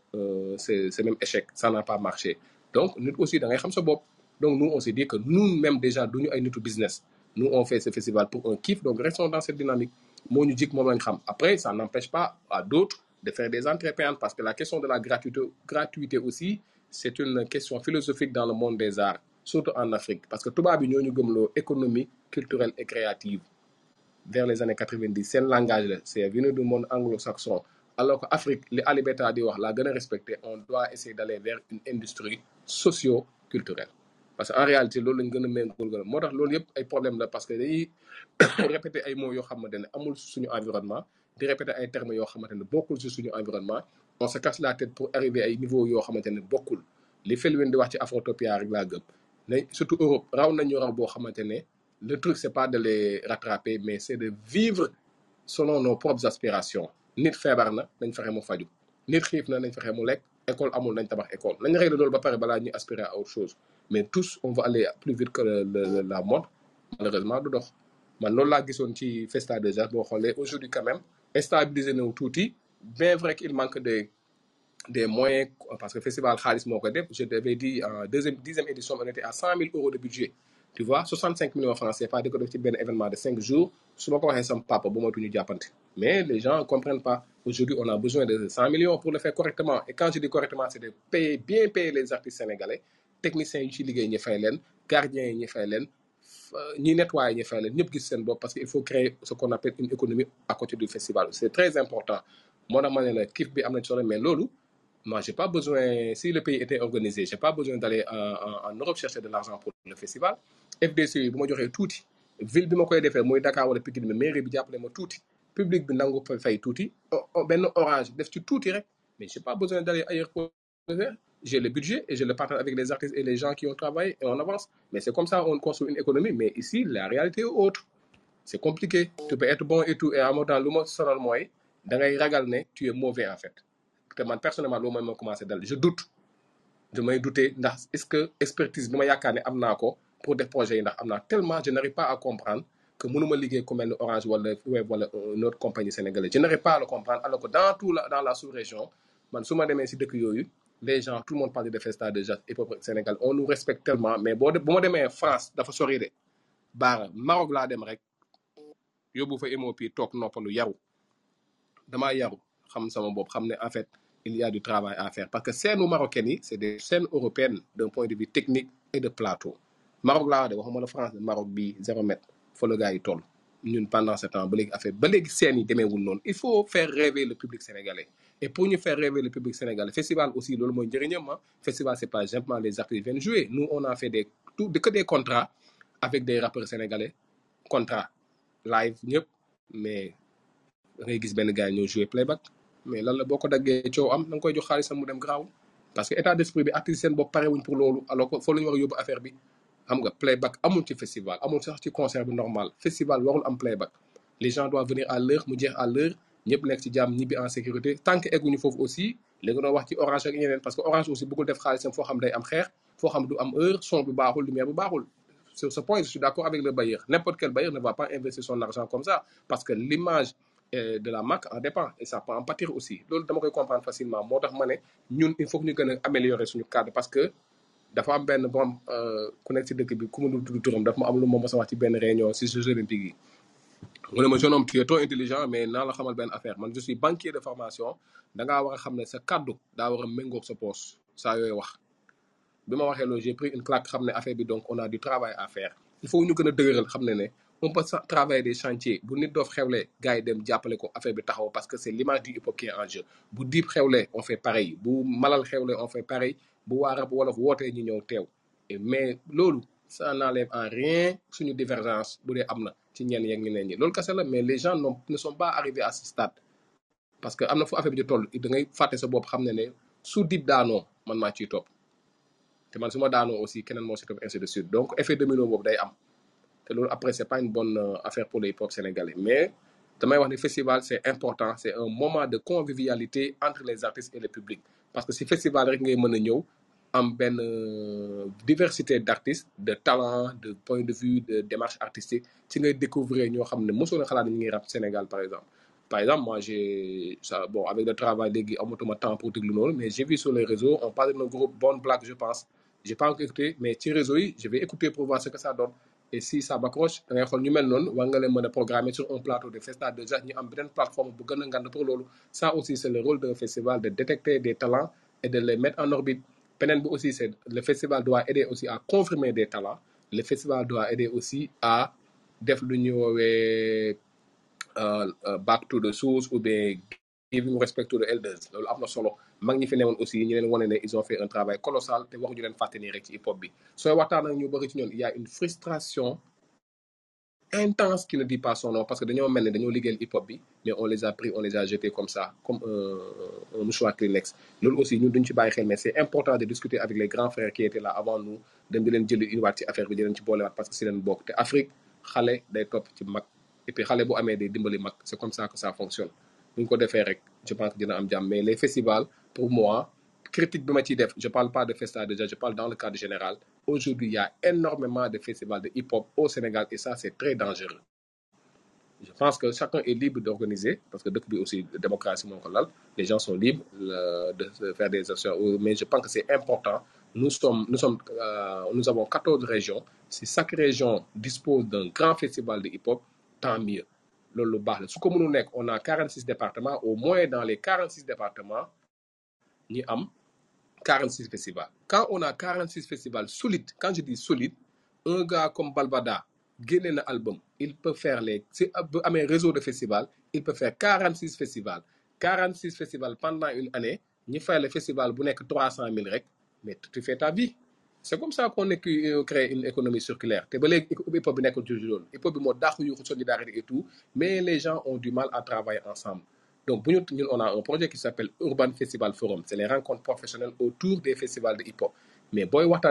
ce ce même échec. Ça n'a pas marché. Donc nit aussi da ngay xam sa bopp. Donc nous on s'est dit que nous même déjà duñu ay nitu business. Nous on fait ce festival pour un kiff donc restons dans cette dynamique. Après ça n'empêche pas à d'autres de faire des entrées payantes parce que la question de la gratuité aussi c'est une question philosophique dans le monde des arts surtout en Afrique. Parce que tubaab bi ñoo ñu gëmloo économie culturelle et créative. Vers les années 90 seen langage la c'est venu du monde anglo-saxon. Alors que Afrique li Ali Beta di wax on doit essayer d'aller vers une industrie socio-culturelle. Parce que en réalité loolu lañ gën a méngool gën a. Moo tax problème la parce que dañuy répéter ay mots yoo xamante ne amul suñu environnement di répéter ay termes yoo xamante ne bokkul si suñu environnement on se casse la tête pour arriver ay niveau yoo xamante ne bokkul. Li Felwine di wax ci Afrotopia rek surtout Europe raw nañu raw boo xamante ne le truc c'est pas de les rattraper mais c'est de vivre selon nos propres aspirations. Nit feebar na nañ fexe mu faju. Nit xiif na nañ fexe mu lekk. École amul nañ tabax école. Nañ régler loolu ba pare balaa ñuy aspirer à autre chose. Mais tous on va aller plus vite que le, le- la mode malheureusement du dox. Man loolu laa gisoon ci Festa déjà boo xoolee aujourd'hui quand même stabilisé na wu tuuti. Bien vrai qu'il manque de des moyens parce que festival xaalis moo ko def je t'avais dit en deuxième dixième édition on était à cent mille euros de budget. Tu vois soixante cinq millions francs CFA def ci benn événement de cinq jours. Su ma ko waxee sam papa ba matuñu jàppante. Mais les gens comprennent pas. Aujourd'hui on a besoin de cent millions pour le faire correctement. Et quand je dis correctement c'est de payer bien payer les artistes sénégalais. Techniciens gardiens ñi nettoyer seen bopp parce que il faut créer ce qu'on appelle une économie à côté du festival. C'est très important. Moo tax ma ne la solo mais loolu moi j'ai pas besoin si le pays était organisé j'ai pas besoin d'aller en, Europe chercher de l'argent pour le festival. FDC bu ma joxee tuuti. Ville bi ma koy defee muy Dakar wala mairie public bi nangu fa fay tuuti. Benn orange def ci tuuti rek. Mais j'ai pas besoin d'aller ailleurs pour le faire. J'ai le budget et je le partage avec les artistes et les gens qui ont travaillé et on avance. Mais c'est comme ça on construit une économie mais ici la réalité est autre. C'est compliqué. Tu peux être bon et tout et en même temps lu ma sonal mooy da ngay ragal ne tu es mauvais en fait te man personnellement loolu mooy ma commencé dal. Je doute. Damay douter ndax est-ce que expertise bi ma yaakaar ne am naa ko pour des projets yi ndax am naa tellement je n'arrive pas à comprendre que mënuma liggéey ku mel ni Orange wala Wave wala une autre compagnie sénégalaise. Je n'arrive pas à le comprendre alors que dans tout la dans la sous-région man su ma demee si dëkk yooyu les gens tout le monde parle de Festa de jazz hip hop Sénégal. On nous respecte tellement mais boo bu ma demee France dafa sori de. Baara Maroc laa dem rek yóbbu fa MOP toog noppalu yaru. Damaa yaru xam sama bopp xam ne en fait il y a du travail à faire. Parce que scène marocaine c'est des scènes européennes d'un point de vue technique et de plateau. Maroc de waxuma la France Maroc bi zéro mètre fa la gars yi toll. Ñun pendant ce temps ba léegi affaire ba il faut faire rêver le public sénégalais. Et pour ñu faire rêver le public sénégalais festival aussi loolu mooy njëriñam ah. Festival c'est pas simplement les artistes viennent jouer. Nous on a fait des tout que des contrats avec des rappeurs sénégalais. Contrat live mais ngay gis benn gars playback mais lan la boo ko daggee coow am da nga koy jox xaalisam mu dem garaawul. Parce que état d'esprit bi artiste seen bopp pare wuñ pour loolu alors que foo la ñu war a yóbbu affaire bi xam nga playback amul ci festival amul sax ci concert bi normal. Festival warul am playback. Les gens doivent venir à l'heure mu jeex à l'heure ñëpp nekk ci jàmm ñibbi en sécurité. Tant que egguñu foofu aussi léegi doon wax ci orange ak ñeneen parce que orange aussi bëggul def xaalisam foo xam day am xeex foo xam du am heure son bi baaxul lumière bi baaxul. Sur ce point je suis d'accord avec le bailleur. N'importe quel bailleur ne va pas investir son argent comme ça parce que l'image de la marque en dépend et ça peut en pâtir aussi. Loolu dama koy comprendre facilement. Moo tax ma ne il faut que ñu gën améliorer suñu cadre parce que dafa am benn borom euh, ku nekk ci dëkk bi ku ma dul tudd turam dafa ma am lu ma mos a wax ci benn réunion ci Jeux olympiques yi. Mu ne ma jeune homme tu es trop intelligent mais naa la xamal benn affaire. Man je suis banquier de formation. Da ngaa war a xam ne sa kaddu daa war a méngoog sa poche saa yooyu ma j'ai pris une claque xam ne affaire bi donc on a du travail à faire. Il faut ñu gën a dëgëral xam ne on peut travailler des chantiers. Bu nit doof xewlee gars parce que c'est l'image du hip en jeu. On fait pareil. Bu malal xewlee on fait pareil. Bu waa mais loolu ça n'enlève en rien suñu divergence bu dee am na ci ñenn yeeg ñeneen ñi. Loolu mais les gens ne sont pas arrivés à ce stade. Parce que am na fu affaire bi di toll da man aussi ainsi de suite. Donc effet domino te loolu après c'est pas une bonne euh, affaire pour le hip hop sénégalais. Mais damay wax ni festival c'est important. C'est un moment de convivialité entre les artistes et le public. Parce que si festival rek ngay ñëw euh, diversité d'artistes de talent de point de vue de démarche artistique ci ngay découvrir ñoo xam ne mosoon a xalaat ne rap Sénégal par exemple. Par exemple moi j'ai bon avec le travail léegi amatuma temps pour déglu noonu mais j'ai vu sur les réseaux on parle d'un groupe Bonne Blague je pense. J'ai pas encore écouté mais ci réseau yi je vais écouter pour voir ce que ça donne et si ça m'accroche da ngay xool ñu mel programmer sur un plateau de festa déjà ñu am plateforme bu pour ça aussi c'est le rôle d'un festival de détecter des talents et de les mettre en orbite. Aussi c'est le festival doit aider aussi à confirmer des talents. Le festival doit aider aussi à def lu ñu euh, euh, back to the source ou bien giving respect to the elders loolu am solo. Mag aussi ils ont fait un travail colossal te waxuñu leen fàtte nii rek ci hip hop bi. Sooy waxtaan ak ñu bëri ci ñoom il y a une frustration intense qui ne dit pas son nom parce que dañoo mel ne dañoo liggéeyal hip hop bi mais on les a pris on les a jetés comme ça comme un, mouchoir Kleenex. Loolu aussi ñun duñ ci bàyyi mais c'est important de discuter avec les grands frères qui étaient là avant nous dem di leen jëli indiwaat ci affaire bi di leen ci boolewaat parce que si leen bokk. Afrique xale day topp ci et puis xale bu amee day dimbali c'est comme ça que ça fonctionne ko je pense que mais les festivals pour moi critique bi ma ciy def parle pas de festa déjà je parle dans le cadre général. Aujourd'hui il y a énormément de festivals de hip-hop au Sénégal et ça c'est très dangereux. Je pense que chacun est libre d'organiser parce que bi aussi démocratie ko lal. Les gens sont libres euh, de faire des actions. Mais je pense que c'est important. Nous sommes nous sommes euh, nous avons 14 régions. Si chaque région dispose d'un grand festival de hip-hop tant mieux loolu lu baax la. Su on a 46 départements au moins dans les 46 départements ñi am 46 festivals. Quand on a 46 festivals solides quand je dis solide un gars comme Balbada album il peut faire les si de festivals il peut faire 46 festivals. 46 festivals pendant une année ñi fay le festival bu nekk 300 000 rek mais tu fais ta vie c'est comme ça qu'on crée une économie circulaire. Et tout mais les gens ont du mal à travailler ensemble. Donc on a un projet qui s'appelle Urban Festival Forum. C'est les rencontres professionnelles autour des festivals de hip hop mais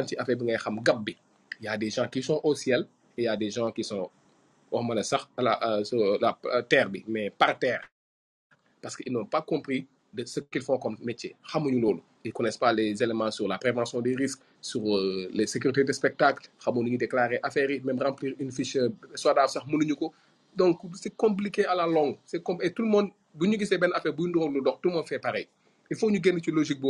ci affaire bi y a des gens qui sont au ciel et y a des gens qui sont wax ma ne sax à la sur la terre mais par terre. Parce que ils n'ont pas compris de ce qu'ils font comme métier. Xamuñu loolu. Ils connaissent pas les éléments sur la prévention des risques sur euh, les sécurités de spectacle xamuñu ñu déclarer affaire même remplir une fiche SODAV sax mënuñu ko. Donc c'est compliqué à la longue. C'est comme et tout le monde bu ñu gisee benn affaire lu dox tout le monde fait pareil. Il faut ñu génn ci logique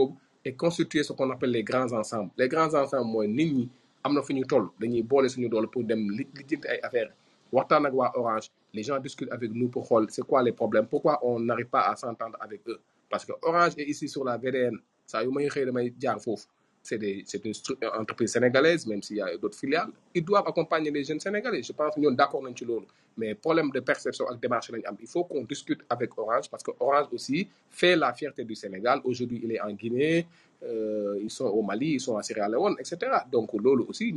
et constituer ce qu'on appelle les grands ensembles. Les grands ensembles mooy nit ñi am na fu ñu toll dañuy boole suñu doole pour dem li lijjanti affaires Orange. Les gens discutent avec nous pour xool c'est quoi les problèmes pourquoi on n'arrive pas à s'entendre avec eux. Parce que Orange est ici sur la VDN saa yu may xëy damay jaar foofu c'est une entreprise sénégalaise même s'il y a d'autres filiales. Ils doivent accompagner les jeunes sénégalais. Je pense que ñoom d'accord nañ ci loolu. Mais problème de perception ak démarche il faut qu'on discute avec Orange parce que Orange aussi fait la fierté du Sénégal. Aujourd'hui il est en Guinée euh, ils sont au Mali ils sont à Sierra Leone etc donc loolu aussi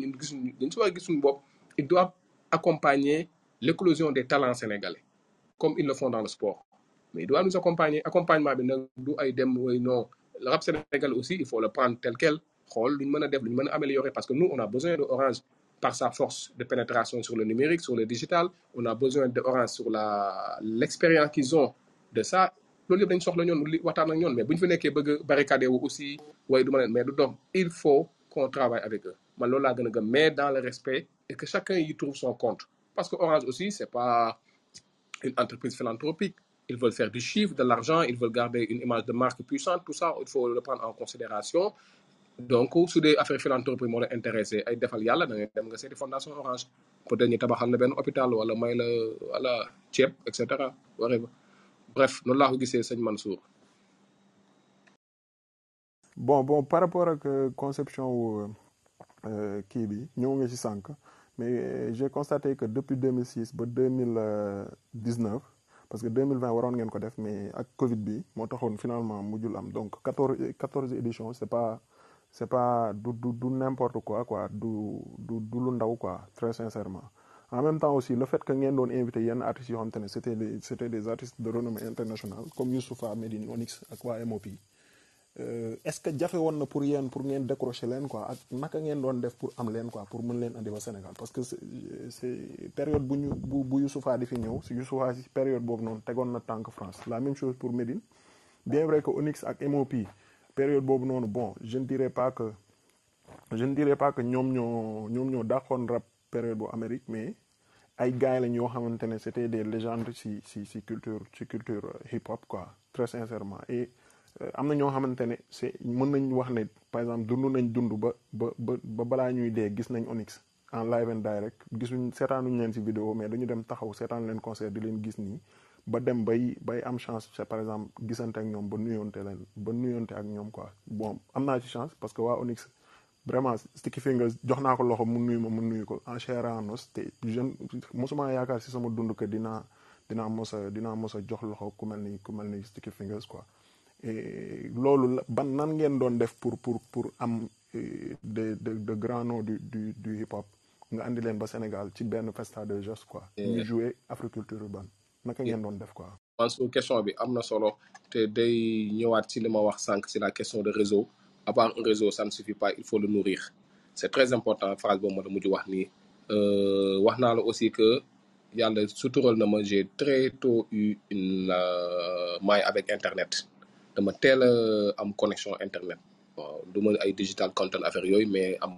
ils doivent accompagner l'éclosion des talents sénégalais comme ils le font dans le sport. Mais ils doivent nous accompagner. Accompagnement le rap sénégalais aussi il faut le prendre tel quel xool lu ñu améliorer parce que nous on a besoin de Orange par sa force de pénétration sur le numérique sur le digital. On a besoin de Orange sur l'expérience qu'ils ont de ça. Loolu yëpp dañ soxla mais bu ñu fi nekkee bëgg aussi mais il faut qu'on travaille avec eux. Man mais dans le respect et que chacun y trouve son compte. Parce que Orange aussi c'est pas une entreprise philanthropique. Ils veulent faire du chiffre de l'argent ils veulent garder une image de marque puissante tout ça il faut le prendre en considération donc su dee affaire philanthropie moo la intéressé ay defal yàlla da ngay dem nga seeti fondation Orange. Peut-être ñu tabaxal la benn hôpital wala may la wala ceeb et cetera ba bref noonu laa ko gisee sëñ Mansour. bon bon par rapport ak conception wu kii bi ñëw nga ci sànq mais j'ai constaté que depuis 2006 ba 2019 parce que 2020 waroon ngeen ko def mais ak Covid bi moo taxoon finalement mujjul am. Donc 14 14 éditions c'est pas c'est pas du n'importe quoi quoi. Du du du quoi. Très sincèrement. En même temps aussi le fait que ngeen doon invité yenn artistes c'était c'était des artistes de renommée internationale comme Youssoupha Medine Onyx ak waa MOP euh, est-ce que jafe woon na pour yéen pour décrocher leen quoi? Ak naka ngeen pour am leen quoi? Pour Sénégal? Parce que c'est période bu ñu bu bu Youssoupha di si Youssoupha si période boobu noonu tegoon na tànk France. La même chose pour Médine. Bien vrai que Onyx ak MOP période bon je ne dirais pas que je ne dirais pas que rap période bu Amérique mais ay gars c'était des légendes si si culture culture euh, hip hop quoi très sincèrement. Et euh, am na ñoo c'est mën nañ par exemple dund nañ dund ba ba ba gis Onyx en live and direct. Gisuñ leen si vidéo mais dañu dem taxaw leen concert di gis ba dem bay bay am chance c'est par exemple gisante ak ñoom ba nuyoonte leen ba nuyoonte ak ñoom quoi. Bon am naa ci chance parce que waa Onyx vraiment Sticky Fingers jox naa ko loxo mu nuyu ma mu nuyu ko. En chair et en os te jeune mosuma yaakaar si sama dund que dinaa dinaa mos a dinaa mos a jox loxo ku mel ni ku mel ni Sticky Fingers quoi. Et loolu la ban nan ngeen doon def pour pour pour am euh, de de de grands noms du du du hip hop nga andi leen ba Sénégal ci benn festa de gestes quoi. Ñu jouer Africulture urbaine naka ngeen doon def quoi. man su question bi am na solo te day ñëwaat ci li ma wax sànq ci la question de réseau. Avoir un réseau ça ne suffit pas il faut le nourrir. C'est très important phrase boobu ma la mujj wax nii. Euh, wax naa la aussi que yàlla sutural na ma j'ai très tôt eu une euh, maille avec internet. Dama teel a am connexion internet. Waaw du ma ay digital content affaire yooyu mais am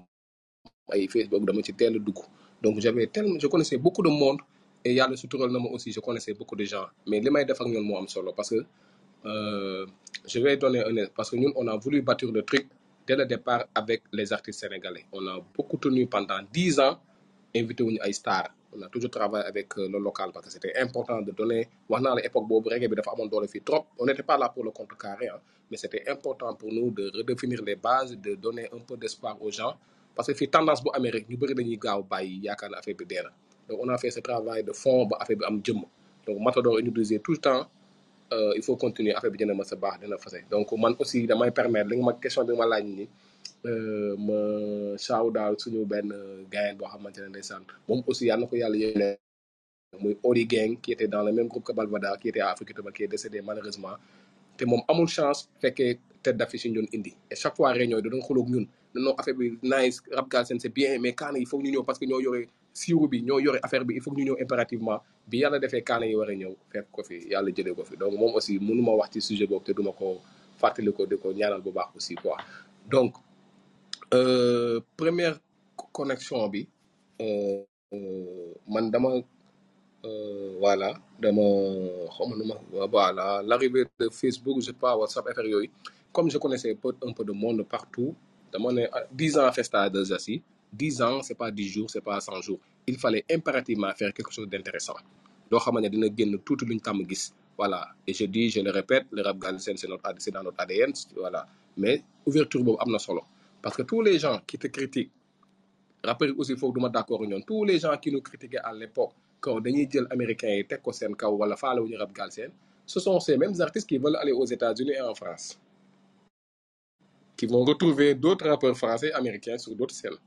ay Facebook dama ci teel a dugg. Donc j'avais tellement je connaissais beaucoup de monde et yàlla sutural na ma aussi je connaissais beaucoup de gens. Mais li may def ak parce que euh, je vais donner un exemple parce que ñun on a voulu bâtir le truc dès le départ avec les artistes sénégalais. On a beaucoup tenu pendant dix ans invité wuñu ay stars. On a toujours travaillé avec euh, le local parce que c'était important de donner wax naa la on n'était pas là pour le contrecarrer hein, mais c'était important pour nous de redéfinir les bases de donner un peu d'espoir aux gens. Parce que fii tendance bu Amérique ñu bëri dañuy gaaw bàyyi yaakaar na affaire donc on a fait ce travail de fond donc Matador il nous disait tout le temps euh, il faut continuer affaire bi dina ma sa baax dina fase. Donc man aussi damay permettre li nga ma question bi ma ni euh, ma out suñu benn gayen boo xamante ne ndeysaan moom aussi yàlla na ko yàlla yéene muy Ori Gang qui était dans le même groupe que Balvada qui était à Afrique qui est décédé malheureusement. Te moom amul chance fekkee tête d'affiche yi ñu doon indi. Et chaque fois réunion yi da doon xuloog ñun non nice rap c'est bien mais il faut que ñu ñëw parce que ñoo yore siiru bi ñoo yore affaire il faut que ñu ñëw impérativement bi yàlla defee kaana yi war a ñëw fekk ko donc moom aussi mënuma wax ci sujet boobu te duma ko fàttali ko di ko ñaanal bu baax aussi quoi. Donc euh, première connexion bi euh, euh, voilà dama voilà l'arrivée de Facebook je sais pas WhatsApp affaire comme je connaissais un peu de monde partout dama ne 10 ans Festa de Zassi 10 ans c'est pas 10 jours c'est pas 100 jours. Il fallait impérativement faire quelque chose d'intéressant. Loo xamante ne voilà. Et je dis je le répète le rap galsen c'est dans notre ADN voilà. Mais ouverture boobu am solo. Parce que tous les gens qui te critiquent rappeurs aussi foofu duma d'accord ak ñoom tous les gens qui nous critiquaient à l'époque quand dañuy jël américains yi teg ko seen kaw wala faale rap galsen ce sont ces mêmes artistes qui veulent aller aux États-Unis et en France qui vont retrouver d'autres rappeurs français américains sur d'autres scènes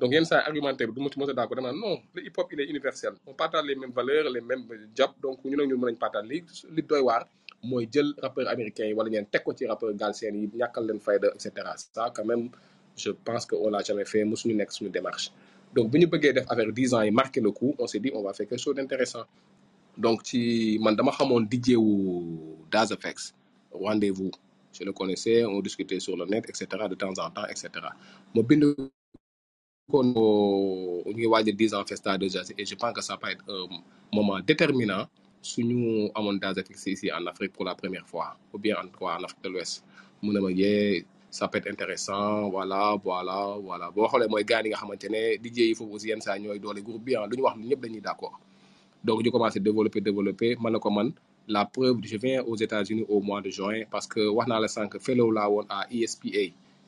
donc yenn saa argumentaire bi du ma ci mos d'accord non le hip hop il est universel. On partage les mêmes valeurs les mêmes jàpp donc ñu ne ñun mën nañ partage li li doy waar mooy jël rappeurs américains yi wala ñeen teg ko ci rappeurs galsen yi ñàkkal leen fayda et cetera. Ça quand même je pense que on l'a jamais fait mosuñu nekk suñu démarche. Donc bi ñu bëggee def affaire 10 ans yi marqué le coup on s'est dit on va faire quelque chose d'intéressant. Donc ci man dama xamoon DJ wu Daz Effects rendez-vous. Je le connaissais on discutait sur le net et cetera de temps en temps et cetera ko ñu ngi waaj a 10 ans Festa Jazz et je pense que ça peut être un moment déterminant suñu amoon Daz Effects ici en Afrique pour la première fois ou bien en quoi en Afrique de l'Ouest. Mu ne ma yee ça peut être intéressant voilà voilà voilà. Boo xoolee mooy gars yi nga xamante ne DJ yi foofu aussi yenn saa ñooy doole groupe bi ah lu ñu wax ñëpp dañuy d'accord. Donc ñu commencé développer développer. Man na ko la preuve je viens aux États-Unis au mois de juin parce que wax naa la sànq fellow laa woon à ESPA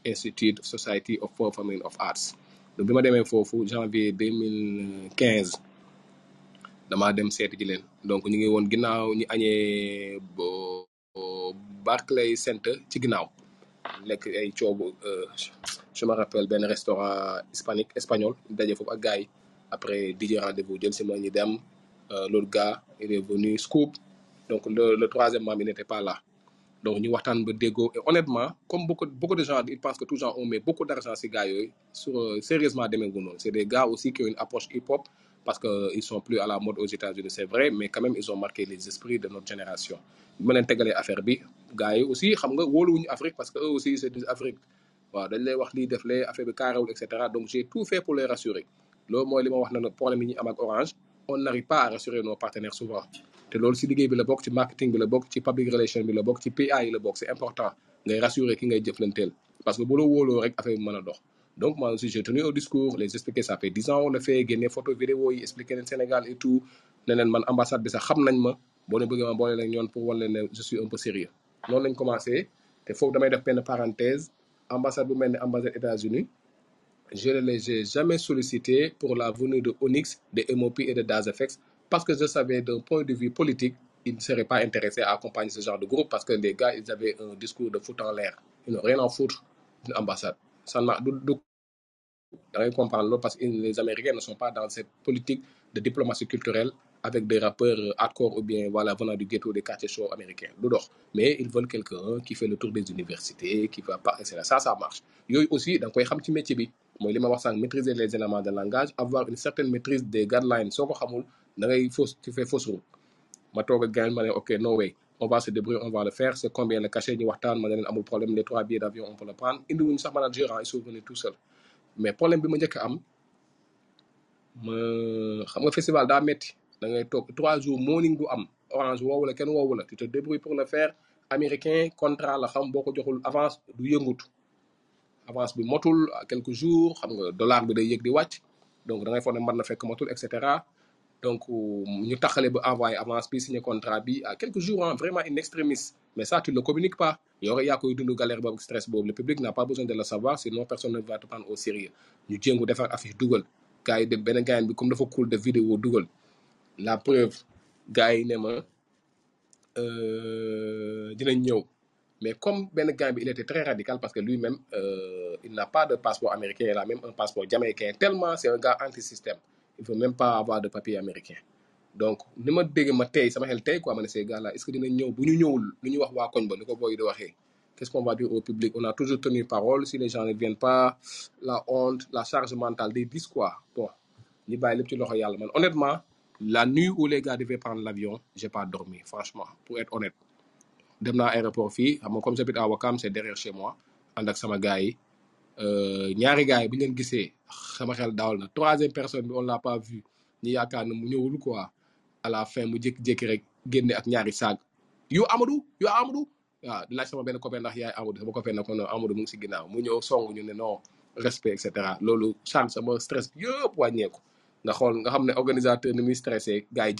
Institute Society of Performing of Arts donc bi ma demee foofu janvier 2015 damaa dem seeti ji leen. Donc ñu ngi woon ginnaaw ñu Barclay Center ci ginnaaw. Euh, je me rappelle benn restaurant hispanique espagnol après DJ rendez-vous jël si ma euh, l'autre gars il est venu Scoop. Donc le, troisième membre n'était pas là donc ñu waxtaan ba déggoo. Et honnêtement comme beaucoup beaucoup de gens ils pensent que tous gens ont mis beaucoup d'argent ces gars yooyu sur euh, sérieusement c'est des gars aussi qui ont une approche hip hop parce que euh, ils sont plus à la mode aux États-Unis c'est vrai mais quand même ils ont marqué les esprits de notre génération. Ma leen tegalee affaire bi gars aussi xam nga Afrique parce que eux aussi c'est des Afrique waaw dañ lay wax lii def donc j'ai tout fait pour les rassurer. Loolu mooy li ma wax na problème yi ñu Orange on n'arrive pas à rassurer nos partenaires souvent. Te loolu si liggéey bi la bokk ci marketing bi la bokk ci public relation bi la bokk ci PA la bokk c'est important ngay rassurer ki ngay jëflanteel. Parce que bu la wóoloo rek affaire bi mën dox. Donc moi aussi j'ai tenu au discours les expliquer ça fait dix ans on le fait génne photo vidéo yi expliquer leen Sénégal et tout. Ne leen man ambassade bi sax xam nañ ma. Boo ne bëggee ma boole leen ñoon pour wan leen je suis un peu sérieux. Noonu lañ commencé. Te foofu damay def benn parenthèse. Ambassade bu mel ambassade États-Unis je ne les ai jamais sollicités pour la venue de Onyx, de MOP et de DazFX parce que je savais d'un point de vue politique, ils ne seraient pas intéressés à accompagner ce genre de groupe parce que les gars, ils avaient un discours de foot en l'air. Ils n'ont rien à foutre d'une ambassade. Ça n'a- comprendre parce que les Américains ne sont pas dans cette politique de diplomatie culturelle avec des rappeurs hardcore ou bien voilà venant du ghetto des quartiers chauds américains. Mais ils veulent quelqu'un qui fait le tour des universités qui va pas ça ça marche. Yooyu aussi da nga koy xam ci métier mooy li ma wax sànq maîtriser les éléments de langage avoir une certaine maîtrise des guidelines. Soo ko xamul da ngay fausse tu fais fausse route. Ma toog ak gars ma ne ok no way on va se débrouiller on va le faire. C'est combien le cachet ñu waxtaan ma ne leen amul problème les trois billets d'avion on peut le prendre. Indi wuñu sax manager ils sont venus tout seul mais problème bi ma njëkk am ma xam nga festival daa metti. Da ngay toog trois jours morning du am. Orange woowu la kenn woowu la. Tu te débrouilles pour le faire. Américain contrat la xam boo ko joxul avance du yëngutu avance bi motul quelques jours xam nga dollar bi day donc da ngay foog ne mën na fekk motul et cetera. Donc ñu taxale ba envoyé avance bi signé contrat bi à quelques jours hein, vraiment in extremis. Mais ça tu le communiques pas. Yow rek yaa koy dund galère boobu stress boobu. Le public n'a pas besoin de le savoir sinon personne ne va te prendre au sérieux. Ñu jéngu defar affiche dugal. Gars yi de benn gars bi comme dafa cool de vidéo dugal. La preuve gars yi ne ma euh, dinañ ñëw mais comme benn gars bi il était très radical parce que lui-même euh, il n'a pas de passeport américain il a même un passeport jamaïcain tellement c'est un gars anti-système. Il veut même pas avoir de papier américain. Donc ni ma dégg ma tey sama xel tey quoi ne ces gars là est-ce que dinañ ñëw bu ñu ñëwul lu ñu wax waa koñ ba ko qu'est-ce qu'on va dire au public? On a toujours tenu parole si les gens ne viennent pas la honte la charge mentale des dix quoi. Bon ñu bàyyi lépp loxo honnêtement la nuit où les gars devaient prendre l'avion j'ai pas dormi franchement pour être honnête dem naa aéroport fii xam nga comme j'habite à Wakam c'est derrière chez moi ànd ak sama gars yi. Euh, ñaari gars yi bi leen gisee sama xel daawal na. Troisième personne bi on l'a pas vu. Ñu yaakaar ne mu ñëwul quoi. À la fin mu jékki-jékki rek génne ak ñaari saag. Yu Amadou yu Amadou? Waaw di laaj sama benn copain ndax yaay Amadou. Sama copain na ko non Amadou mu ngi si ginnaaw. Mu ñëw song ñu ne non respect et cetera. Loolu change sama stress bi yëpp wàññeeku nga xool nga xam ne organisateur ni muy stressé gars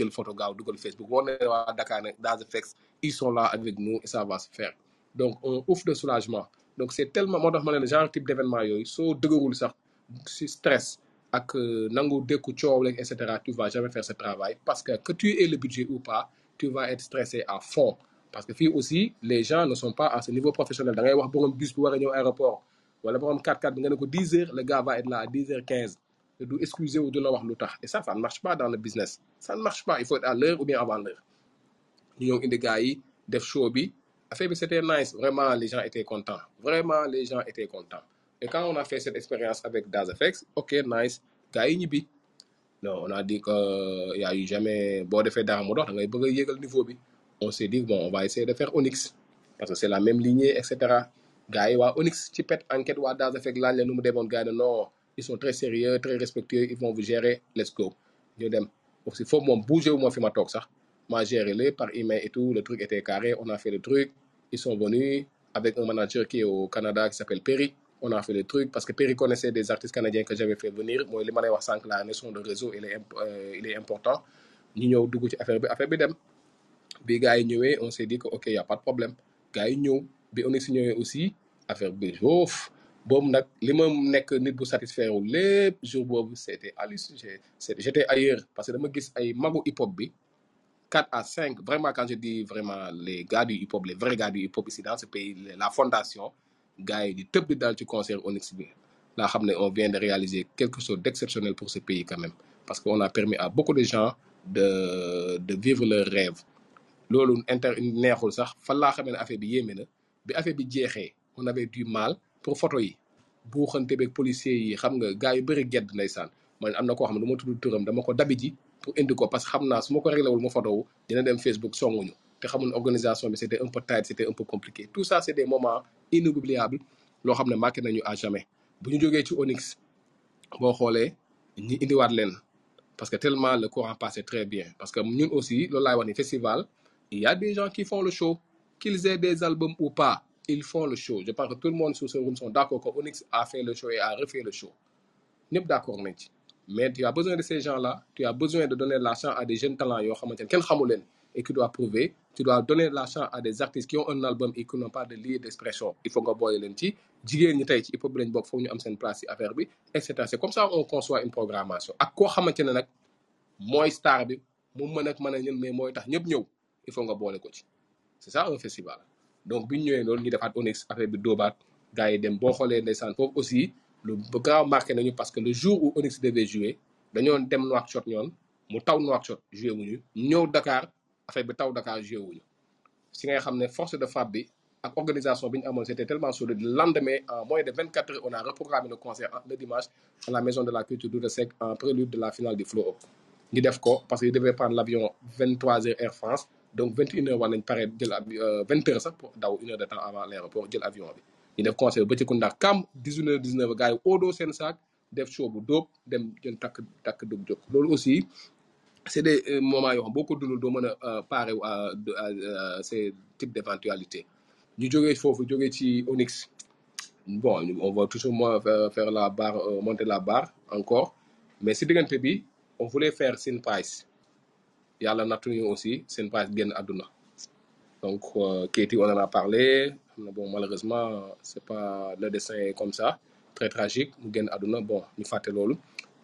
Facebook woon ne waa Dakar ne DazFX ils sont là avec nous et ça va se faire. Donc un ouf de soulagement. Donc c'est tellement moo tax ma ne la genre type d'événement yooyu soo dëgërul sax si stress ak euh, nangu dékku coow et tu vas jamais faire ce travail parce que que tu aies le budget ou pas tu vas être stressé à fond. Parce que fii aussi les gens ne sont pas à ce niveau professionnel. Da ngay wax borom bus bu war a ñëw aéroport wala borom 4x4 bi nga ne ko 10 heures le gars va être là à 10 heures 15 te du excusé wu du la wax et ça ça ne marche pas dans le business. Ça ne marche pas. Il faut être à l'heure ou bien avant l'heure. Ñu ñëw indi gars yi def show bi. Affaire bi c'était nice. Vraiment les gens étaient contents. Vraiment les gens étaient contents. Et quand on a fait cette expérience avec DazFX ok nice. Gars yi ñibbi. Non on a dit que euh, y a eu jamais boo defee dara mu dox da ngay bëgg a yéegal niveau bi. On s'est dit bon on va essayer de faire Onyx. Parce que c'est la même lignée et cetera. Gars yi waa Onyx ci pet enquête waa DazFX laaj leen nu gars non ils sont très sérieux très respectueux ils vont vous gérer let's go. Ñu dem. Aussi foofu moom bougé wu ma fi ma toog sax. Ma géré les par email et tout le truc était carré on a fait le truc. Ils sont venus avec un manager qui est au Canada qui s'appelle Perry. On a fait le truc parce que Perry connaissait des artistes canadiens que j'avais fait venir. Mooy li ma lay wax sànq la notion de réseau il est euh, il est important. Ñu ñëw dugg ci affaire bi affaire gars on s'est dit que ok y a pas de problème. Gars yi bi Onyx ñëwee aussi affaire bi boobu nag li ma nekk nit bu satisfaire wu lépp jour boobu c'était hallucinant c'est- j'étais ailleurs parce que dama gis ay magu hip hop bi 4 à 5 vraiment quand je dis vraiment les gars du hip hop les vrais gars du hip hop ici dans ce pays la fondation gars yi di tëb di ci concert Onyx bi on vient de réaliser quelque chose d'exceptionnel pour ce pays quand même. Parce que on a permis à beaucoup de gens de de vivre leur rêve. Loolu inter neexul sax. Fan laa xamee affaire bi yéeme na. Bi affaire bi jeexee on avait du mal pour photo yi. Buuxante beeg policiers yi xam nga gars yu bëri gedd ndeysaan. Man am na koo xam ne du ma tudd turam dama ko dabi ji pour indi ko parce que xam naa su ma ko réglé wul ma photo wu dina dem Facebook songuñu. Te xamul organisation bi c'était un peu tight c'était un peu compliqué. Tout ça c'est des moments inoubliables loo xam ne marqué nañu à jamais. Bu ñu jógee ci Onyx boo xoolee ñi indiwaat leen. Parce que tellement le courant passait très bien. Parce que ñun aussi loolu laay wax ni festival il y a des gens qui font le show qu'ils aient des albums ou pas ils font le show. Je pense que tout le monde sur ce room sont d'accord que Onyx a fait le show et a refait le show. Ñëpp d'accord mais tu as besoin de ces gens-là tu as besoin de donner la chance à des jeunes talents et qui doivent prouver tu dois donner la chance à des artistes qui ont un album et qui n'ont pas de lieu d'expression. Il faut nga boole leen ci. Jigéen ñi tey ci hip hop lañ foog ñu am seen place ci affaire bi et cetera. C'est comme ça on conçoit une programmation. Ak koo xamante ne nag mooy star bi mu mën ak a ñën mais mooy tax ñëpp ñëw il faut nga boole ko ci. C'est ça un festival donc bi ñu ñëwee loolu ñu defaat Onyx affaire bi dóobaat gars yi dem. Boo xoolee ndeysaan foofu aussi lu grave marqué nañu parce que le jour où Onyx devait jouer dañoo dem Nouakchott ñoon mu taw Nouakchott joué wuñu. Ñëw Dakar affaire bi taw Dakar joué wuñu. Si ngay xam ne force de frappe bi ak organisation bi ñu amoon c'était tellement solide. Le lendemain en moins de 24 heures on a reprogrammé le concert le dimanche à la maison de la culture d'Ouda Seck en prélude de la finale du Flow Up. Ñu def ko parce que il devait prendre l'avion 23 heures Air France donc 21 heures war nañ pare jël avi 20 heures sax pour daw une heure de temps avant l'aéroport jël avion bi. Ñu def concert ba ci Kounda kam 19 heures 19 heures gars yi oodoo seen saak def show bu dóob dem jël takk takk dug jóg. Loolu aussi c'est des euh, moments yoo xam boo ko dundul doo mën a à à ces types d'éventualités. Ñu jógee foofu jógee ci Onyx. Bon on va toujours moins faire, la barre euh, monter la barre encore. Mais si diggante bi on voulait faire Sin Price yàlla nattuñu aussi Sin Price génn àdduna. Donc euh, Keyti on en a parlé. Bon malheureusement c'est pas le dessin est comme ça. Très tragique. Mu génn àdduna. Bon ñu fàtte loolu.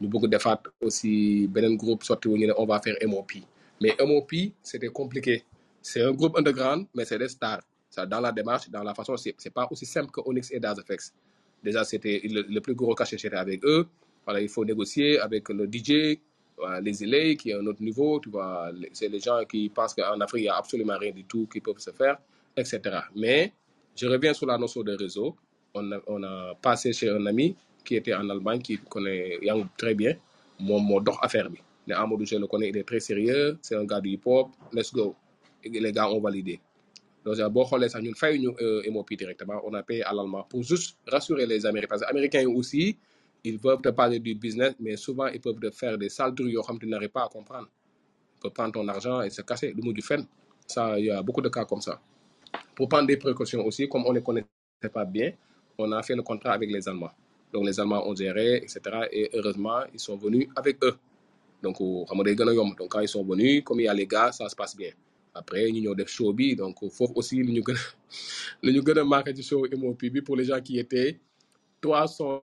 Ñu bëgg defaat aussi beneen groupe. Sorti wu ñu on va faire MOP mais MOP c'était compliqué. C'est un groupe underground mais c'est des stars. Dans la démarche dans la façon c'est c'est pas aussi simple que Onyx et Daz FX déjà c'était le, plus gros cachet avec eux. Voilà il faut négocier avec le DJ les élèves qui est un autre niveau tu vois les- c'est les gens qui pensent qu'en Afrique il y a absolument rien du tout qui peuvent se faire etc mais je reviens sur la notion de réseau. On a, passé chez un ami qui était en Allemagne qui connaît Yang très bien. Moom moo dox affaire ne Amadou je le connais il est très sérieux c'est un gars du hip hop let's go. Les gars ont validé. Donc fayuñu euh, on a payé à l'allemand pour juste rassurer les Américains. Que Américains aussi ils peuvent te parler du business mais souvent ils peuvent te faire des sales trucs xam tu n'arrives pas à comprendre ils peuvent prendre ton argent et se casser du mujj fenn ça il y a beaucoup de cas comme ça pour prendre des précautions aussi, comme on ne les connaissait pas bien, on a fait le contrat avec les Allemands. Donc les Allemands ont géré, etc. Et heureusement, ils sont venus avec eux. Donc, yomb. donc quand ils sont venus, comme il y a les gars, ça se passe bien. Après, ñu ñëw def show bi, donc foofu aussi lu ñu gën a lu ñu gën a marqué ci show MOP bi pour les gens qui étaient trois sons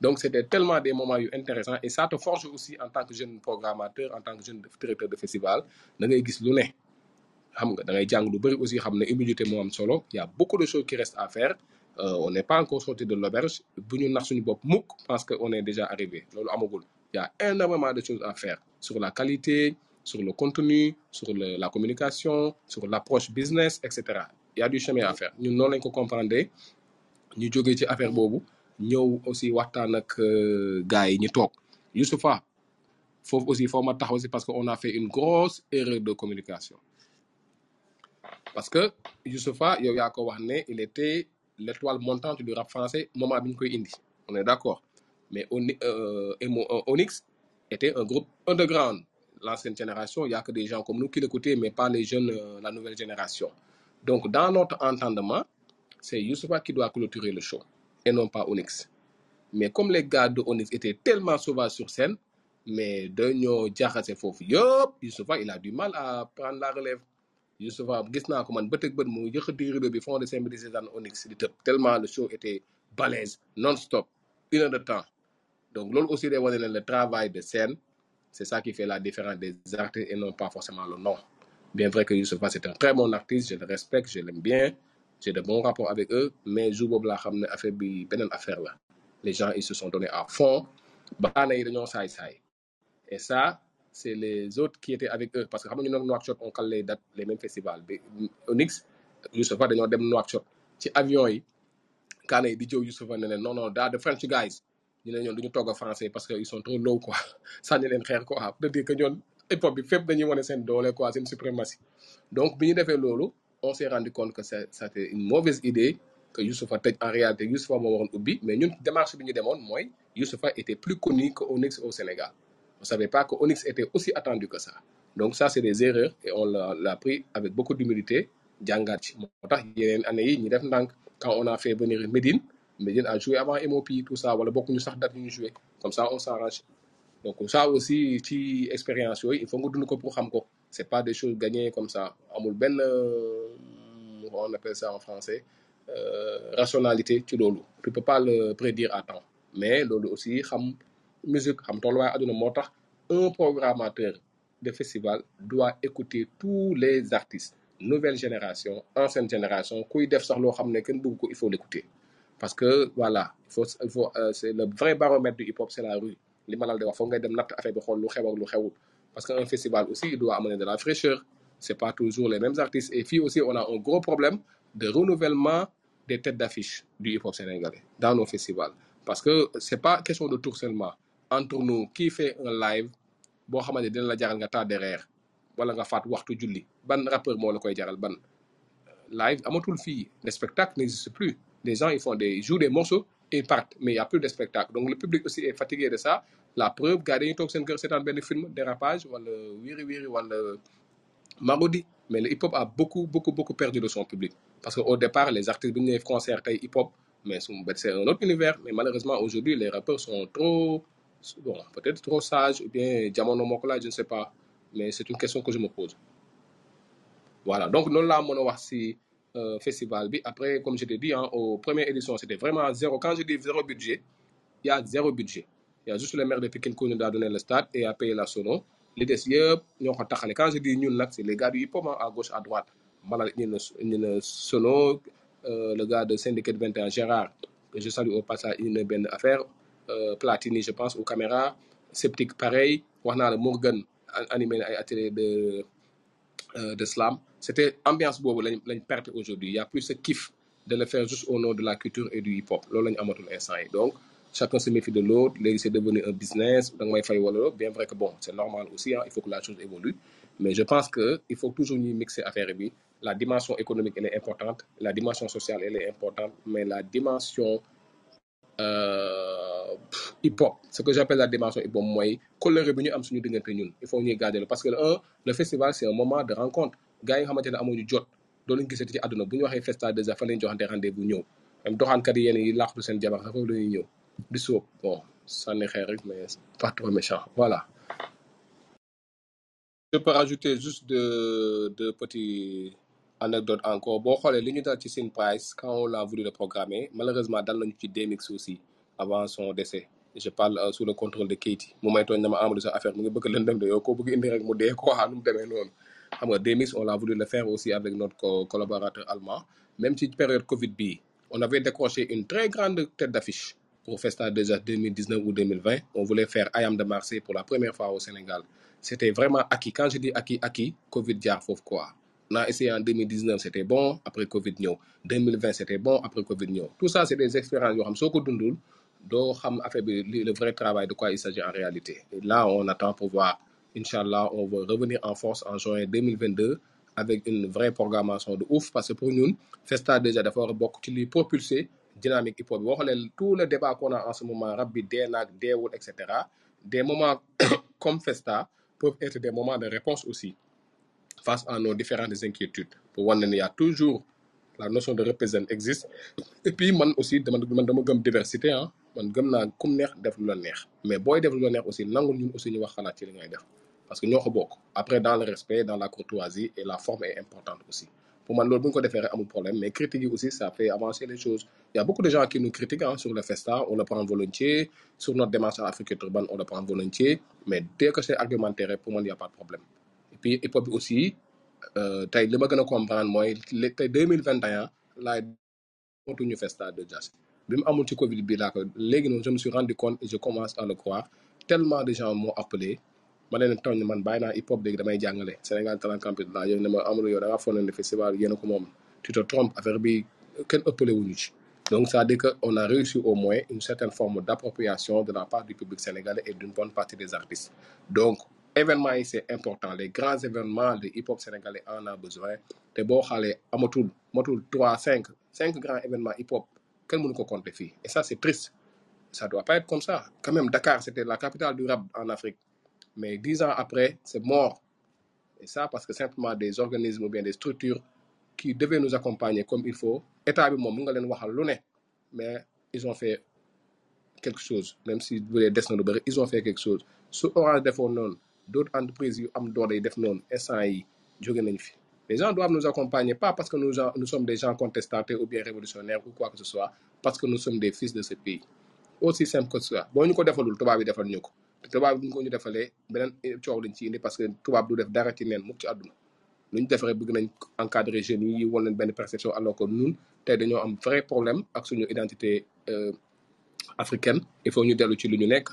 donc c'était tellement des moments intéressants. Et ça te forge aussi en tant que jeune programmateur en tant que jeune directeur de festival. Il y a beaucoup de choses qui restent à faire. Euh, on n'est pas encore sorti de l'auberge. Bu ñu nax suñu bopp mukk parce que on est déjà arrivé. Il y a énormément de choses à faire sur la qualité sur le contenu sur la communication sur l'approche business etc il y a du chemin à faire. Noonu lañ ko comprendre. Jógee ci affaire boobu ñëw aussi waxtaan ak euh, gars yi ñu toog. Youssoufa foofu aussi foo ma taxaw parce que on a fait une grosse erreur de communication. Parce que Youssoufa yow yaa ko wax il était l'étoile montante du rap français moment bi ñu indi. On est d'accord. Mais euh, euh, Onyx était un groupe underground. L'ancienne génération il y a que des gens comme nous qui l'écoutaient mais pas les jeunes la nouvelle génération. Donc dans notre entendement c'est Youssoufa qui doit clôturer le show et non pas Onyx. Mais comme les gars de Onyx étaient tellement sauvages sur scène mais dañoo jaxase foofu yëpp Youssoufa il a du mal à prendre la relève. Youssoupha gis naa ko man bët ak fond de Onyx tellement le show était balèze non-stop une heure de temps. Donc loolu aussi day le travail de scène c'est ça qui fait la différence des artistes et non pas forcément le nom. Bien vrai que Youssoupha c'est un très bon artiste je le respecte je l'aime bien j'ai de bons rapports avec eux mais jour boobu laa xam ne affaire affaire la. Les gens ils se sont donnés à fond. Et ça c'est les autres qui étaient avec eux. Parce que xam nga ñu nag Nouakchott les dates les mêmes festivals. Bi Onyx Youssoupha dañoo dem Nouakchott. Ci avion yi kaana yi di jëw Youssoupha non non daa the French guys. Ñu ne ñoon duñu français parce que ils sont trop low quoi. Sànni leen xeer quoi. De dire que ñoon hip hop bi fépp dañuy wane seen quoi suprématie donc bi ñu defee loolu on s'est rendu compte que c'était une mauvaise idée que Youssoupha tëj en réalité. Youssoupha moo waroon ubbi mais ñun démarche bi ñu demoon mooy Youssoupha était plus connu que Onyx au Sénégal. On savait pas que Onyx était aussi attendu que ça. Donc ça c'est des erreurs et on l'a pris avec beaucoup d'humilité quand on a fait venir Médine Médine a joué avant MOP tout ça wala yu ñu comme ça on s'arrange. Donc ça aussi ci expérience il faut pour xam ko c'est pas des choses gagnées comme ça. Amul euh, on appelle ça en français euh, rationalité ci loolu. Tu peux pas le prédire à temps. Mais aussi xam musique xam un programmateur de festival doit écouter tous les artistes. Nouvelle génération ancienne génération kuy def xam il faut l'écouter. Parce que voilà euh, c'est le vrai baromètre du hip hop c'est la rue. Li ma la di wax foog ngay dem natt affaire parce que un festival aussi il doit amener de la fraîcheur. C'est pas toujours les mêmes artistes. Et puis aussi on a un gros problème de renouvellement des têtes d'affiche du hip hop sénégalais dans nos festivals. Parce que c'est pas question de tour seulement. Entre nous qui fait un live boo xamante dina la jaral nga tardé reer wala nga faat waxtu julli. Ban rappeur moo la koy live les spectacles n'existent plus. Les gens ils font des jouent des morceaux et partent. Mais il y a plus de spectacle donc le public aussi est fatigué de ça la preuve gars dañuy toog seen kër seetaan benn film dérapage wala wiri wiri wala marodi. Mais le hip hop a beaucoup beaucoup beaucoup perdu de son public. Parce que au départ les artistes bi ñu ñëwee concert hip hop mais c'est un autre univers. Mais malheureusement aujourd'hui les rappeurs sont trop bon peut-être trop sages ou bien jamono moo ko je ne sais pas. Mais c'est une question que je me pose. Voilà. Donc noonu laa mën euh, festival bi. Après comme je t'ai dit hein, aux premières éditions c'était vraiment zéro. Quand je dis zéro budget il y a zéro budget y a juste le maire de Pikine qui nous a donné le stade et a payé la sono. Li des ñoo ko taxale. Quand je dis nag c'est les gars du hip hop à gauche à droite. Ne sono euh, le gars de Syndicate 21 Gérard que je salue au passage ñu ne benn affaire euh, Platini je pense aux caméras Sceptique pareil. La Morgan animé ay atelier de euh, de slam. C'était ambiance lañ lañ perte aujourd'hui. Il y a plus ce kiff de le faire juste au nom de la culture et du hip hop loolu lañu amatul instant yi. Donc chacun se méfie de l'autre. C'est devenu un business. May fay wala. Bien vrai que bon c'est normal aussi hein, il faut que la chose évolue. Mais je pense que il faut toujours mixer affaire bi. La dimension économique elle est importante. La dimension sociale elle est importante. Mais la dimension euh, hip hop ce que j'appelle la dimension hip hop mooy colère bi ñu am suñu il faut ñuy garder parce que un le festival c'est un moment de rencontre. Gars yi nga xamante ne amuñu jot doo leen gisati ci àdduna. Bu ñu waxee festa déjà fa lañ joxante rendez-vous ñëw. Même doxaankat yi yenn yi laaxatu seen jabar foofu la ñuy ñëw di sóob bon sànni xeer rek mais pas trop méchant. Voilà. Je peux rajouter juste deux deux petits anecdotes encore. Boo dal ci quand on l'a voulu le programmer malheureusement dal nañu ci DMX aussi avant son décès. Je parle euh, sous le contrôle de Keyti mu may tooñ dama Amadou sa affaire de yow bëgg indi rek mu xam nga on l'a voulu le faire aussi avec notre co- collaborateur allemand. Même ci période Covid bii on avait décroché une très grande tête d'affiche pour Festa déjà 2019 ou 2020 on voulait faire Ayam de Marseille pour la première fois au Sénégal. C'était vraiment acquis. Quand je dis acquis acquis Covid jaar foofu quoi. On a essayé en 2019 c'était bon. Après Covid ñëw. 2020 c'était bon. Après Covid ñëw. Tout ça c'est des expériences le vrai travail de quoi il s'agit en réalité. Et là on attend pour voir. Inch'Allah on va revenir en force en juin 2022 avec une vraie programmation de ouf. Parce que pour ñun Festa déjà bokk ci li propulser dynamique hip hop bi. Xoolee tout le qu'on a en ce moment rap bi dee naag deewul et cetera des moments comme Festa peuvent être des moments de réponse aussi face à nos différentes inquiétudes pour wane ne y a toujours la notion de représent existe. Et puis man aussi dama man dama gëm diversité ah. Man gëm naa kum mais booy def lu la aussi nangul aussi parce que ñoo ko bokk. Après dans le respect dans la courtoisie et la forme est importante aussi pour man loolu bu ñu ko defee problème mais critique yi aussi ça fait avancer les choses. Il y a beaucoup de gens qui nous critiquent hein, sur le festa on le prend volontiers. Sur notre démarche à Afrique urbaine on le prend volontiers. Mais dès que c'est argumentaire pour moi il n'y a pas de problème. Et puis hip hop aussi euh, tey li ma gën a comprendre mooy tey 2021 laay ñu festa de jazz. Bi mu amul ci Covid bi je me suis rendu compte et je commence à le croire. Tellement de gens m'ont appelé ma leen tooñ man bàyyi hip hop léegi damay jàngale. Sénégal Talent Campus laa yow ne ma Amadou yow da ngaa foog ne festival yéen a ko moom. Tu te trompes affaire bi kenn ëppale wuñu ci. Donc ça veut dire que on a réussi au moins une certaine forme d'appropriation de la part du public sénégalais et d'une bonne partie des artistes. Donc événements yi c'est important. Les grands événements le hip hop sénégalais en a besoin. Te boo xaalee amatul matul trois cinq cinq grands événements hip hop kenn mënu ko compter fii. Et ça c'est triste. Ça doit pas être comme ça. Quand même Dakar c'était la capitale du rap en Afrique mais dix ans après c'est mort. Et ça parce que simplement des organismes ou bien des structures qui devaient nous accompagner comme il faut état mais ils ont fait quelque chose même si des na lu bëri ils ont fait quelque chose. Su Orange noonu d'autres entreprises am doole yi def nañ fi. Les gens doivent nous accompagner pas parce que nous, nous sommes des gens contestataires ou bien révolutionnaires ou quoi que ce soit parce que nous sommes des fils de ce pays. Aussi simple que ça boo ñu ko defalul tubaab bi ñu ko ñu defalee beneen coow lañ parce que tubaab du def dara ci neen mukk ci àdduna. Lu ñu bëgg perception alors que ñun tey dañoo vrai problème ak suñu identité euh, africaine. Il faut ñu dellu ci lu ñu nekk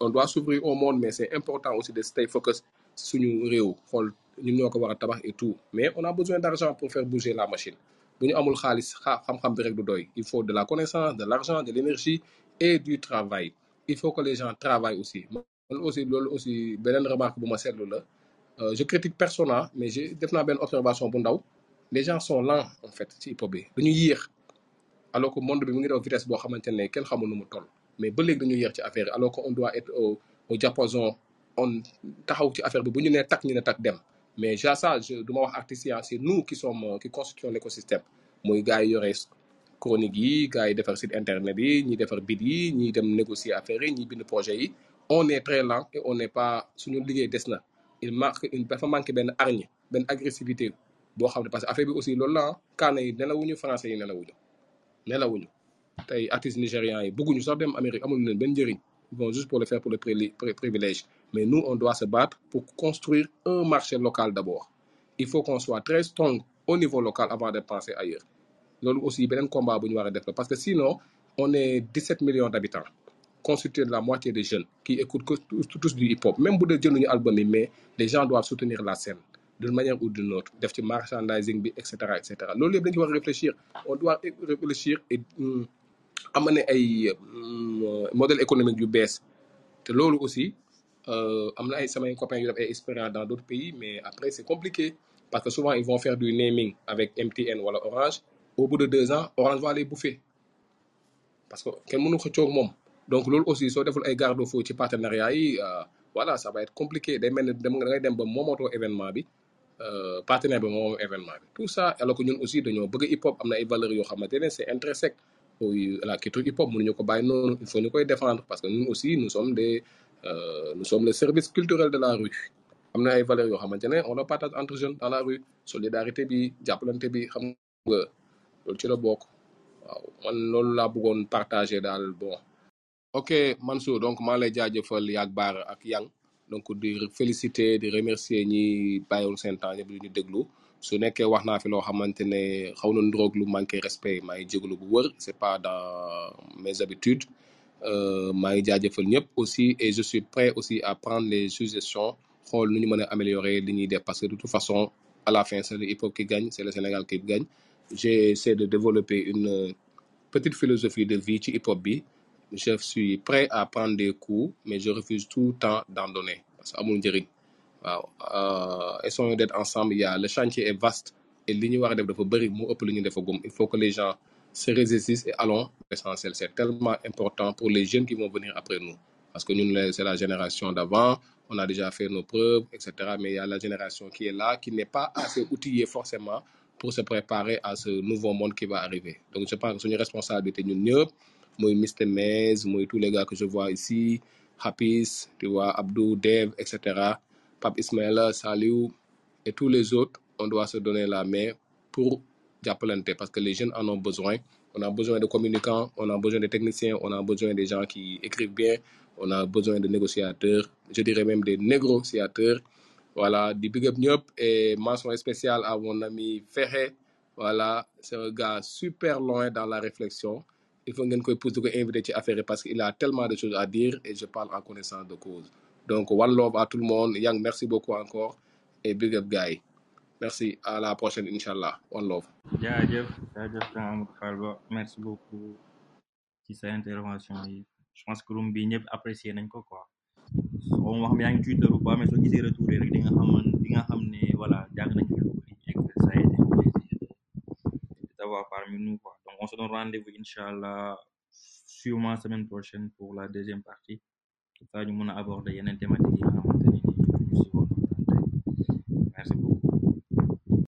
on doit s'ouvrir au monde mais c'est important aussi de stay focus suñu réew xool ñun ñoo ko war a et tout. Mais on a besoin d'argent pour faire bouger la machine. Bu ñu amul xaalis xa xam-xam bi il faut de la connaissance de l'argent de l'énergie et du travail il faut que les gens travaillent aussi. Man aussi loolu aussi beneen remarque bu ma seetlu la. Euh, je critique personne ah, mais j'ai def naa benn observation bu ndaw. Les gens sont lents en fait ci hip hop bi. Dañu yéex alors que monde bi mu ngi daw vitesse boo xamante ne kenn xamul nu mu mais ba léegi dañu yéex ci affaire alors que on doit être au au diapason. On taxaw ci affaire bi bu ñu nee tak ñu ne tak mais déjà ça je du ma ah, c'est nous qui sommes euh, qui constituons l'écosystème. Muy gars yi yore chronique yi gars yi defar site internet yi ñi defar bid yi ñi dem négocier affaire yi ñi bind projet yi. On est très lent et on n'est pas suñu liggéey des na. Il manque une dafa manqué benn hargne benn agressivité boo xam ne parce que affaire bi aussi loolu la ah. Kaana yi nelawuñu français yi nelawuñu nelawuñu. Tey artistes nigérians yi bëgguñu sax dem Amérique amul leen benn njëriñ. Ils vont juste pour le faire pour le privilège. Mais nous on doit se battre pour construire un marché local d'abord. Il faut qu'on soit très strong au niveau local avant de penser ailleurs loolu aussi beneen combat bu ñu war a parce que sinon on est 17 millions d'habitants constitués de la moitié des jeunes qui écoutent que tous, du hip-hop. Même bu dee jënduñu album yi mais les gens doivent soutenir la scène d'une manière ou d'une autre def ci merchandising bi et cetera et cetera. Réfléchir. On doit réfléchir et hum, amener ay hum, modèle économique yu bees. Te loolu aussi euh, am na ay samay copains yu def ay dans d'autres pays mais après c'est compliqué parce que souvent ils vont faire du naming avec MTN wala Orange au bout de deux ans Orange va les bouffer. Parce que kenn mënu xëccoo ak moom. Donc loolu aussi soo deful ay garde-fou ci partenariat yi euh, voilà ça va être compliqué. Day mel ni dem da ngay dem ba événement bi euh, partenaire bi moom événement bi. Tout ça alors que ñun aussi dañoo bëgg hip hop am na ay valeurs yoo xamante ne c'est intrinsèque. La culture hip hop mënuñu ko bàyyi noonu il faut ñu koy défendre. Parce que ñun aussi nous sommes des euh, nous sommes le service culturel de la rue. Am na ay valeurs yoo xamante ne on le partage entre jeunes dans la rue. Solidarité bi jàppalante bi xam nga loolu ci la bokk. Waaw man loolu laa bëggoon partager daal bon. Ok Mansour donc maa lay jaajëfal yaag Baara ak Yang. Donc di féliciter di remercier ñi bàyyiwoon seen temps ñëpp di ñu déglu. Su nekkee wax naa fi loo xamante ne xaw na ndroog lu manqué respect maa ngi jégalu bu wër c'est pas dans mes habitudes. Euh, maa ngi jaajëfal ñëpp aussi et je suis prêt aussi à prendre les suggestions xool nu ñu mën améliorer li ñuy def parce que de toute façon à la fin c'est le hip hop qui gagne c'est le Sénégal qui gagne j'essaie de développer une petite philosophie de vie ci hip hop bi. Je suis prêt à prendre des coups mais je refuse tout le temps d'en donner parce que euh, essayons d'être ensemble. Il y a le chantier est vaste et il faut que les gens se résistissent et allons l'essentiel. C'est tellement important pour les jeunes qui vont venir après nous parce que la- c'est la génération d'avant on a déjà fait nos preuves etc mais il y a la génération qui est là qui n'est pas assez outillée forcément pour se préparer à ce nouveau monde qui va arriver donc je pense que suñu responsabilité ñun ñëpp muy Mr Mez muy tous les gars que je vois ici Hafiz tu vois Abdou Dev etc Pape Ismaïla, Saliou et tous les autres, on doit se donner la main pour Diapolente parce que les jeunes en ont besoin. On a besoin de communicants, on a besoin de techniciens, on a besoin des gens qui écrivent bien, on a besoin de négociateurs, je dirais même des négociateurs. Voilà, du big up ñëpp et mention spéciale à mon ami Ferré. Voilà, c'est un gars super loin dans la réflexion. Il faut pousse di ko inviter affaire yi parce qu'il a tellement de choses à dire et je parle en connaissance de cause. Donc, one love à tout le monde. Yang, merci beaucoup encore et big up yi. Merci, à la prochaine, Inch'Allah. One love. merci beaucoup ci sa intervention je pense que apprécier nañ ko quoi xaw ma xam yaa ngi Twitter mais soo gisee retour rek ça a un plaisir de parmi nous on se donne rendez-vous Inch'Allah sûrement semaine prochaine pour la deuxième partie. Ça aborder thématiques